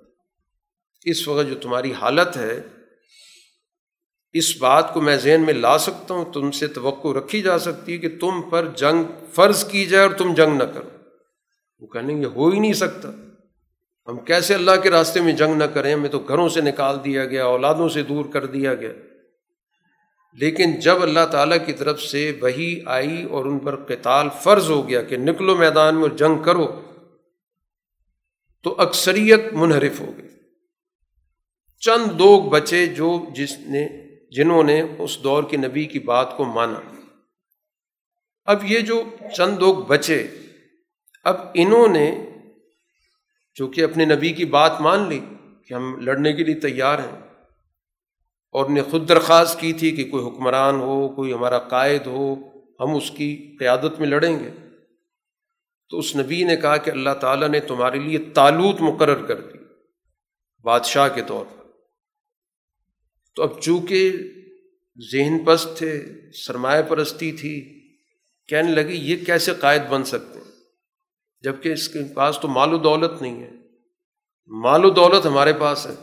اس وقت جو تمہاری حالت ہے اس بات کو میں ذہن میں لا سکتا ہوں، تم سے توقع رکھی جا سکتی ہے کہ تم پر جنگ فرض کی جائے اور تم جنگ نہ کرو۔ وہ کہنے یہ ہو ہی نہیں سکتا۔ ہم کیسے اللہ کے راستے میں جنگ نہ کریں؟ ہمیں تو گھروں سے نکال دیا گیا، اولادوں سے دور کر دیا گیا۔ لیکن جب اللہ تعالیٰ کی طرف سے وہی آئی اور ان پر قتال فرض ہو گیا کہ نکلو میدان میں اور جنگ کرو، تو اکثریت منحرف ہو گئی چند لوگ بچے جو جس نے جنہوں نے اس دور کے نبی کی بات کو مانا۔ اب یہ جو چند لوگ بچے، اب انہوں نے چونکہ اپنے نبی کی بات مان لی کہ ہم لڑنے کے لیے تیار ہیں اور نے خود درخواست کی تھی کہ کوئی حکمران ہو، کوئی ہمارا قائد ہو، ہم اس کی قیادت میں لڑیں گے۔ تو اس نبی نے کہا کہ اللہ تعالیٰ نے تمہارے لیے تالوت مقرر کر دی، بادشاہ کے طور پر۔ تو اب چونکہ ذہن پست تھے، سرمایہ پرستی تھی، کہنے لگی یہ کیسے قائد بن سکتے ہیں؟ جبکہ اس کے پاس تو مال و دولت نہیں ہے۔ مال و دولت ہمارے پاس ہے۔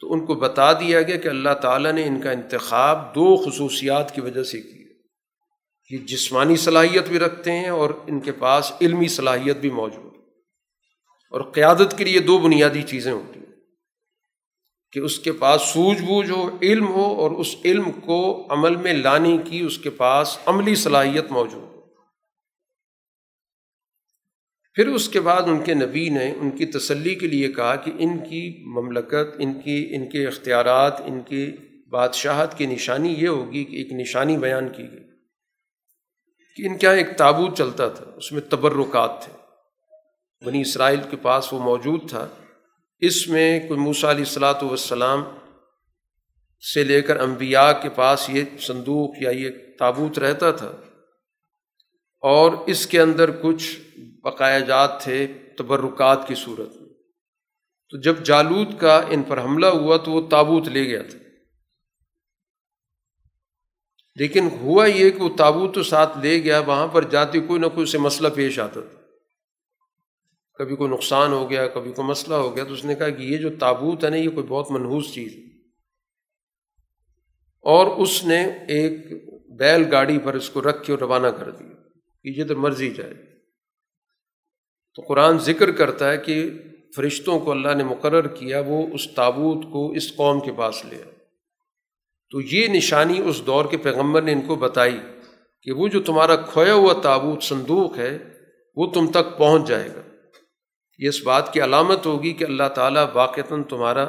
تو ان کو بتا دیا گیا کہ اللہ تعالیٰ نے ان کا انتخاب دو خصوصیات کی وجہ سے کیا۔ یہ جسمانی صلاحیت بھی رکھتے ہیں اور ان کے پاس علمی صلاحیت بھی موجود اور قیادت کے لیے دو بنیادی چیزیں ہوتی ہیں۔ کہ اس کے پاس سوجھ بوجھ ہو، علم ہو اور اس علم کو عمل میں لانے کی اس کے پاس عملی صلاحیت موجود ہو۔ پھر اس کے بعد ان کے نبی نے ان کی تسلی کے لیے کہا کہ ان کی مملکت، ان کی، ان کے اختیارات، ان کی بادشاہت کی نشانی یہ ہوگی کہ ایک نشانی بیان کی گئی کہ ان کے یہاں ایک تابوت چلتا تھا، اس میں تبرکات تھے۔ بنی اسرائیل کے پاس وہ موجود تھا۔ اس میں کوئی موسا علیہ السلاۃ والسلام سے لے کر انبیاء کے پاس یہ صندوق یا یہ تابوت رہتا تھا اور اس کے اندر کچھ بقایا جات تھے، تبرکات کی صورت میں۔ تو جب جالود کا ان پر حملہ ہوا تو وہ تابوت لے گیا تھا۔ لیکن ہوا یہ کہ وہ تابوت تو ساتھ لے گیا، وہاں پر جاتی کوئی نہ کوئی سے مسئلہ پیش آتا تھا۔ کبھی کوئی نقصان ہو گیا، کبھی کوئی مسئلہ ہو گیا، تو اس نے کہا کہ یہ جو تابوت ہے نا، یہ کوئی بہت منحوس چیز ہے۔ اور اس نے ایک بیل گاڑی پر اس کو رکھ کے روانہ کر دیا کہ جدھر مرضی جائے۔ تو قرآن ذکر کرتا ہے کہ فرشتوں کو اللہ نے مقرر کیا، وہ اس تابوت کو اس قوم کے پاس لیا تو یہ نشانی اس دور کے پیغمبر نے ان کو بتائی کہ وہ جو تمہارا کھویا ہوا تابوت صندوق ہے، وہ تم تک پہنچ جائے گا۔ یہ اس بات کی علامت ہوگی کہ اللہ تعالیٰ واقعتاً تمہارا،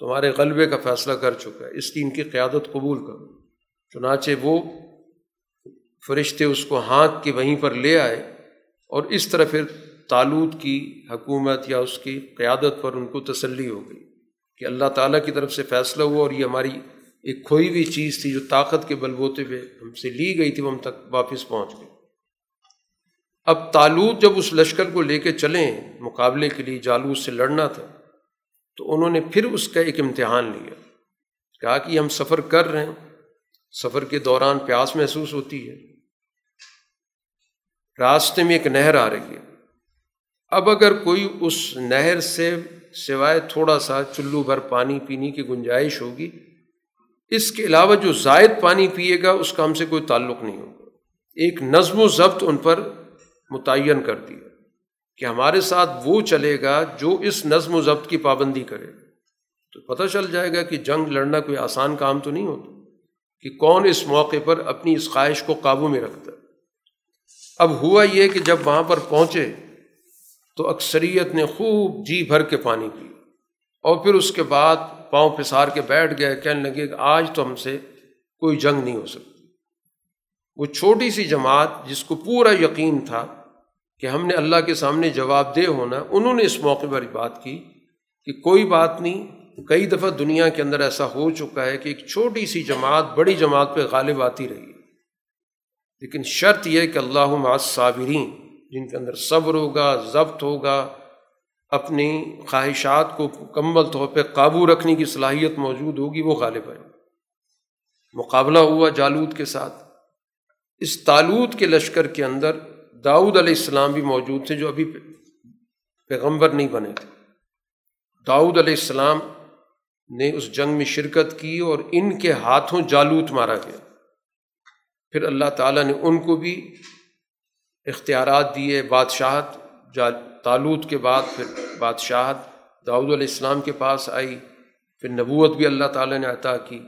تمہارے غلبے کا فیصلہ کر چکا ہے، اس کی ان کی قیادت قبول کرو چنانچہ وہ فرشتے اس کو ہاتھ کے وہیں پر لے آئے اور اس طرح پھر تالود کی حکومت یا اس کی قیادت پر ان کو تسلی ہو گئی کہ اللہ تعالیٰ کی طرف سے فیصلہ ہوا اور یہ ہماری ایک کھوئی ہوئی چیز تھی جو طاقت کے بل بوتے ہوئے ہم سے لی گئی تھی، وہ ہم تک واپس پہنچ گئی۔ اب تالود جب اس لشکر کو لے کے چلیں مقابلے کے لیے جالود سے لڑنا تھا، تو انہوں نے پھر اس کا ایک امتحان لیا۔ کہا کہ ہم سفر کر رہے ہیں، سفر کے دوران پیاس محسوس ہوتی ہے۔ راستے میں ایک نہر آ رہی ہے۔ اب اگر کوئی اس نہر سے سوائے تھوڑا سا چلو بھر پانی پینے کی گنجائش ہوگی، اس کے علاوہ جو زائد پانی پیے گا، اس کا ہم سے کوئی تعلق نہیں ہوگا۔ ایک نظم و ضبط ان پر متعین کر دیا کہ ہمارے ساتھ وہ چلے گا جو اس نظم و ضبط کی پابندی کرے۔ تو پتہ چل جائے گا کہ جنگ لڑنا کوئی آسان کام تو نہیں ہوتا کہ کون اس موقع پر اپنی اس خواہش کو قابو میں رکھتا اب ہوا یہ کہ جب وہاں پر پہنچے تو اکثریت نے خوب جی بھر کے پانی پی اور پھر اس کے بعد پاؤں پسار کے بیٹھ گئے، کہنے لگے کہ آج تو ہم سے کوئی جنگ نہیں ہو سکتی۔ وہ چھوٹی سی جماعت جس کو پورا یقین تھا کہ ہم نے اللہ کے سامنے جواب دہ ہونا، انہوں نے اس موقع پر بات کی کہ کوئی بات نہیں، کئی دفعہ دنیا کے اندر ایسا ہو چکا ہے کہ ایک چھوٹی سی جماعت، بڑی جماعت پہ غالب آتی رہی لیکن شرط یہ کہ اللہ معاذ صابرین، جن کے اندر صبر ہوگا، ضبط ہوگا، اپنی خواہشات کو مکمل طور پہ قابو رکھنے کی صلاحیت موجود ہوگی، وہ غالب ہے۔ مقابلہ ہوا جالود کے ساتھ۔ اس تالود کے لشکر کے اندر داؤد علیہ السلام بھی موجود تھے جو ابھی پیغمبر نہیں بنے تھے۔ داؤد علیہ السلام نے اس جنگ میں شرکت کی اور ان کے ہاتھوں جالوت مارا گیا۔ پھر اللہ تعالیٰ نے ان کو بھی اختیارات دیے، بادشاہت تالوت کے بعد پھر بادشاہت داؤد علیہ السلام کے پاس آئی۔ پھر نبوت بھی اللہ تعالیٰ نے عطا کی۔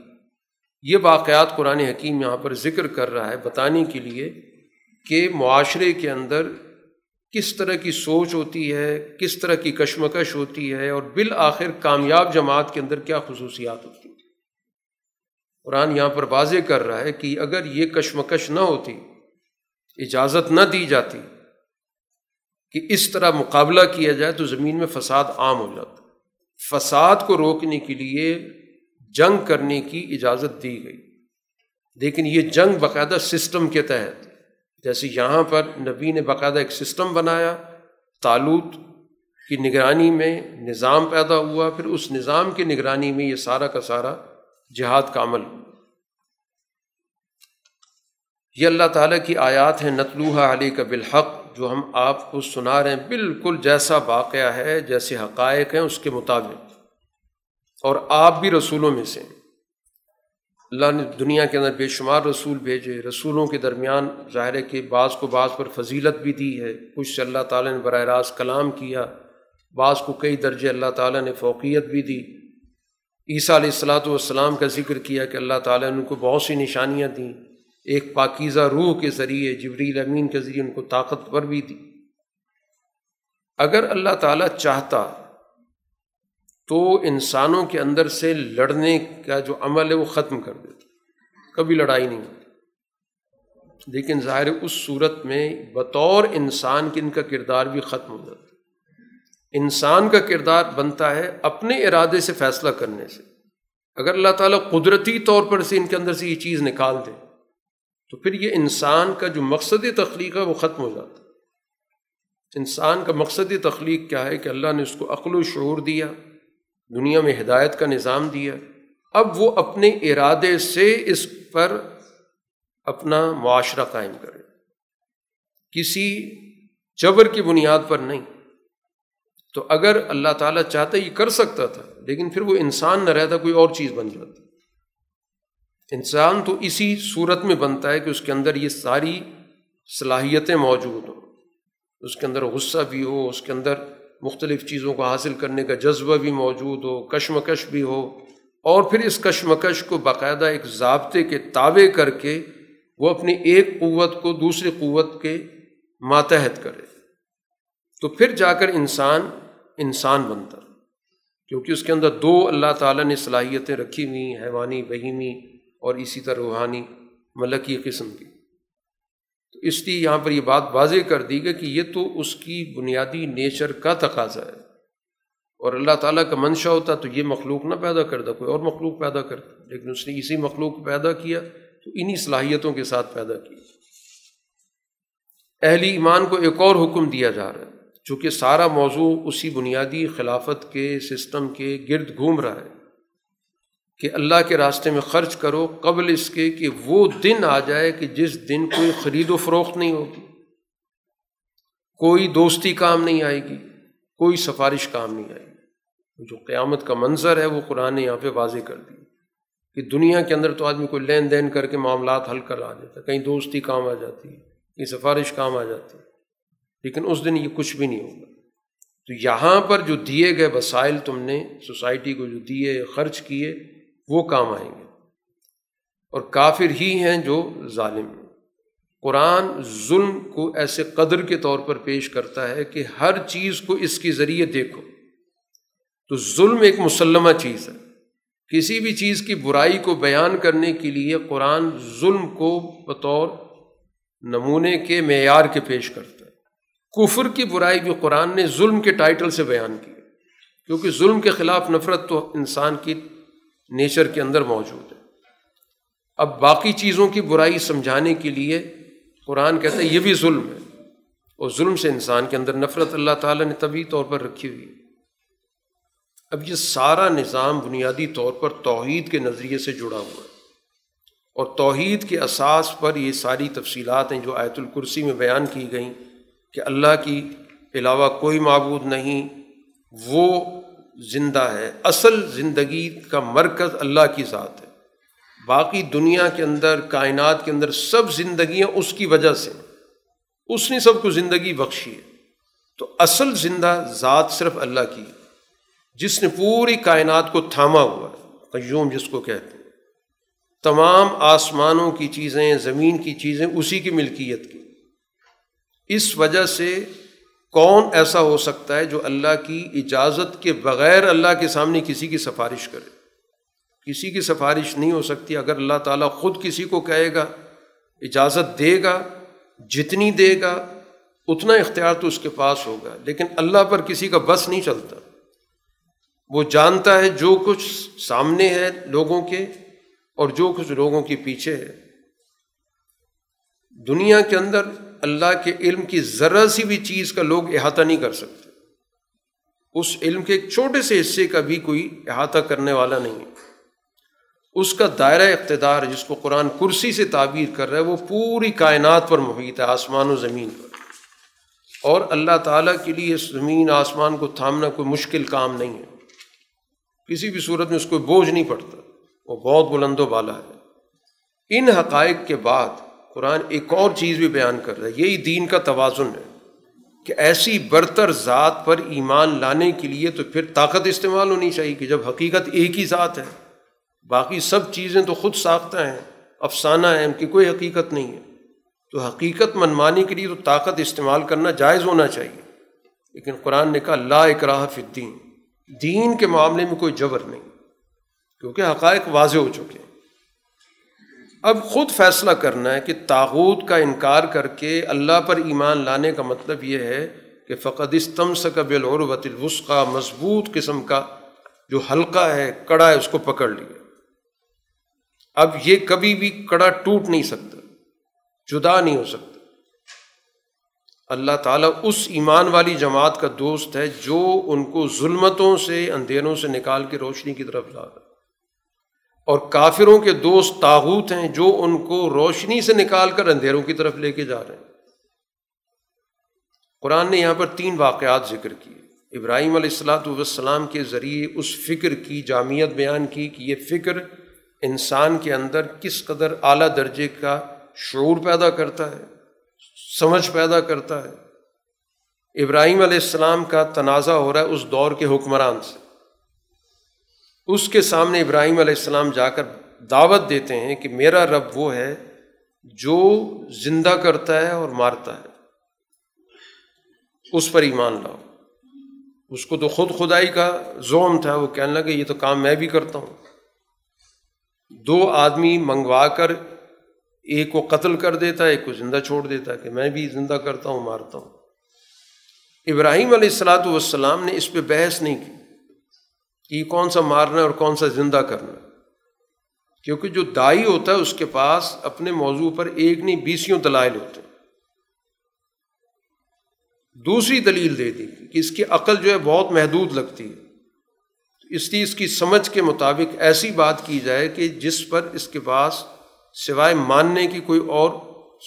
یہ واقعات قرآن حکیم یہاں پر ذکر کر رہا ہے، بتانے کے لیے کہ معاشرے کے اندر کس طرح کی سوچ ہوتی ہے، کس طرح کی کشمکش ہوتی ہے اور بالآخر کامیاب جماعت کے اندر کیا خصوصیات ہوتی ہیں۔ قرآن یہاں پر واضح کر رہا ہے کہ اگر یہ کشمکش نہ ہوتی، اجازت نہ دی جاتی کہ اس طرح مقابلہ کیا جائے تو زمین میں فساد عام ہو جاتا۔ فساد کو روکنے کے لیے جنگ کرنے کی اجازت دی گئی۔ لیکن یہ جنگ باقاعدہ سسٹم کے تحت جیسے یہاں پر نبی نے باقاعدہ ایک سسٹم بنایا، تالوت کی نگرانی میں نظام پیدا ہوا، پھر اس نظام کی نگرانی میں یہ سارا کا سارا جہاد کا عمل۔ یہ اللہ تعالیٰ کی آیات ہیں نتلوحہ علی کا بالحق، جو ہم آپ کو سنا رہے ہیں۔ بالکل جیسا واقعہ ہے، جیسے حقائق ہیں، اس کے مطابق۔ اور آپ بھی رسولوں میں سے ہیں۔ اللہ نے دنیا کے اندر بے شمار رسول بھیجے۔ رسولوں کے درمیان ظاہر کے بعض کو بعض پر فضیلت بھی دی ہے۔ کچھ سے اللہ تعالیٰ نے براہ راست کلام کیا۔ بعض کو کئی درجے اللہ تعالیٰ نے فوقیت بھی دی۔ عیسیٰ علیہ السلاۃ والسلام کا ذکر کیا کہ اللہ تعالیٰ نے ان کو بہت سی نشانیاں دیں۔ ایک پاکیزہ روح کے ذریعے جبریل امین کے ذریعے ان کو طاقت پر بھی دی۔ اگر اللہ تعالیٰ چاہتا تو انسانوں کے اندر سے لڑنے کا جو عمل ہے وہ ختم کر دیتا کبھی لڑائی نہیں ہوتی۔ لیکن ظاہر اس صورت میں بطور انسان کی ان کا کردار بھی ختم ہو جاتا انسان کا کردار بنتا ہے اپنے ارادے سے فیصلہ کرنے سے۔ اگر اللہ تعالیٰ قدرتی طور پر سے ان کے اندر سے یہ چیز نکال دے، تو پھر یہ انسان کا جو مقصد تخلیق ہے وہ ختم ہو جاتا انسان کا مقصد تخلیق کیا ہے؟ کہ اللہ نے اس کو عقل و شعور دیا۔ دنیا میں ہدایت کا نظام دیا۔ اب وہ اپنے ارادے سے اس پر اپنا معاشرہ قائم کرے۔ کسی جبر کی بنیاد پر نہیں۔ تو اگر اللہ تعالیٰ چاہتا یہ کر سکتا تھا، لیکن پھر وہ انسان نہ رہتا، کوئی اور چیز بن جاتی۔ انسان تو اسی صورت میں بنتا ہے کہ اس کے اندر یہ ساری صلاحیتیں موجود ہوں۔ اس کے اندر غصہ بھی ہو، اس کے اندر مختلف چیزوں کو حاصل کرنے کا جذبہ بھی موجود ہو، کشمکش بھی ہو۔ اور پھر اس کشمکش کو باقاعدہ ایک ضابطے کے تابع کر کے وہ اپنی ایک قوت کو دوسری قوت کے ماتحت کرے۔ تو پھر جا کر انسان انسان بنتا۔ کیونکہ اس کے اندر دو اللہ تعالیٰ نے صلاحیتیں رکھی ہوئی حیوانی، بہیمی اور اسی طرح روحانی، ملکی قسم کی۔ تو اس لیے یہاں پر یہ بات واضح کر دی گئی کہ یہ تو اس کی بنیادی نیچر کا تقاضا ہے۔ اور اللہ تعالیٰ کا منشا ہوتا تو یہ مخلوق نہ پیدا کرتا، کوئی اور مخلوق پیدا کرتا۔ لیکن اس نے اسی مخلوق پیدا کیا تو انہی صلاحیتوں کے ساتھ پیدا کیا۔ اہل ایمان کو ایک اور حکم دیا جا رہا ہے چونکہ سارا موضوع اسی بنیادی خلافت کے، سسٹم کے گرد گھوم رہا ہے۔ کہ اللہ کے راستے میں خرچ کرو قبل اس کے کہ وہ دن آ جائے کہ جس دن کوئی خرید و فروخت نہیں ہوگی، کوئی دوستی کام نہیں آئے گی، کوئی سفارش کام نہیں آئے گی۔ جو قیامت کا منظر ہے وہ قرآن نے یہاں پہ واضح کر دی کہ دنیا کے اندر تو آدمی کوئی لین دین کر کے معاملات حل کر آ جاتا ہے کہیں دوستی کام آ جاتی ہے کہیں سفارش کام آ جاتی ہے لیکن اس دن یہ کچھ بھی نہیں ہوگا۔ تو یہاں پر جو دیے گئے وسائل تم نے، سوسائٹی کو جو دیے، خرچ کیے وہ کام آئیں گے۔ اور کافر ہی ہیں جو ظالم۔ قرآن ظلم کو ایسے قدر کے طور پر پیش کرتا ہے کہ ہر چیز کو اس کے ذریعے دیکھو۔ تو ظلم ایک مسلمہ چیز ہے۔ کسی بھی چیز کی برائی کو بیان کرنے کے لیے قرآن ظلم کو بطور نمونے کے معیار کے پیش کرتا ہے۔ کفر کی برائی بھی قرآن نے ظلم کے ٹائٹل سے بیان کی کیونکہ ظلم کے خلاف نفرت تو انسان کی نیچر کے اندر موجود ہے۔ اب باقی چیزوں کی برائی سمجھانے کے لیے قرآن کہتا ہے، یہ بھی ظلم ہے۔ اور ظلم سے انسان کے اندر نفرت اللہ تعالیٰ نے طبی طور پر رکھی ہوئی ہے۔ اب یہ سارا نظام بنیادی طور پر توحید کے نظریے سے جڑا ہوا ہے۔ اور توحید کے اساس پر یہ ساری تفصیلات ہیں جو آیت الکرسی میں بیان کی گئیں کہ اللہ کی علاوہ کوئی معبود نہیں، وہ زندہ ہے، اصل زندگی کا مرکز اللہ کی ذات ہے۔ باقی دنیا کے اندر، کائنات کے اندر سب زندگیاں اس کی وجہ سے۔ اس نے سب کو زندگی بخشی ہے۔ تو اصل زندہ ذات صرف اللہ کی جس نے پوری کائنات کو تھاما ہوا ہے، قیوم جس کو کہتے ہیں۔ تمام آسمانوں کی چیزیں، زمین کی چیزیں اسی کی ملکیت کی۔ اس وجہ سے کون ایسا ہو سکتا ہے جو اللہ کی اجازت کے بغیر اللہ کے سامنے کسی کی سفارش کرے؟ کسی کی سفارش نہیں ہو سکتی اگر اللہ تعالیٰ خود کسی کو کہے گا، اجازت دے گا، جتنی دے گا، اتنا اختیار تو اس کے پاس ہوگا۔ لیکن اللہ پر کسی کا بس نہیں چلتا۔ وہ جانتا ہے جو کچھ سامنے ہے لوگوں کے اور جو کچھ لوگوں کے پیچھے ہے۔ دنیا کے اندر اللہ کے علم کی ذرا سی بھی چیز کا لوگ احاطہ نہیں کر سکتے۔ اس علم کے ایک چھوٹے سے حصے کا بھی کوئی احاطہ کرنے والا نہیں ہے۔ اس کا دائرہ اقتدار جس کو قرآن کرسی سے تعبیر کر رہا ہے، وہ پوری کائنات پر محیط ہے، آسمان و زمین پر۔ اور اللہ تعالیٰ کے لیے اس زمین، آسمان کو تھامنا کوئی مشکل کام نہیں ہے۔ کسی بھی صورت میں اس کو بوجھ نہیں پڑتا۔ وہ بہت بلند و بالا ہے۔ ان حقائق کے بعد قرآن ایک اور چیز بھی بیان کر رہا ہے، یہی دین کا توازن ہے کہ ایسی برتر ذات پر ایمان لانے کے لیے تو پھر طاقت استعمال ہونی چاہیے کہ جب حقیقت ایک ہی ذات ہے، باقی سب چیزیں تو خود ساختہ ہیں، افسانہ ہیں، ان کی کوئی حقیقت نہیں ہے۔ تو حقیقت منمانی کے لیے تو طاقت استعمال کرنا جائز ہونا چاہیے۔ لیکن قرآن نے کہا، لا اکراہ فی الدین۔ دین کے معاملے میں کوئی جبر نہیں، کیونکہ حقائق واضح ہو چکے ہیں۔ اب خود فیصلہ کرنا ہے کہ تاغوت کا انکار کر کے اللہ پر ایمان لانے کا مطلب یہ ہے کہ فقط استم سکب العروت الوسقہ مضبوط قسم کا جو حلقہ ہے، کڑا ہے، اس کو پکڑ لیا۔ اب یہ کبھی بھی کڑا ٹوٹ نہیں سکتا، جدا نہیں ہو سکتا۔ اللہ تعالیٰ اس ایمان والی جماعت کا دوست ہے جو ان کو ظلمتوں سے، اندھیروں سے نکال کے روشنی کی طرف لا رہا اور کافروں کے دوست تاغوت ہیں جو ان کو روشنی سے نکال کر اندھیروں کی طرف لے کے جا رہے ہیں۔ قرآن نے یہاں پر تین واقعات ذکر کیے۔ ابراہیم علیہ السلاۃ والسلام کے ذریعے اس فکر کی جامعت بیان کی کہ یہ فکر انسان کے اندر کس قدر اعلیٰ درجے کا شعور پیدا کرتا ہے، سمجھ پیدا کرتا ہے۔ ابراہیم علیہ السلام کا تنازع ہو رہا ہے اس دور کے حکمران سے۔ اس کے سامنے ابراہیم علیہ السلام جا کر دعوت دیتے ہیں کہ میرا رب وہ ہے جو زندہ کرتا ہے اور مارتا ہے۔ اس پر ایمان لاؤ۔ اس کو تو خود خدائی کا زوم تھا، وہ کہنے لگا یہ تو کام میں بھی کرتا ہوں۔ دو آدمی منگوا کر ایک کو قتل کر دیتا ہے ایک کو زندہ چھوڑ دیتا ہے کہ میں بھی زندہ کرتا ہوں، مارتا ہوں۔ ابراہیم علیہ السلاۃ والسلام نے اس پہ بحث نہیں کی۔ کہ یہ کون سا مارنا ہے اور کون سا زندہ کرنا ہے۔ کیونکہ جو دائی ہوتا ہے اس کے پاس اپنے موضوع پر ایک نہیں، بیسیوں دلائل ہوتے ہیں۔ دوسری دلیل دے دی کہ اس کی عقل جو ہے بہت محدود لگتی ہے۔ اس لیے اس کی سمجھ کے مطابق ایسی بات کی جائے کہ جس پر اس کے پاس سوائے ماننے کی کوئی اور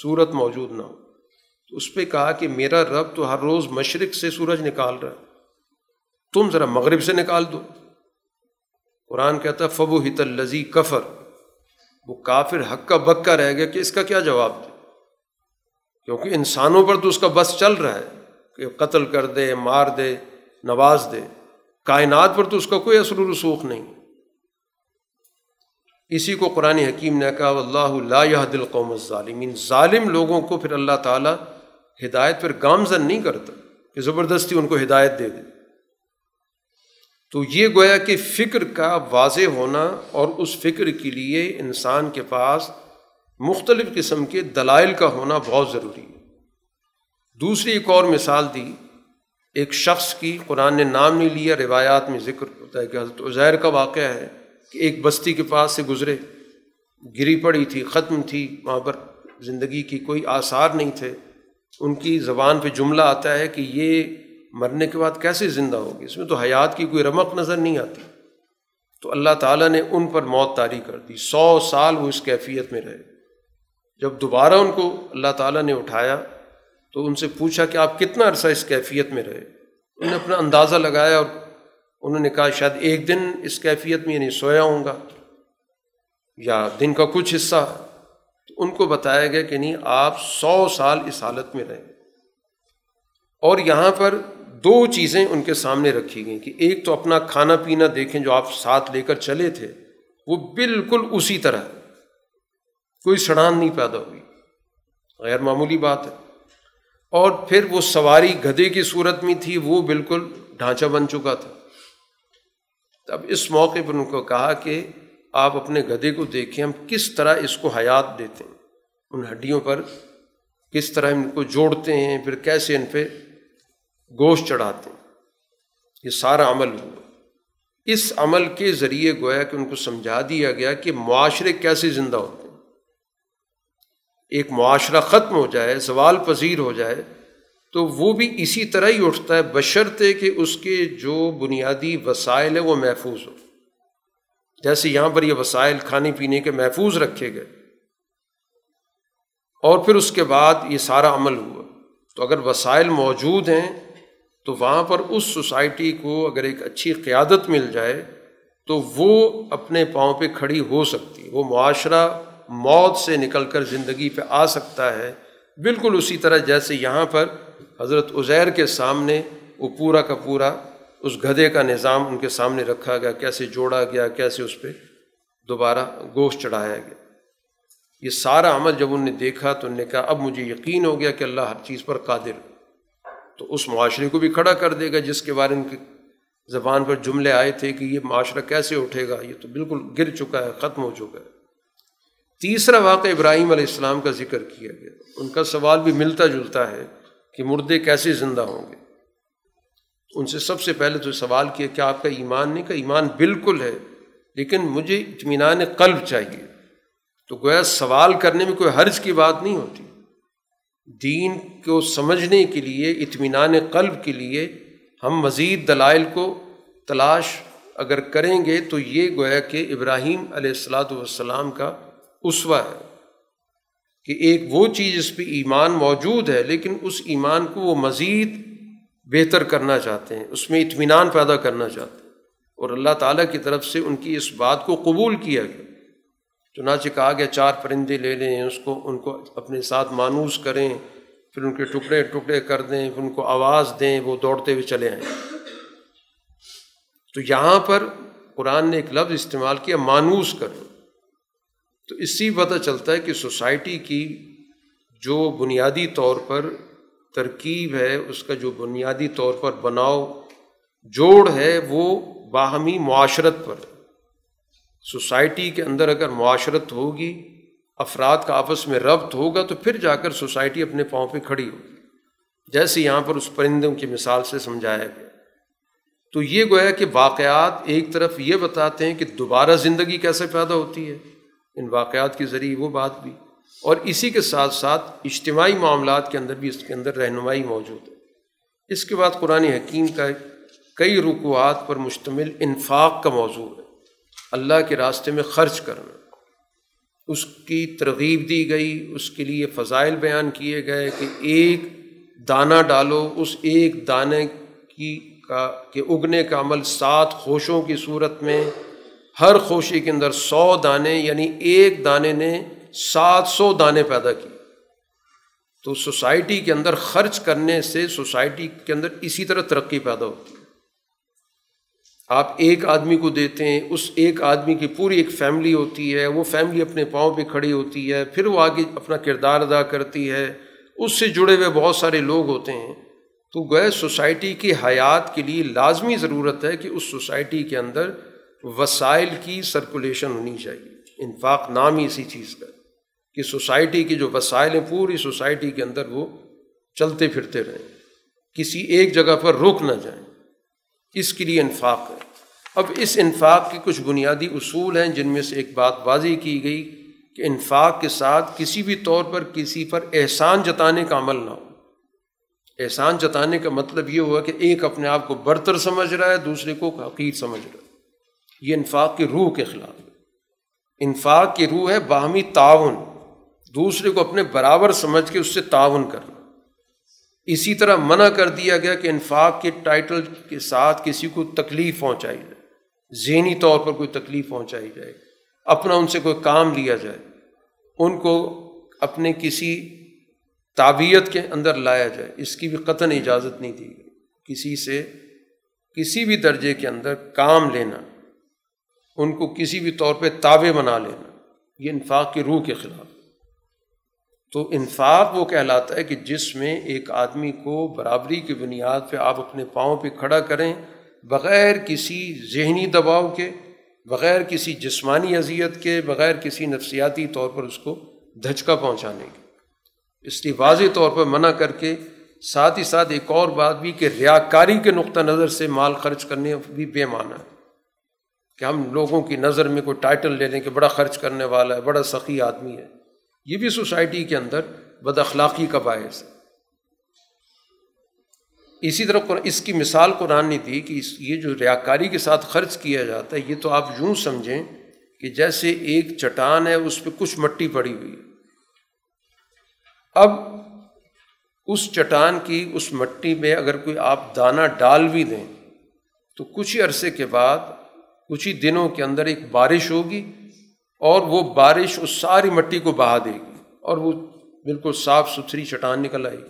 صورت موجود نہ ہو۔ تو اس پہ کہا کہ میرا رب تو ہر روز مشرق سے سورج نکال رہا ہے۔ تم ذرا مغرب سے نکال دو۔ قرآن کہتا ہے فبو ہت الزی کفر. وہ کافر حق کا بکا رہ گیا کہ اس کا کیا جواب دے؟ کیونکہ انسانوں پر تو اس کا بس چل رہا ہے کہ قتل کر دے، مار دے، نواز دے۔ کائنات پر تو اس کا کوئی اثر و رسوخ نہیں۔ اسی کو قرآن حکیم نے کہا اللہ یہ دل قوم ظالمین ظالم لوگوں کو پھر اللہ تعالیٰ ہدایت پر گامزن نہیں کرتا کہ زبردستی ان کو ہدایت دے دے۔ تو یہ گویا کہ فکر کا واضح ہونا اور اس فکر کے لیے انسان کے پاس مختلف قسم کے دلائل کا ہونا بہت ضروری ہے۔ دوسری ایک اور مثال دی۔ ایک شخص کی قرآن نے نام نہیں لیا، روایات میں ذکر ہوتا ہے کہ حضرت عزیر کا واقعہ ہے کہ ایک بستی کے پاس سے گزرے۔ گری پڑی تھی، ختم تھی، وہاں پر زندگی کی کوئی آثار نہیں تھے۔ ان کی زبان پہ جملہ آتا ہے کہ یہ مرنے کے بعد کیسے زندہ ہوگی؟ اس میں تو حیات کی کوئی رمق نظر نہیں آتی۔ تو اللہ تعالیٰ نے ان پر موت طاری کر دی۔ سو سال وہ اس کیفیت میں رہے۔ جب دوبارہ ان کو اللہ تعالیٰ نے اٹھایا، تو ان سے پوچھا کہ آپ کتنا عرصہ اس کیفیت میں رہے؟ انہوں نے اپنا اندازہ لگایا اور انہوں نے کہا، شاید ایک دن اس کیفیت میں یعنی سویا ہوں گا یا دن کا کچھ حصہ۔ تو ان کو بتایا گیا کہ نہیں، آپ سو سال اس حالت میں رہیں اور یہاں پر دو چیزیں ان کے سامنے رکھی گئیں کہ ایک تو اپنا کھانا پینا دیکھیں جو آپ ساتھ لے کر چلے تھے، وہ بالکل اسی طرح کوئی سڑان نہیں پیدا ہوئی۔ غیر معمولی بات ہے۔ اور پھر وہ سواری گدھے کی صورت میں تھی، وہ بالکل ڈھانچہ بن چکا تھا۔ تب اس موقع پر ان کو کہا کہ آپ اپنے گدھے کو دیکھیں، ہم کس طرح اس کو حیات دیتے ہیں۔ ان ہڈیوں پر کس طرح ان کو جوڑتے ہیں، پھر کیسے ان پہ گوشت چڑھاتے یہ سارا عمل ہوا۔ اس عمل کے ذریعے گویا کہ ان کو سمجھا دیا گیا کہ معاشرے کیسے زندہ ہوتے ہیں۔ ایک معاشرہ ختم ہو جائے، زوال پذیر ہو جائے، تو وہ بھی اسی طرح ہی اٹھتا ہے، بشرطے کہ اس کے جو بنیادی وسائل ہیں وہ محفوظ ہو جیسے یہاں پر یہ وسائل کھانے پینے کے محفوظ رکھے گئے۔ اور پھر اس کے بعد یہ سارا عمل ہوا۔ تو اگر وسائل موجود ہیں تو وہاں پر اس سوسائٹی کو اگر ایک اچھی قیادت مل جائے تو وہ اپنے پاؤں پہ کھڑی ہو سکتی وہ معاشرہ موت سے نکل کر زندگی پہ آ سکتا ہے۔ بالکل اسی طرح جیسے یہاں پر حضرت عزیر کے سامنے وہ پورا کا پورا اس گدھے کا نظام ان کے سامنے رکھا گیا، کیسے جوڑا گیا، کیسے اس پہ دوبارہ گوشت چڑھایا گیا۔ یہ سارا عمل جب انہوں نے دیکھا تو انہوں نے کہا، اب مجھے یقین ہو گیا کہ اللہ ہر چیز پر قادر تو اس معاشرے کو بھی کھڑا کر دے گا جس کے بارے ان کی زبان پر جملے آئے تھے کہ یہ معاشرہ کیسے اٹھے گا، یہ تو بالکل گر چکا ہے، ختم ہو چکا ہے۔ تیسرا واقعہ ابراہیم علیہ السلام کا ذکر کیا گیا۔ ان کا سوال بھی ملتا جلتا ہے کہ مردے کیسے زندہ ہوں گے؟ ان سے سب سے پہلے تو سوال کیا کہ آپ کا ایمان نہیں؟ کا ایمان بالکل ہے، لیکن مجھے اطمینان قلب چاہیے۔ تو گویا سوال کرنے میں کوئی حرج کی بات نہیں ہوتی۔ دین کو سمجھنے کے لیے، اطمینان قلب کے لیے ہم مزید دلائل کو تلاش اگر کریں گے تو یہ گویا کہ ابراہیم علیہ السلاۃ والسلام کا اسوا ہے کہ ایک وہ چیز اس پہ ایمان موجود ہے، لیکن اس ایمان کو وہ مزید بہتر کرنا چاہتے ہیں، اس میں اطمینان پیدا کرنا چاہتے ہیں۔ اور اللہ تعالیٰ کی طرف سے ان کی اس بات کو قبول کیا گیا۔ چنانچہ کہا گیا چار پرندے لے لیں، اس کو، ان کو اپنے ساتھ مانوس کریں، پھر ان کے ٹکڑے ٹکڑے کر دیں، پھر ان کو آواز دیں، وہ دوڑتے ہوئے چلے آئیں۔ تو یہاں پر قرآن نے ایک لفظ استعمال کیا، مانوس کریں تو اس سے پتہ چلتا ہے کہ سوسائٹی کی جو بنیادی طور پر ترکیب ہے، اس کا جو بنیادی طور پر بناؤ جوڑ ہے، وہ باہمی معاشرت پر۔ سوسائٹی کے اندر اگر معاشرت ہوگی، افراد کا آپس میں ربط ہوگا، تو پھر جا کر سوسائٹی اپنے پاؤں پہ کھڑی ہوگی۔ جیسے یہاں پر اس پرندوں کی مثال سے سمجھایا گیا۔ تو یہ گویا کہ واقعات ایک طرف یہ بتاتے ہیں کہ دوبارہ زندگی کیسے پیدا ہوتی ہے۔ ان واقعات کے ذریعے وہ بات بھی۔ اور اسی کے ساتھ ساتھ اجتماعی معاملات کے اندر بھی اس کے اندر رہنمائی موجود ہے۔ اس کے بعد قرآن حکیم کا کئی رکوات پر مشتمل انفاق کا موضوع ہے۔ اللہ کے راستے میں خرچ کرنا اس کی ترغیب دی گئی، اس کے لیے فضائل بیان کیے گئے کہ ایک دانہ ڈالو۔ اس ایک دانے کی کا کہ اگنے کا عمل سات خوشوں کی صورت میں، ہر خوشی کے اندر سو دانے یعنی ایک دانے نے سات سو دانے پیدا کی تو سوسائٹی کے اندر خرچ کرنے سے سوسائٹی کے اندر اسی طرح ترقی پیدا ہوتی۔ ہے آپ ایک آدمی کو دیتے ہیں، اس ایک آدمی کی پوری ایک فیملی ہوتی ہے، وہ فیملی اپنے پاؤں پہ کھڑی ہوتی ہے، پھر وہ آگے اپنا کردار ادا کرتی ہے۔ اس سے جڑے ہوئے بہت سارے لوگ ہوتے ہیں۔ تو گئے سوسائٹی کی حیات کے لیے لازمی ضرورت ہے کہ اس سوسائٹی کے اندر وسائل کی سرکولیشن ہونی چاہیے۔ انفاق نام ہی اسی چیز کا کہ سوسائٹی کی جو وسائل ہیں، پوری سوسائٹی کے اندر وہ چلتے پھرتے رہیں۔ کسی ایک جگہ پر رک نہ جائیں۔ اس کے لیے انفاق ہے۔ اب اس انفاق کے کچھ بنیادی اصول ہیں جن میں سے ایک بات واضح کی گئی کہ انفاق کے ساتھ کسی بھی طور پر کسی پر احسان جتانے کا عمل نہ ہو۔ احسان جتانے کا مطلب یہ ہوا کہ ایک اپنے آپ کو برتر سمجھ رہا ہے، دوسرے کو حقیر سمجھ رہا ہے۔ یہ انفاق کی روح کے خلاف ہے۔ انفاق کی روح ہے باہمی تعاون۔ دوسرے کو اپنے برابر سمجھ کے اس سے تعاون کرنا۔ اسی طرح منع کر دیا گیا کہ انفاق کے ٹائٹل کے ساتھ کسی کو تکلیف پہنچائی جائے، ذہنی طور پر کوئی تکلیف پہنچائی جائے، اپنا ان سے کوئی کام لیا جائے، ان کو اپنے کسی تعبیت کے اندر لایا جائے، اس کی بھی قطن اجازت نہیں دی گئی۔ کسی سے کسی بھی درجے کے اندر کام لینا، ان کو کسی بھی طور پہ تابع بنا لینا، یہ انفاق کی روح کے خلاف۔ تو انفاق وہ کہلاتا ہے کہ جس میں ایک آدمی کو برابری کی بنیاد پہ آپ اپنے پاؤں پہ کھڑا کریں، بغیر کسی ذہنی دباؤ کے، بغیر کسی جسمانی اذیت کے، بغیر کسی نفسیاتی طور پر اس کو دھچکا پہنچانے کے۔ اس لیے واضح طور پر منع کر کے ساتھ ہی ساتھ ایک اور بات بھی کہ ریا کاری کے نقطہ نظر سے مال خرچ کرنے بھی بے معنی ہے۔ کہ ہم لوگوں کی نظر میں کوئی ٹائٹل لے لیں کہ بڑا خرچ کرنے والا ہے، بڑا سخی آدمی ہے۔ یہ بھی سوسائٹی کے اندر بد اخلاقی کا باعث ہے۔ اسی طرح اس کی مثال قرآن نے دی کہ یہ جو ریا کاری کے ساتھ خرچ کیا جاتا ہے، یہ تو آپ یوں سمجھیں کہ جیسے ایک چٹان ہے، اس پہ کچھ مٹی پڑی ہوئی ہے۔ اب اس چٹان کی، اس مٹی میں اگر کوئی آپ دانہ ڈال بھی دیں، تو کچھ ہی عرصے کے بعد، کچھ ہی دنوں کے اندر ایک بارش ہوگی اور وہ بارش اس ساری مٹی کو بہا دے گی اور وہ بالکل صاف ستھری چٹان نکل آئے گی۔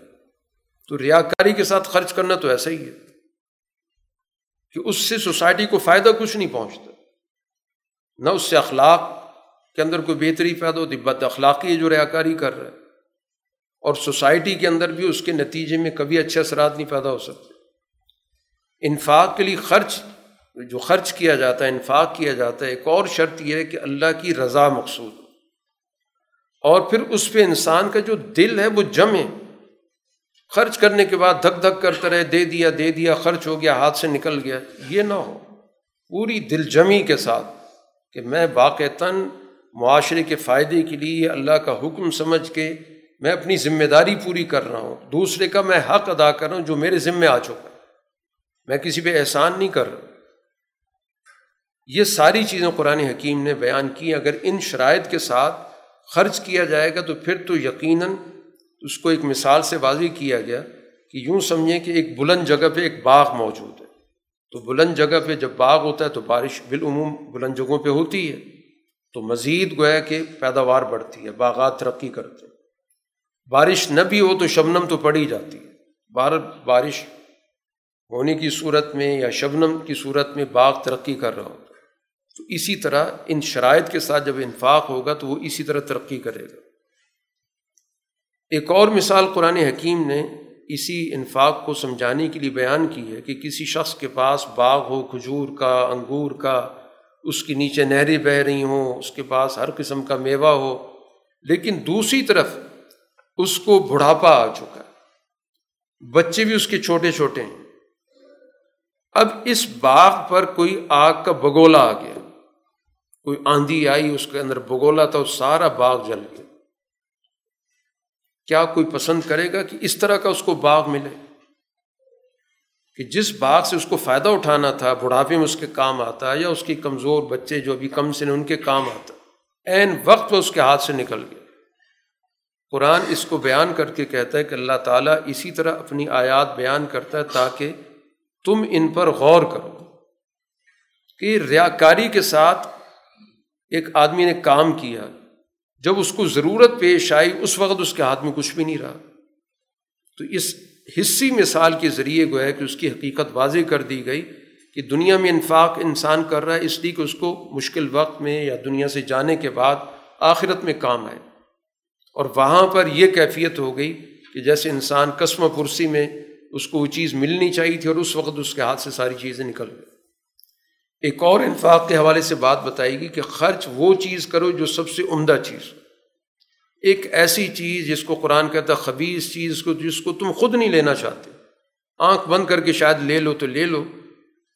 تو ریا کاری کے ساتھ خرچ کرنا تو ایسا ہی ہے کہ اس سے سوسائٹی کو فائدہ کچھ نہیں پہنچتا۔ نہ اس سے اخلاق کے اندر کوئی بہتری پیدا ہوتی، بد اخلاقی ہے جو ریا کاری کر رہا ہے۔ اور سوسائٹی کے اندر بھی اس کے نتیجے میں کبھی اچھے اثرات نہیں پیدا ہو سکتے۔ انفاق کے لیے خرچ جو خرچ کیا جاتا ہے، انفاق کیا جاتا ہے، ایک اور شرط یہ ہے کہ اللہ کی رضا مقصود اور پھر اس پہ انسان کا جو دل ہے، وہ جمے خرچ کرنے کے بعد دھک دھک کرتا رہے، دے دیا دے دیا، خرچ ہو گیا، ہاتھ سے نکل گیا۔ یہ نہ ہو۔ پوری دل جمی کے ساتھ کہ میں واقعتاً معاشرے کے فائدے کے لیے اللہ کا حکم سمجھ کے میں اپنی ذمہ داری پوری کر رہا ہوں۔ دوسرے کا میں حق ادا کر رہا ہوں جو میرے ذمے آ چکا میں کسی پہ احسان نہیں کر رہا۔ یہ ساری چیزیں قرآن حکیم نے بیان کی اگر ان شرائط کے ساتھ خرچ کیا جائے گا تو پھر تو یقیناً اس کو ایک مثال سے واضح کیا گیا کہ یوں سمجھیں کہ ایک بلند جگہ پہ ایک باغ موجود ہے۔ تو بلند جگہ پہ جب باغ ہوتا ہے تو بارش بالعموم بلند جگہوں پہ ہوتی ہے۔ تو مزید گویا کہ پیداوار بڑھتی ہے، باغات ترقی کرتے ہیں۔ بارش نہ بھی ہو تو شبنم تو پڑ ہی جاتی ہے۔ بار بارش ہونے کی صورت میں یا شبنم کی صورت میں باغ ترقی کر رہا ہو تو اسی طرح ان شرائط کے ساتھ جب انفاق ہوگا تو وہ اسی طرح ترقی کرے گا۔ ایک اور مثال قرآن حکیم نے اسی انفاق کو سمجھانے کے لیے بیان کی ہے کہ کسی شخص کے پاس باغ ہو، کھجور کا، انگور کا، اس کے نیچے نہریں بہہ رہی ہوں، اس کے پاس ہر قسم کا میوہ ہو، لیکن دوسری طرف اس کو بڑھاپا آ چکا ہے۔ بچے بھی اس کے چھوٹے چھوٹے ہیں۔ اب اس باغ پر کوئی آگ کا بگولا آ گیا۔ کوئی آندھی آئی، اس کے اندر بگولا تھا سارا باغ جل گیا۔ کیا کوئی پسند کرے گا کہ اس طرح کا اس کو باغ ملے؟ کہ جس باغ سے اس کو فائدہ اٹھانا تھا، بڑھاپے میں اس کے کام آتا، یا اس کی کمزور بچے جو ابھی کم سے ان کے کام آتا۔ عین وقت اس کے ہاتھ سے نکل گیا۔ قرآن اس کو بیان کر کے کہتا ہے کہ اللہ تعالیٰ اسی طرح اپنی آیات بیان کرتا ہے تاکہ تم ان پر غور کرو۔ کہ ریا کاری کے ساتھ ایک آدمی نے کام کیا، جب اس کو ضرورت پیش آئی، اس وقت اس کے ہاتھ میں کچھ بھی نہیں رہا۔ تو اس حصی مثال کے ذریعے گویا کہ اس کی حقیقت واضح کر دی گئی کہ دنیا میں انفاق انسان کر رہا ہے، اس لیے کہ اس کو مشکل وقت میں یا دنیا سے جانے کے بعد آخرت میں کام آئے۔ اور وہاں پر یہ کیفیت ہو گئی کہ جیسے انسان قسم پرسی میں اس کو وہ چیز ملنی چاہیے تھی اور اس وقت اس کے ہاتھ سے ساری چیزیں نکل گئی ایک اور انفاق کے حوالے سے بات بتائے گی کہ خرچ وہ چیز کرو جو سب سے عمدہ چیز ایک ایسی چیز جس کو قرآن کہتا خبیص چیز کو جس کو تم خود نہیں لینا چاہتے۔ آنکھ بند کر کے شاید لے لو تو لے لو۔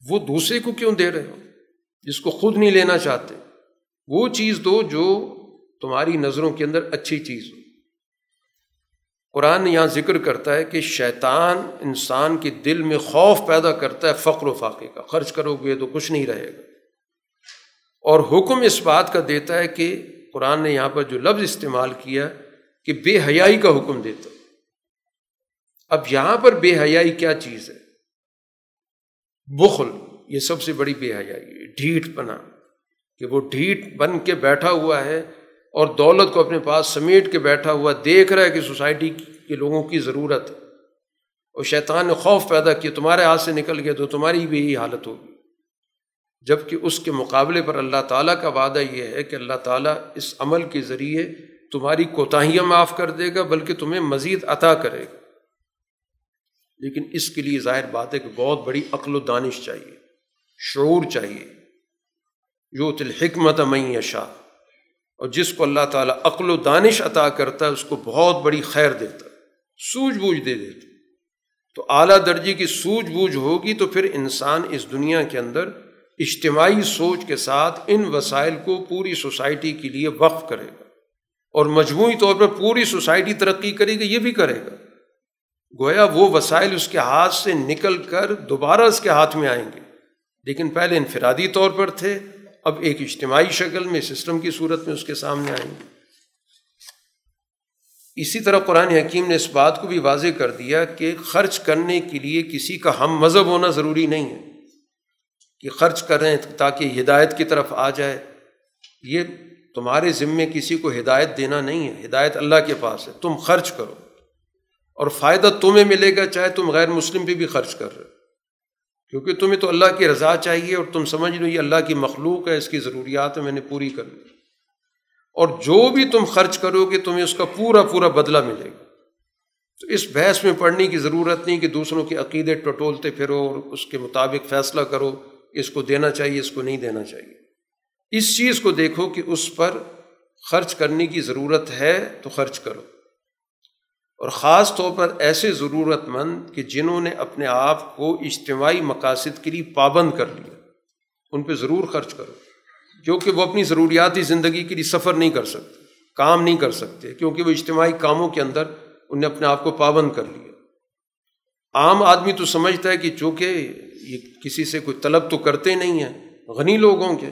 وہ دوسرے کو کیوں دے رہے ہو؟ جس کو خود نہیں لینا چاہتے۔ وہ چیز دو جو تمہاری نظروں کے اندر اچھی چیز ہو۔ قرآن یہاں ذکر کرتا ہے کہ شیطان انسان کے دل میں خوف پیدا کرتا ہے، فقر و فاقے کا۔ خرچ کرو گے تو کچھ نہیں رہے گا۔ اور حکم اس بات کا دیتا ہے کہ قرآن نے یہاں پر جو لفظ استعمال کیا کہ بے حیائی کا حکم دیتا۔ اب یہاں پر بے حیائی کیا چیز ہے؟ بخل، یہ سب سے بڑی بے حیائی ڈھیٹ پنا کہ وہ ڈھیٹ بن کے بیٹھا ہوا ہے اور دولت کو اپنے پاس سمیٹ کے بیٹھا ہوا دیکھ رہا ہے کہ سوسائٹی کے لوگوں کی ضرورت ہے۔ اور شیطان نے خوف پیدا کیا، تمہارے ہاتھ سے نکل گیا تو تمہاری بھی یہی حالت ہوگی۔ جبکہ اس کے مقابلے پر اللہ تعالیٰ کا وعدہ یہ ہے کہ اللہ تعالیٰ اس عمل کے ذریعے تمہاری کوتاہیاں معاف کر دے گا، بلکہ تمہیں مزید عطا کرے گا۔ لیکن اس کے لیے ظاہر بات ہے کہ بہت بڑی عقل و دانش چاہیے، شعور چاہیے۔ جو تلحکمت میں شاہ اور جس کو اللہ تعالیٰ عقل و دانش عطا کرتا ہے، اس کو بہت بڑی خیر دیتا ہے سوجھ بوجھ دے دیتا تو اعلیٰ درجے کی سوجھ بوجھ ہوگی تو پھر انسان اس دنیا کے اندر اجتماعی سوچ کے ساتھ ان وسائل کو پوری سوسائٹی کے لیے وقف کرے گا۔ اور مجموعی طور پر پوری سوسائٹی ترقی کرے گی یہ بھی کرے گا۔ گویا وہ وسائل اس کے ہاتھ سے نکل کر دوبارہ اس کے ہاتھ میں آئیں گے۔ لیکن پہلے انفرادی طور پر تھے۔ اب ایک اجتماعی شکل میں، سسٹم کی صورت میں اس کے سامنے آئیں۔ گے اسی طرح قرآن حکیم نے اس بات کو بھی واضح کر دیا کہ خرچ کرنے کے لیے کسی کا ہم مذہب ہونا ضروری نہیں ہے۔ کہ خرچ کریں تاکہ ہدایت کی طرف آ جائے۔ یہ تمہارے ذمے کسی کو ہدایت دینا نہیں ہے۔ ہدایت اللہ کے پاس ہے۔ تم خرچ کرو۔ اور فائدہ تمہیں ملے گا چاہے تم غیر مسلم پہ بھی خرچ کر رہے کیونکہ تمہیں تو اللہ کی رضا چاہیے اور تم سمجھ لو یہ اللہ کی مخلوق ہے، اس کی ضروریات میں نے پوری کرنی اور جو بھی تم خرچ کرو گے، تمہیں اس کا پورا پورا بدلہ ملے گا۔ تو اس بحث میں پڑھنے کی ضرورت نہیں کہ دوسروں کے عقیدے ٹٹولتے پھرو اور اس کے مطابق فیصلہ کرو۔ اس کو دینا چاہیے، اس کو نہیں دینا چاہیے۔ اس چیز کو دیکھو کہ اس پر خرچ کرنے کی ضرورت ہے تو خرچ کرو۔ اور خاص طور پر ایسے ضرورت مند کہ جنہوں نے اپنے آپ کو اجتماعی مقاصد کے لیے پابند کر لیا۔ ان پہ ضرور خرچ کرو، کیونکہ وہ اپنی ضروریاتی زندگی کے لیے سفر نہیں کر سکتے، کام نہیں کر سکتے، کیونکہ وہ اجتماعی کاموں کے اندر انہوں نے اپنے آپ کو پابند کر لیا۔ عام آدمی تو سمجھتا ہے کہ چونکہ یہ کسی سے کوئی طلب تو کرتے نہیں ہیں، غنی لوگوں کے۔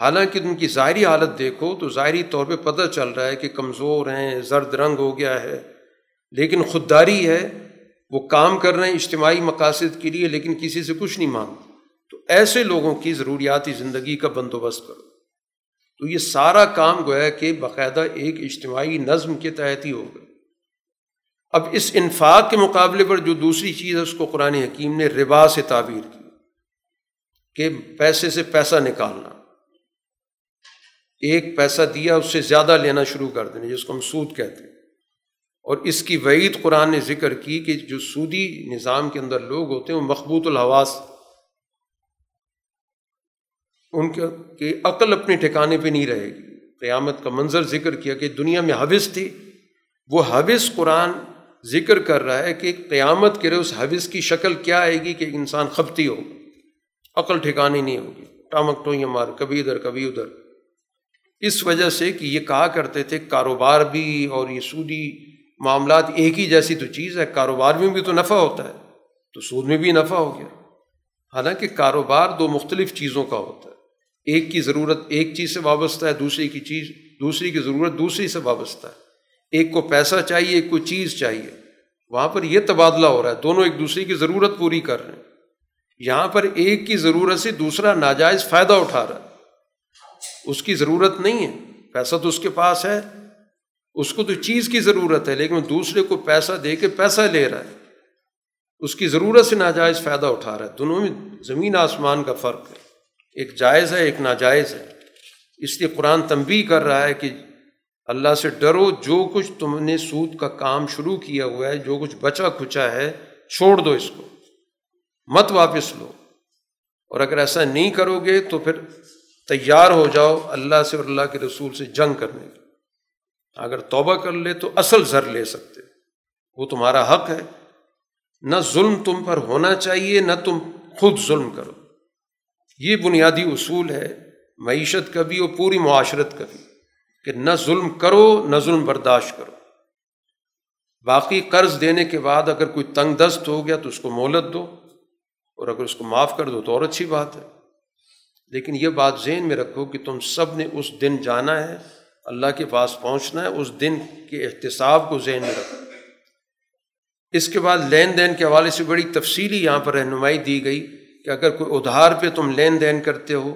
حالانکہ ان کی ظاہری حالت دیکھو تو ظاہری طور پہ پتہ چل رہا ہے کہ کمزور ہیں، زرد رنگ ہو گیا ہے۔ لیکن خودداری ہے، وہ کام کر رہے ہیں اجتماعی مقاصد کے لیے، لیکن کسی سے کچھ نہیں مانگتے۔ تو ایسے لوگوں کی ضروریاتی زندگی کا بندوبست کرو۔ تو یہ سارا کام گویا کہ باقاعدہ ایک اجتماعی نظم کے تحت ہی ہوگا۔ اب اس انفاق کے مقابلے پر جو دوسری چیز ہے، اس کو قرآن حکیم نے ربا سے تعبیر کی کہ پیسے سے پیسہ نکالنا۔ ایک پیسہ دیا، اس سے زیادہ لینا شروع کر دینا، جس کو ہم سود کہتے ہیں۔ اور اس کی وعید قرآن نے ذکر کی کہ جو سودی نظام کے اندر لوگ ہوتے ہیں، وہ مخبوط الحواس ان کے عقل اپنے ٹھکانے پہ نہیں رہے گی۔ قیامت کا منظر ذکر کیا کہ دنیا میں حوث تھی۔ وہ حوث قرآن ذکر کر رہا ہے کہ قیامت کے اس حوث کی شکل کیا آئے گی کہ انسان خپتی ہو عقل ٹھکانی نہیں ہوگی۔ ٹامک ٹوئیں مار، کبھی ادھر کبھی ادھر۔ اس وجہ سے کہ یہ کہا کرتے تھے کاروبار بھی اور یہ سودی معاملات ایک ہی جیسی تو چیز ہے، کاروبار میں بھی تو نفع ہوتا ہے، تو سود میں بھی نفع ہو گیا۔ حالانکہ کاروبار دو مختلف چیزوں کا ہوتا ہے۔ ایک کی ضرورت ایک چیز سے وابستہ ہے دوسری کی چیز دوسری کی ضرورت دوسری سے وابستہ ہے۔ ایک کو پیسہ چاہیے، ایک کو چیز چاہیے۔ وہاں پر یہ تبادلہ ہو رہا ہے، دونوں ایک دوسرے کی ضرورت پوری کر رہے ہیں۔ یہاں پر ایک کی ضرورت سے دوسرا ناجائز فائدہ اٹھا رہا ہے۔ اس کی ضرورت نہیں ہے، پیسہ تو اس کے پاس ہے۔ اس کو تو چیز کی ضرورت ہے، لیکن دوسرے کو پیسہ دے کے پیسہ لے رہا ہے۔ اس کی ضرورت سے ناجائز فائدہ اٹھا رہا ہے۔ دونوں میں زمین آسمان کا فرق ہے۔ ایک جائز ہے، ایک ناجائز ہے۔ اس لیے قرآن تنبی کر رہا ہے کہ اللہ سے ڈرو، جو کچھ تم نے سود کا کام شروع کیا ہوا ہے، جو کچھ بچا کھچا ہے، چھوڑ دو اس کو۔ مت واپس لو۔ اور اگر ایسا نہیں کرو گے تو پھر تیار ہو جاؤ اللہ سے اور اللہ کے رسول سے جنگ کرنے کی اگر توبہ کر لے تو اصل زر لے سکتے۔ وہ تمہارا حق ہے۔ نہ ظلم تم پر ہونا چاہیے، نہ تم خود ظلم کرو۔ یہ بنیادی اصول ہے معیشت کا بھی اور پوری معاشرت کا بھی کہ نہ ظلم کرو، نہ ظلم برداشت کرو۔ باقی قرض دینے کے بعد اگر کوئی تنگ دست ہو گیا تو اس کو مہلت دو اور اگر اس کو معاف کر دو تو اور اچھی بات ہے۔ لیکن یہ بات ذہن میں رکھو کہ تم سب نے اس دن جانا ہے، اللہ کے پاس پہنچنا ہے، اس دن کے احتساب کو ذہن میں رکھو۔ اس کے بعد لین دین کے حوالے سے بڑی تفصیلی یہاں پر رہنمائی دی گئی کہ اگر کوئی ادھار پہ تم لین دین کرتے ہو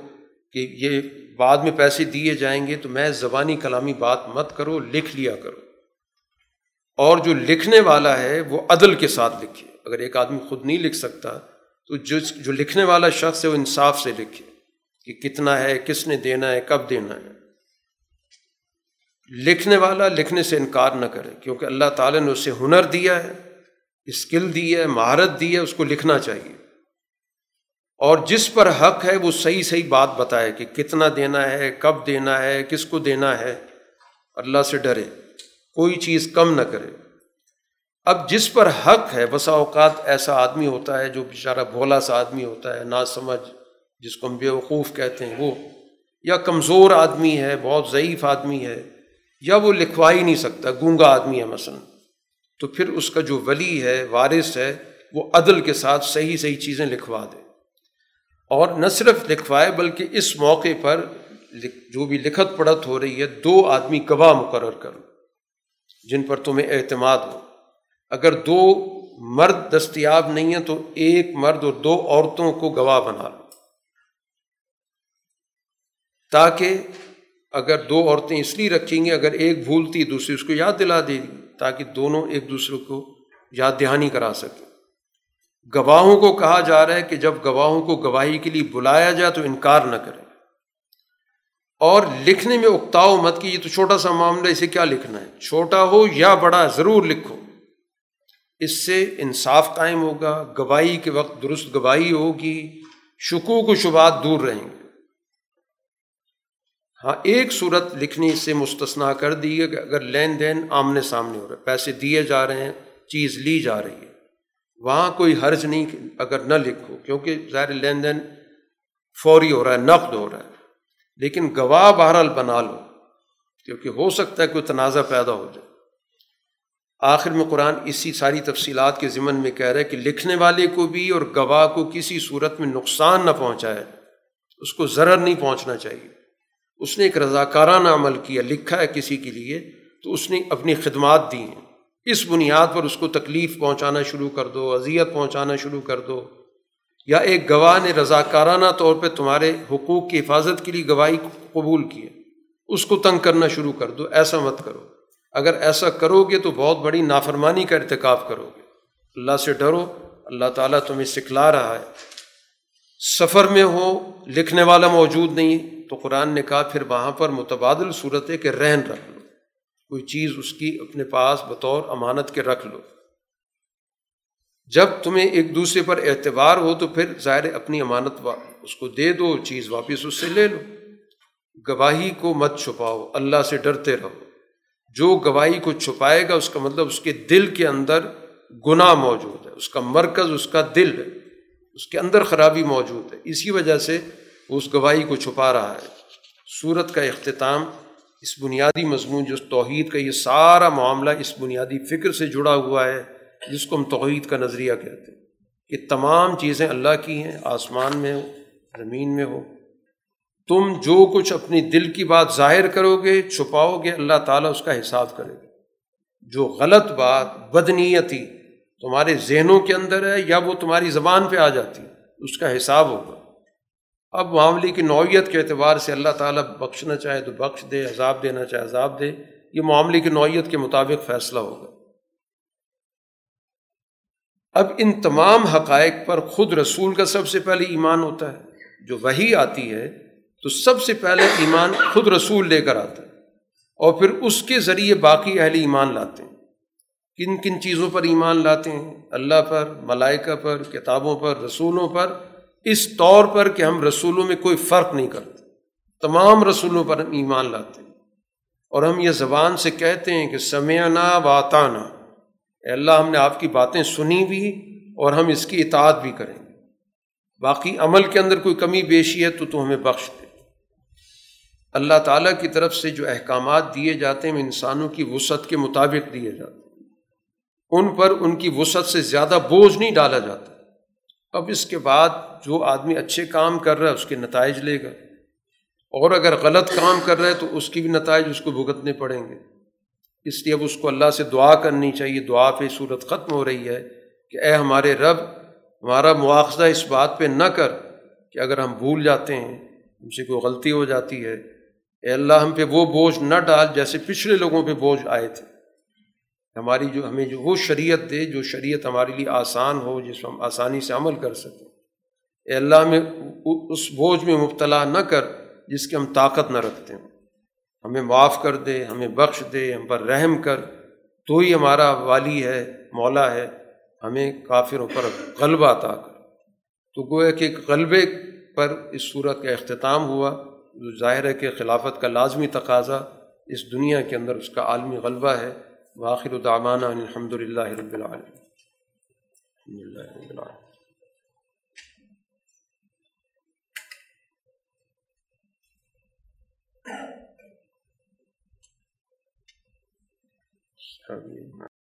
کہ یہ بعد میں پیسے دیے جائیں گے تو میں زبانی کلامی بات مت کرو، لکھ لیا کرو۔ اور جو لکھنے والا ہے وہ عدل کے ساتھ لکھے۔ اگر ایک آدمی خود نہیں لکھ سکتا تو جو جو لکھنے والا شخص ہے وہ انصاف سے لکھے۔ کہ کتنا ہے، کس نے دینا ہے، کب دینا ہے۔ لکھنے والا لکھنے سے انکار نہ کرے، کیونکہ اللہ تعالیٰ نے اسے ہنر دیا ہے، اسکل دی ہے، مہارت دی ہے، اس کو لکھنا چاہیے۔ اور جس پر حق ہے، وہ صحیح صحیح بات بتائے کہ کتنا دینا ہے، کب دینا ہے، کس کو دینا ہے۔ اللہ سے ڈرے، کوئی چیز کم نہ کرے۔ اب جس پر حق ہے بسا اوقات ایسا آدمی ہوتا ہے جو بیچارہ بھولا سا آدمی ہوتا ہے نا سمجھ جس کو ہم بیوقوف کہتے ہیں، وہ یا کمزور آدمی ہے، بہت ضعیف آدمی ہے، یا وہ لکھوا ہی نہیں سکتا، گونگا آدمی ہے مثلاً۔ تو پھر اس کا جو ولی ہے، وارث ہے، وہ عدل کے ساتھ صحیح صحیح چیزیں لکھوا دے۔ اور نہ صرف لکھوائے، بلکہ اس موقع پر جو بھی لکھت پڑھت ہو رہی ہے، دو آدمی گواہ مقرر کرو، جن پر تمہیں اعتماد ہو۔ اگر دو مرد دستیاب نہیں ہیں، تو ایک مرد اور دو عورتوں کو گواہ بنا لو۔ تاکہ اگر دو عورتیں اس لیے رکھیں گی، اگر ایک بھولتی دوسری اس کو یاد دلا دے گی، تاکہ دونوں ایک دوسرے کو یاد دہانی کرا سکیں۔ گواہوں کو کہا جا رہا ہے کہ جب گواہوں کو گواہی کے لیے بلایا جائے تو انکار نہ کرے اور لکھنے میں اکتاؤ مت کی یہ تو چھوٹا سا معاملہ، اسے کیا لکھنا ہے؟ چھوٹا ہو یا بڑا، ضرور لکھو۔ اس سے انصاف قائم ہوگا، گواہی کے وقت درست گواہی ہوگی، شکوک و شبات دور رہیں گے۔ ہاں ایک صورت لکھنے سے مستثنا کر دی ہے کہ اگر لین دین آمنے سامنے ہو رہا ہے، پیسے دیے جا رہے ہیں، چیز لی جا رہی ہے۔ وہاں کوئی حرج نہیں اگر نہ لکھو، کیونکہ ظاہر لین دین فوری ہو رہا ہے، نقد ہو رہا ہے۔ لیکن گواہ بہرحال بنا لو، کیونکہ ہو سکتا ہے کوئی تنازع پیدا ہو جائے۔ آخر میں قرآن اسی ساری تفصیلات کے ذمن میں کہہ رہا ہے کہ لکھنے والے کو بھی اور گواہ کو کسی صورت میں نقصان نہ پہنچائے، اس کو ضرر نہیں پہنچنا چاہیے۔ اس نے ایک رضاکارانہ عمل کیا، لکھا ہے کسی کے لیے، تو اس نے اپنی خدمات دی ہیں۔ اس بنیاد پر اس کو تکلیف پہنچانا شروع کر دو، اذیت پہنچانا شروع کر دو۔ یا ایک گواہ نے رضاکارانہ طور پہ تمہارے حقوق کی حفاظت کے لیے گواہی قبول کی ہے۔ اس کو تنگ کرنا شروع کر دو، ایسا مت کرو۔ اگر ایسا کرو گے تو بہت بڑی نافرمانی کا ارتکاب کرو گے۔ اللہ سے ڈرو، اللہ تعالیٰ تمہیں سکھلا رہا ہے۔ سفر میں ہو، لکھنے والا موجود نہیں تو قرآن نے کہا، پھر وہاں پر متبادل صورت ہے کہ رہن رکھ لو۔ کوئی چیز اس کی اپنے پاس بطور امانت کے رکھ لو۔ جب تمہیں ایک دوسرے پر اعتبار ہو تو پھر ظاہر اپنی امانت اس کو دے دو، چیز واپس اس سے لے لو۔ گواہی کو مت چھپاؤ، اللہ سے ڈرتے رہو۔ جو گواہی کو چھپائے گا، اس کا مطلب اس کے دل کے اندر گناہ موجود ہے۔ اس کا مرکز، اس کا دل ہے۔ اس کے اندر خرابی موجود ہے۔ اسی وجہ سے اس گواہی کو چھپا رہا ہے۔ صورت کا اختتام اس بنیادی مضمون جو توحید کا یہ سارا معاملہ اس بنیادی فکر سے جڑا ہوا ہے، جس کو ہم توحید کا نظریہ کہتے ہیں۔ کہ تمام چیزیں اللہ کی ہیں، آسمان میں ہو، زمین میں ہو۔ تم جو کچھ اپنی دل کی بات ظاہر کرو گے، چھپاؤ گے، اللہ تعالیٰ اس کا حساب کرے گا۔ جو غلط بات بدنیتی تمہارے ذہنوں کے اندر ہے یا وہ تمہاری زبان پہ آ جاتی اس کا حساب ہوگا۔ اب معاملے کی نوعیت کے اعتبار سے اللہ تعالیٰ بخشنا چاہے تو بخش دے، عذاب دینا چاہے عذاب دے، یہ معاملے کی نوعیت کے مطابق فیصلہ ہوگا۔ اب ان تمام حقائق پر خود رسول کا سب سے پہلے ایمان ہوتا ہے۔ جو وہی آتی ہے، تو سب سے پہلے ایمان خود رسول لے کر آتا ہے اور پھر اس کے ذریعے باقی اہل ایمان لاتے ہیں۔ کن کن چیزوں پر ایمان لاتے ہیں؟ اللہ پر، ملائکہ پر، کتابوں پر، رسولوں پر۔ اس طور پر کہ ہم رسولوں میں کوئی فرق نہیں کرتے، تمام رسولوں پر ہم ایمان لاتے ہیں۔ اور ہم یہ زبان سے کہتے ہیں کہ سمیانہ واتانہ اللہ، ہم نے آپ کی باتیں سنی بھی اور ہم اس کی اطاعت بھی کریں گے۔ باقی عمل کے اندر کوئی کمی بیشی ہے تو تو ہمیں بخش دے۔ اللہ تعالیٰ کی طرف سے جو احکامات دیے جاتے ہیں وہ انسانوں کی وسعت کے مطابق دیے جاتے ہیں۔ ان پر ان کی وسعت سے زیادہ بوجھ نہیں ڈالا جاتا۔ اب اس کے بعد جو آدمی اچھے کام کر رہا ہے، اس کے نتائج لے گا۔ اور اگر غلط کام کر رہا ہے، تو اس کی بھی نتائج اس کو بھگتنے پڑیں گے۔ اس لیے اب اس کو اللہ سے دعا کرنی چاہیے۔ دعا پہ صورت ختم ہو رہی ہے کہ اے ہمارے رب، ہمارا مواخذہ اس بات پہ نہ کر کہ اگر ہم بھول جاتے ہیں، ہم سے کوئی غلطی ہو جاتی ہے۔ اے اللہ، ہم پہ وہ بوجھ نہ ڈال جیسے پچھلے لوگوں پہ بوجھ آئے تھے۔ ہماری جو، ہمیں جو وہ شریعت دے، جو شریعت ہمارے لیے آسان ہو، جس ہم آسانی سے عمل کر سکیں۔ اے اللہ میں اس بوجھ میں مبتلا نہ کر جس کی ہم طاقت نہ رکھتے ہوں۔ ہمیں معاف کر دے، ہمیں بخش دے، ہم پر رحم کر۔ تو ہی ہمارا والی ہے، مولا ہے۔ ہمیں کافروں پر غلبہ عطا کر۔ تو گویا کہ غلبے پر اس صورت کا اختتام ہوا۔ جو ظاہر ہے کہ خلافت کا لازمی تقاضا اس دنیا کے اندر اس کا عالمی غلبہ ہے۔ واخر دعوانا الحمد للہ رب العالمین۔ الحمد للہ شاید نہ